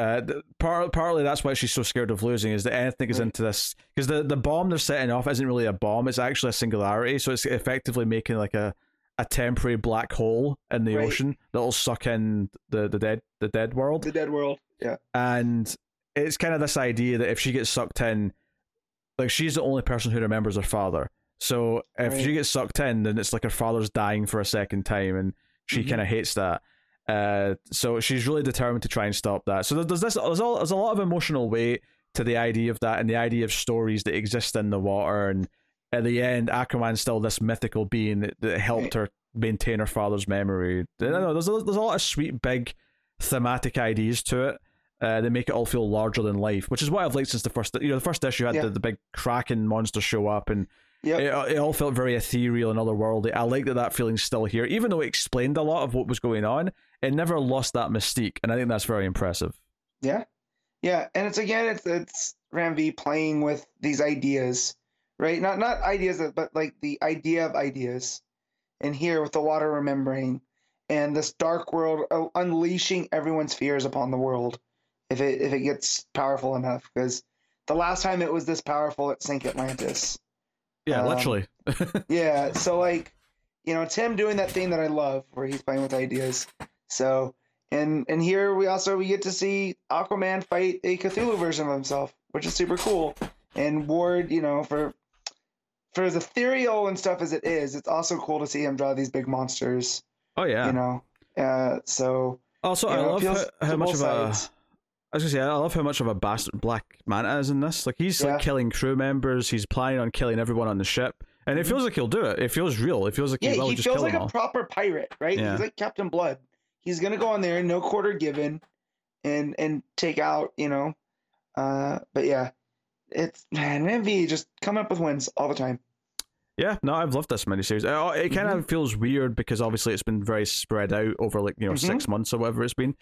uh, part, partly that's why she's so scared of losing is that anything is into this because the, the bomb they're setting off isn't really a bomb it's actually a singularity so it's effectively making like a, a temporary black hole in the Right. ocean that'll suck in the, the dead the dead world The dead world. Yeah. and it's kind of this idea that if she gets sucked in like she's the only person who remembers her father so if Right. she gets sucked in then it's like her father's dying for a second time and she Mhm. kind of hates that uh, so she's really determined to try and stop that so there's this there's, all, there's a lot of emotional weight to the idea of that and the idea of stories that exist in the water and at the end aquaman's still this mythical being that, that helped her maintain her father's memory I know there's a, there's a lot of sweet big thematic ideas to it uh, they make it all feel larger than life, which is what I've liked since the first. You know, the first issue had Yeah. the, the big kraken monster show up, and Yep. It, it all felt very ethereal and otherworldly. I like that that feeling's still here, even though it explained a lot of what was going on. It never lost that mystique, and I think that's very impressive. Yeah, yeah, and it's again, it's it's Ram V playing with these ideas, right? Not not ideas, but like the idea of ideas. And here with the water remembering, and this dark world uh, unleashing everyone's fears upon the world, if it if it gets powerful enough, because the last time it was this powerful, it sank Atlantis. Yeah, Um, literally. *laughs* Yeah, so like, you know, Tim doing that thing that I love, where he's playing with ideas. So, and and here we also we get to see Aquaman fight a Cthulhu version of himself, which is super cool. And Ward, you know, for for as ethereal and stuff as it is, it's also cool to see him draw these big monsters. oh yeah. You know, uh, so also, I know, love how, how much of a. sides. I was gonna say, I love how much of a bastard Black Manta is in this. Like he's Yeah. like killing crew members. He's planning on killing everyone on the ship, and it Mhm. feels like he'll do it. It feels real. It feels like yeah, he will he just feels kill like them a all. proper pirate, right? Yeah. He's like Captain Blood. He's gonna go on there, no quarter given, and and take out, you know. Uh, but yeah, it's man, MV just coming up with wins all the time. Yeah, no, I've loved this miniseries. It, it kind Mm-hmm. of feels weird because obviously it's been very spread out over like you know Mhm. six months or whatever it's been,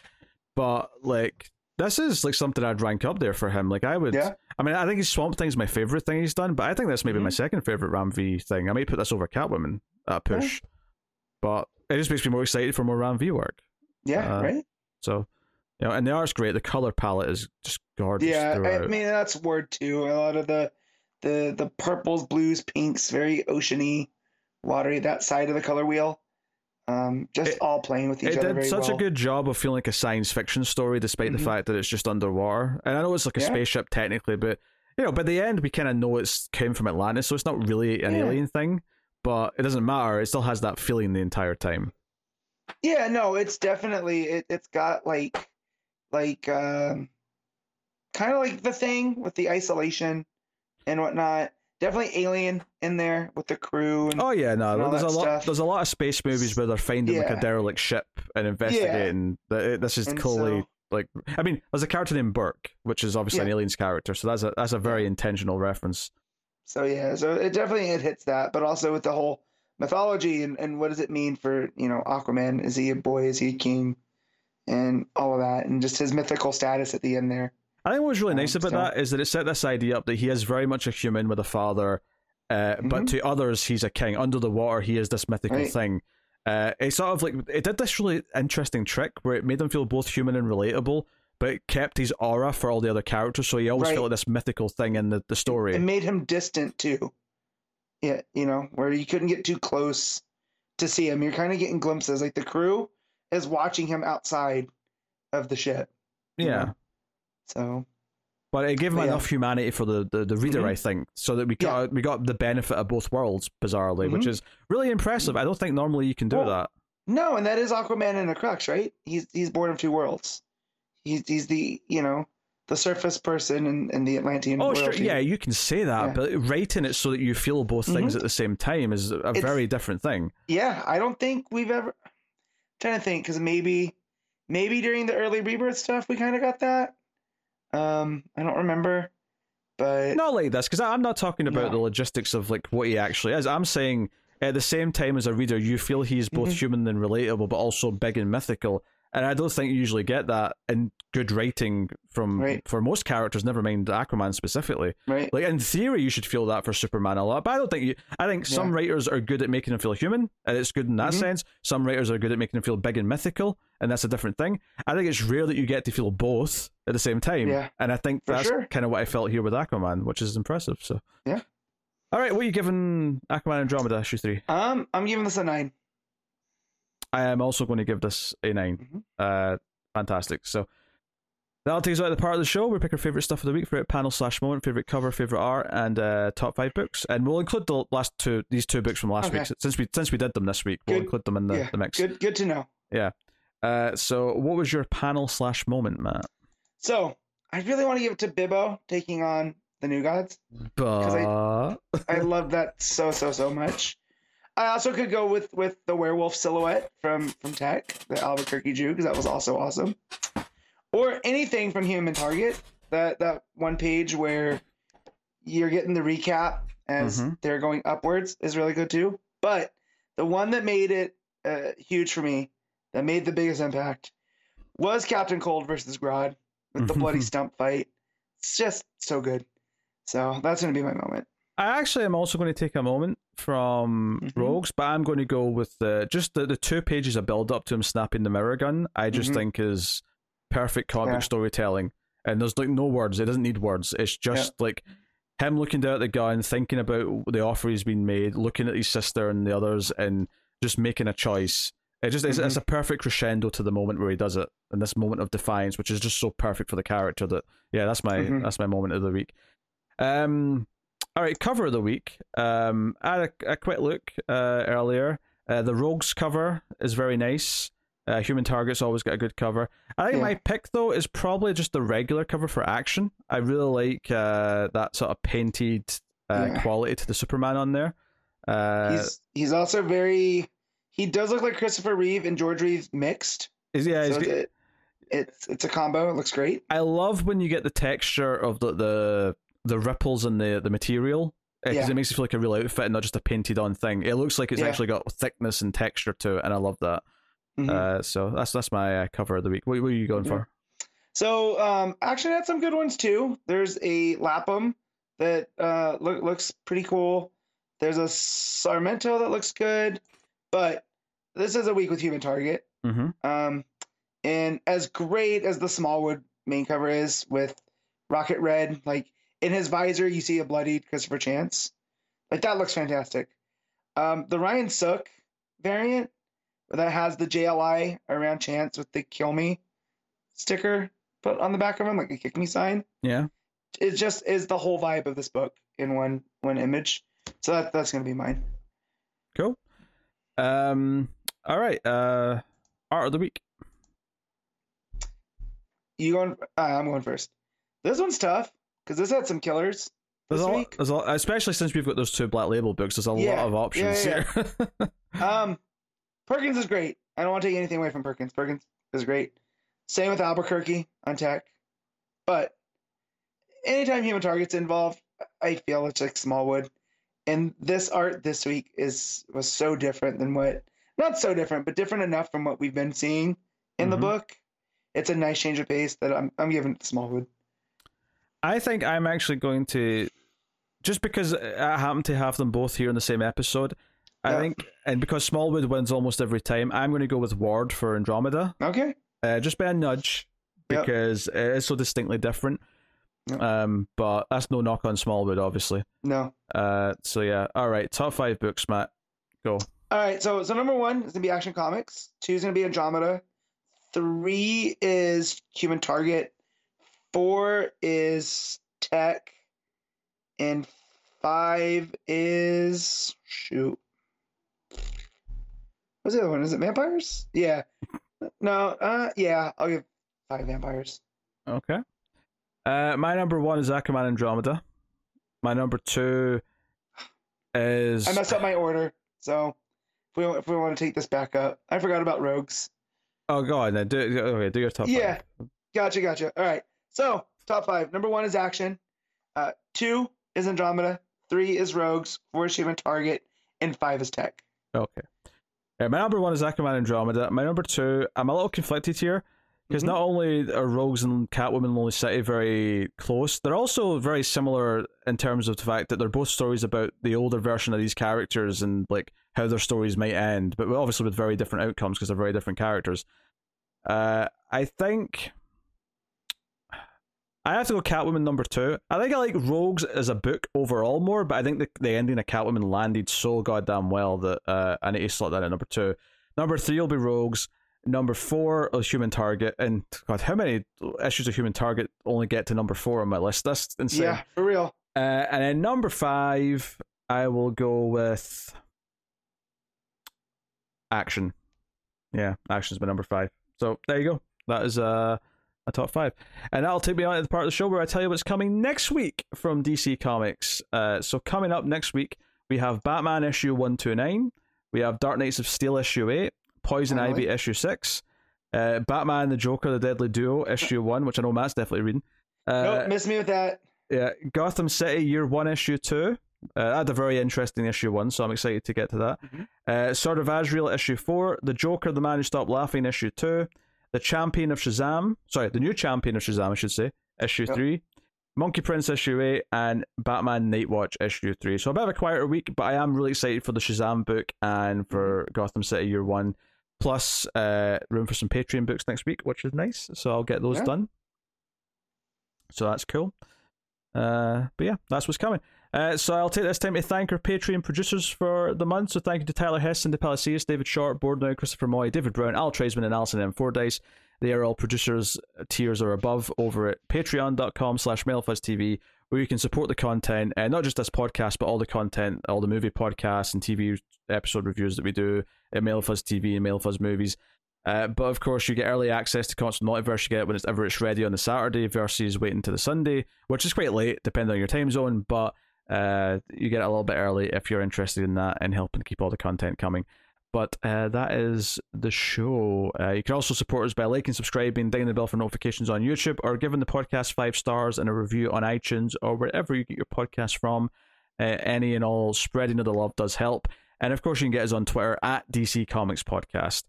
but like this is like something I'd rank up there for him. Like I would. Yeah. I mean, I think his Swamp Thing's my favorite thing he's done, but I think that's maybe my Mhm. second favorite Ram V thing. I may put this over Catwoman at push, but it just makes me more excited for more Ram V work. Yeah, Uh, right. So, you know, and the art's great. The color palette is just gorgeous Yeah, throughout. I mean that's Ward too. A lot of the the the purples, blues, pinks, very oceany, watery. That side of the color wheel, um, just It- all playing with each it other It did such well. a good job of feeling like a science fiction story, despite Mhm. the fact that it's just underwater. And I know it's like a Yeah. spaceship technically, but you know, by the end we kind of know it's came from Atlantis, so it's not really an Yeah. alien thing. But it doesn't matter; it still has that feeling the entire time. Yeah, no, it's definitely it. It's got like, like, um, kind of like the thing with the isolation and whatnot. Definitely alien in there with the crew. And, Oh yeah, no, there's a lot. stuff. There's a lot of space movies where they're finding like a derelict ship and investigating. that This is and clearly so- like. I mean, there's a character named Burke, which is obviously an alien's character, so that's a that's a very intentional reference. So yeah, so it definitely it hits that, but also with the whole mythology and, and what does it mean for you know Aquaman? Is he a boy? Is he a king? And all of that, and just his mythical status at the end there. I think what was really nice Um, about so- that is that it set this idea up that he is very much a human with a father, uh, but Mhm. to others he's a king. Under the water, he is this mythical Right. thing. Uh, it sort of like it did this really interesting trick where it made him feel both human and relatable, but it kept his aura for all the other characters, so he always Right. felt like this mythical thing in the, the story. It made him distant too. Yeah, you know, where you couldn't get too close to see him. You're kind of getting glimpses. Like the crew is watching him outside of the ship. yeah. know? So But it gave him yeah. enough humanity for the, the, the reader, Mhm. I think, so that we got we got the benefit of both worlds, bizarrely, which Mhm. is really impressive. I don't think normally you can do Well, that. no, and that is Aquaman in a crux, right? He's he's born of two worlds. He's he's the you know the surface person and, and the Atlantean. Oh, sure, yeah, you can say that, Yeah. but writing it so that you feel both things at the same time is a It's- very different thing. Yeah, I don't think we've ever. I'm trying to think because maybe, maybe during the early rebirth stuff we kind of got that. Um, I don't remember, but Not like this, because I'm not talking about No. the logistics of like what he actually is. I'm saying at the same time as a reader, you feel he's both Mhm. human and relatable, but also big and mythical. And I don't think you usually get that in good writing from Right. for most characters. Never mind Aquaman specifically. right, Like in theory, you should feel that for Superman a lot, but I don't think you. I think some writers are good at making him feel human, and it's good in that Mhm. sense. Some writers are good at making him feel big and mythical, and that's a different thing. I think it's rare that you get to feel both at the same time, Yeah, and I think for that's sure. kind of what I felt here with Aquaman, which is impressive. So Yeah. All right, what are you giving Aquaman Andromeda issue three? um, I'm giving this a nine. I am also going to give this a 9 Mhm. Uh, fantastic. So that'll take us out of the part of the show. We pick our favorite stuff of the week, favorite panel slash moment, favorite cover, favorite art, and uh, top five books. And we'll include the last two, these two books from last Okay. week since we since we did them this week. We'll include them in the, yeah, the mix. good, good to know. Yeah. Uh, so what was your panel slash moment, Matt? So I really want to give it to Bibbo taking on the New Gods. But *laughs* I love that so so so much. I also could go with with the werewolf silhouette from from Tech, the Albuquerque Jew, because that was also awesome. Or anything from Human Target. That that one page where you're getting the recap as Mhm. they're going upwards is really good too. But the one that made it uh, huge for me, that made the biggest impact, was Captain Cold versus Grodd with the *laughs* bloody stump fight. It's just so good. So that's gonna be my moment. I actually am also going to take a moment from Mhm. Rogues, but I'm going to go with the just the, the two pages of build up to him snapping the mirror gun. I just Mhm. think is perfect comic Yeah. storytelling, and there's like no words. It doesn't need words. It's just like him looking down at the gun, thinking about the offer he's been made, looking at his sister and the others, and just making a choice. It just it's, it's Mm-hmm. a perfect crescendo to the moment where he does it, and this moment of defiance, which is just so perfect for the character. That yeah, that's my Mhm. that's my moment of the week. Um, all right, cover of the week. Um, I had a, a quick look uh, earlier. Uh, the Rogues cover is very nice. Uh, Human Target's always got a good cover. I think Yeah. my pick though is probably just the regular cover for Action. I really like uh, that sort of painted uh, Yeah. quality to the Superman on there. Uh, he's he's also very. He does look like Christopher Reeve and George Reeves mixed. is yeah, So he's it, it's it's a combo. It looks great. I love when you get the texture of the the, the ripples in the the material because Yeah. it makes it feel like a real outfit and not just a painted on thing. It looks like it's Yeah. actually got thickness and texture to it, and I love that. Mhm. Uh, so that's that's my uh, cover of the week. What, what are you going Mhm. for? So um, Action had some good ones too. There's a Lapham that uh, look, looks pretty cool. There's a Sarmento that looks good, but this is a week with Human Target. Mm-hmm. Um, and as great as the Smallwood main cover is with Rocket Red, like in his visor, you see a bloodied Christopher Chance. Like that looks fantastic. Um, the Ryan Sook variant that has the JLI around Chance with the "Kill Me" sticker put on the back of him, like a "Kick Me" sign. Yeah. It just is the whole vibe of this book in one one image. So that that's gonna be mine. Cool. Um. All right. Uh. Art of the week. You going? Uh, I'm going first. This one's tough because this had some killers. There's This a, lot, there's a lot, especially since we've got those two black label books. There's a lot of options yeah, here. *laughs* Um, Perkins is great. I don't want to take anything away from Perkins. Perkins is great. Same with Albuquerque on tech. But anytime human targets involved, I feel it's like Smallwood. And this art this week is was so different than what not so different, but different enough from what we've been seeing in the Mhm. book. It's a nice change of pace that I'm I'm giving it to Smallwood. I think I'm actually going to, just because I happen to have them both here in the same episode. I Yeah. think, and because Smallwood wins almost every time, I'm going to go with Ward for Andromeda. Okay. Uh, just by a nudge, because it is so distinctly different. Um, but that's no knock on Smallwood, obviously. No. Uh, so yeah, all right, top five books, Matt. Go. All right, so so number one is gonna be Action Comics. Two is gonna be Andromeda. Three is Human Target. Four is Tech, and five is shoot. What's the other one? Is it Vampires? Yeah. No. Uh. Yeah. I'll give five Vampires. Okay. Uh, my number one is Aquaman Andromeda. My number two is I messed up my order, so if we if we want to take this back up, I forgot about Rogues. oh god, then do okay, do your top Yeah. five. Gotcha, gotcha. All right. So top five. Number one is action. Uh, two is Andromeda. Three is Rogues. Four is Human Target, and five is Tech. Okay. My number one is Aquaman Andromeda. My number two, I'm a little conflicted here because Mhm. not only are Rogues and Catwoman Lonely City very close, they're also very similar in terms of the fact that they're both stories about the older version of these characters and like how their stories might end, but obviously with very different outcomes because they're very different characters. Uh, I think I have to go Catwoman number two. I think I like Rogues as a book overall more, but I think the, the ending of Catwoman landed so goddamn well that uh, I need to slot that at number two. Number three will be Rogues. Number four is Human Target. And God, how many issues of Human Target only get to number four on my list? That's insane. Yeah, for real. Uh, and then number five, I will go with Action. Yeah, Action's my number five. So there you go. That is uh, a top five. And that'll take me on to the part of the show where I tell you what's coming next week from DC Comics. Uh, so coming up next week, we have Batman issue 129, we have Dark Knights of Steel issue 8, Poison. Ivy issue 6, uh, Batman and the Joker, the Deadly Duo issue 1, which I know Matt's definitely reading. Uh, nope, miss me with that. yeah, Gotham City Year One Issue Two, Uh, I had a very interesting issue one, so I'm excited to get to that. Mhm. Uh, Sword of Azrael issue four, The Joker, the Man Who Stopped Laughing issue two, The Champion of Shazam, sorry, the new Champion of Shazam, I should say, issue Yep. three, Monkey Prince issue eight, and Batman Nightwatch issue three. So a bit of a quieter week, but I am really excited for the Shazam book and for Gotham City Year One. Plus, uh, room for some Patreon books next week, which is nice. So I'll get those Yeah. done. So that's cool. Uh, but yeah, that's what's coming. Uh, so I'll take this time to thank our Patreon producers for the month. So thank you to Tyler Heston, De Palacios, David Short, Boardnow, Christopher Moy, David Brown, Al Tradesman, and Alison M. Fordyce. They are all producers. Tiers are above over at patreon.com slash mailfuzztv, where you can support the content, uh, not just this podcast, but all the content, all the movie podcasts and TV episode reviews that we do at Mailfuzz TV and Mailfuzz Movies. Uh, but of course, you get early access to Constant Multiverse. You get it when it's ever it's ready on the Saturday versus waiting to the Sunday, which is quite late depending on your time zone. But uh, you get a little bit early if you're interested in that and helping keep all the content coming. But uh, that is the show. Uh, you can also support us by liking, subscribing, dinging the bell for notifications on YouTube, or giving the podcast five stars and a review on iTunes or wherever you get your podcast from. Uh, any and all spreading of the love does help. And of course, you can get us on Twitter at DC Comics Podcast.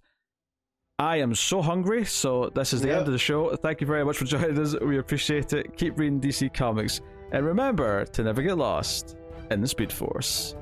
I am so hungry, so this is the end of the show. Thank you very much for joining us. We appreciate it. Keep reading DC Comics. And remember to never get lost in the Speed Force.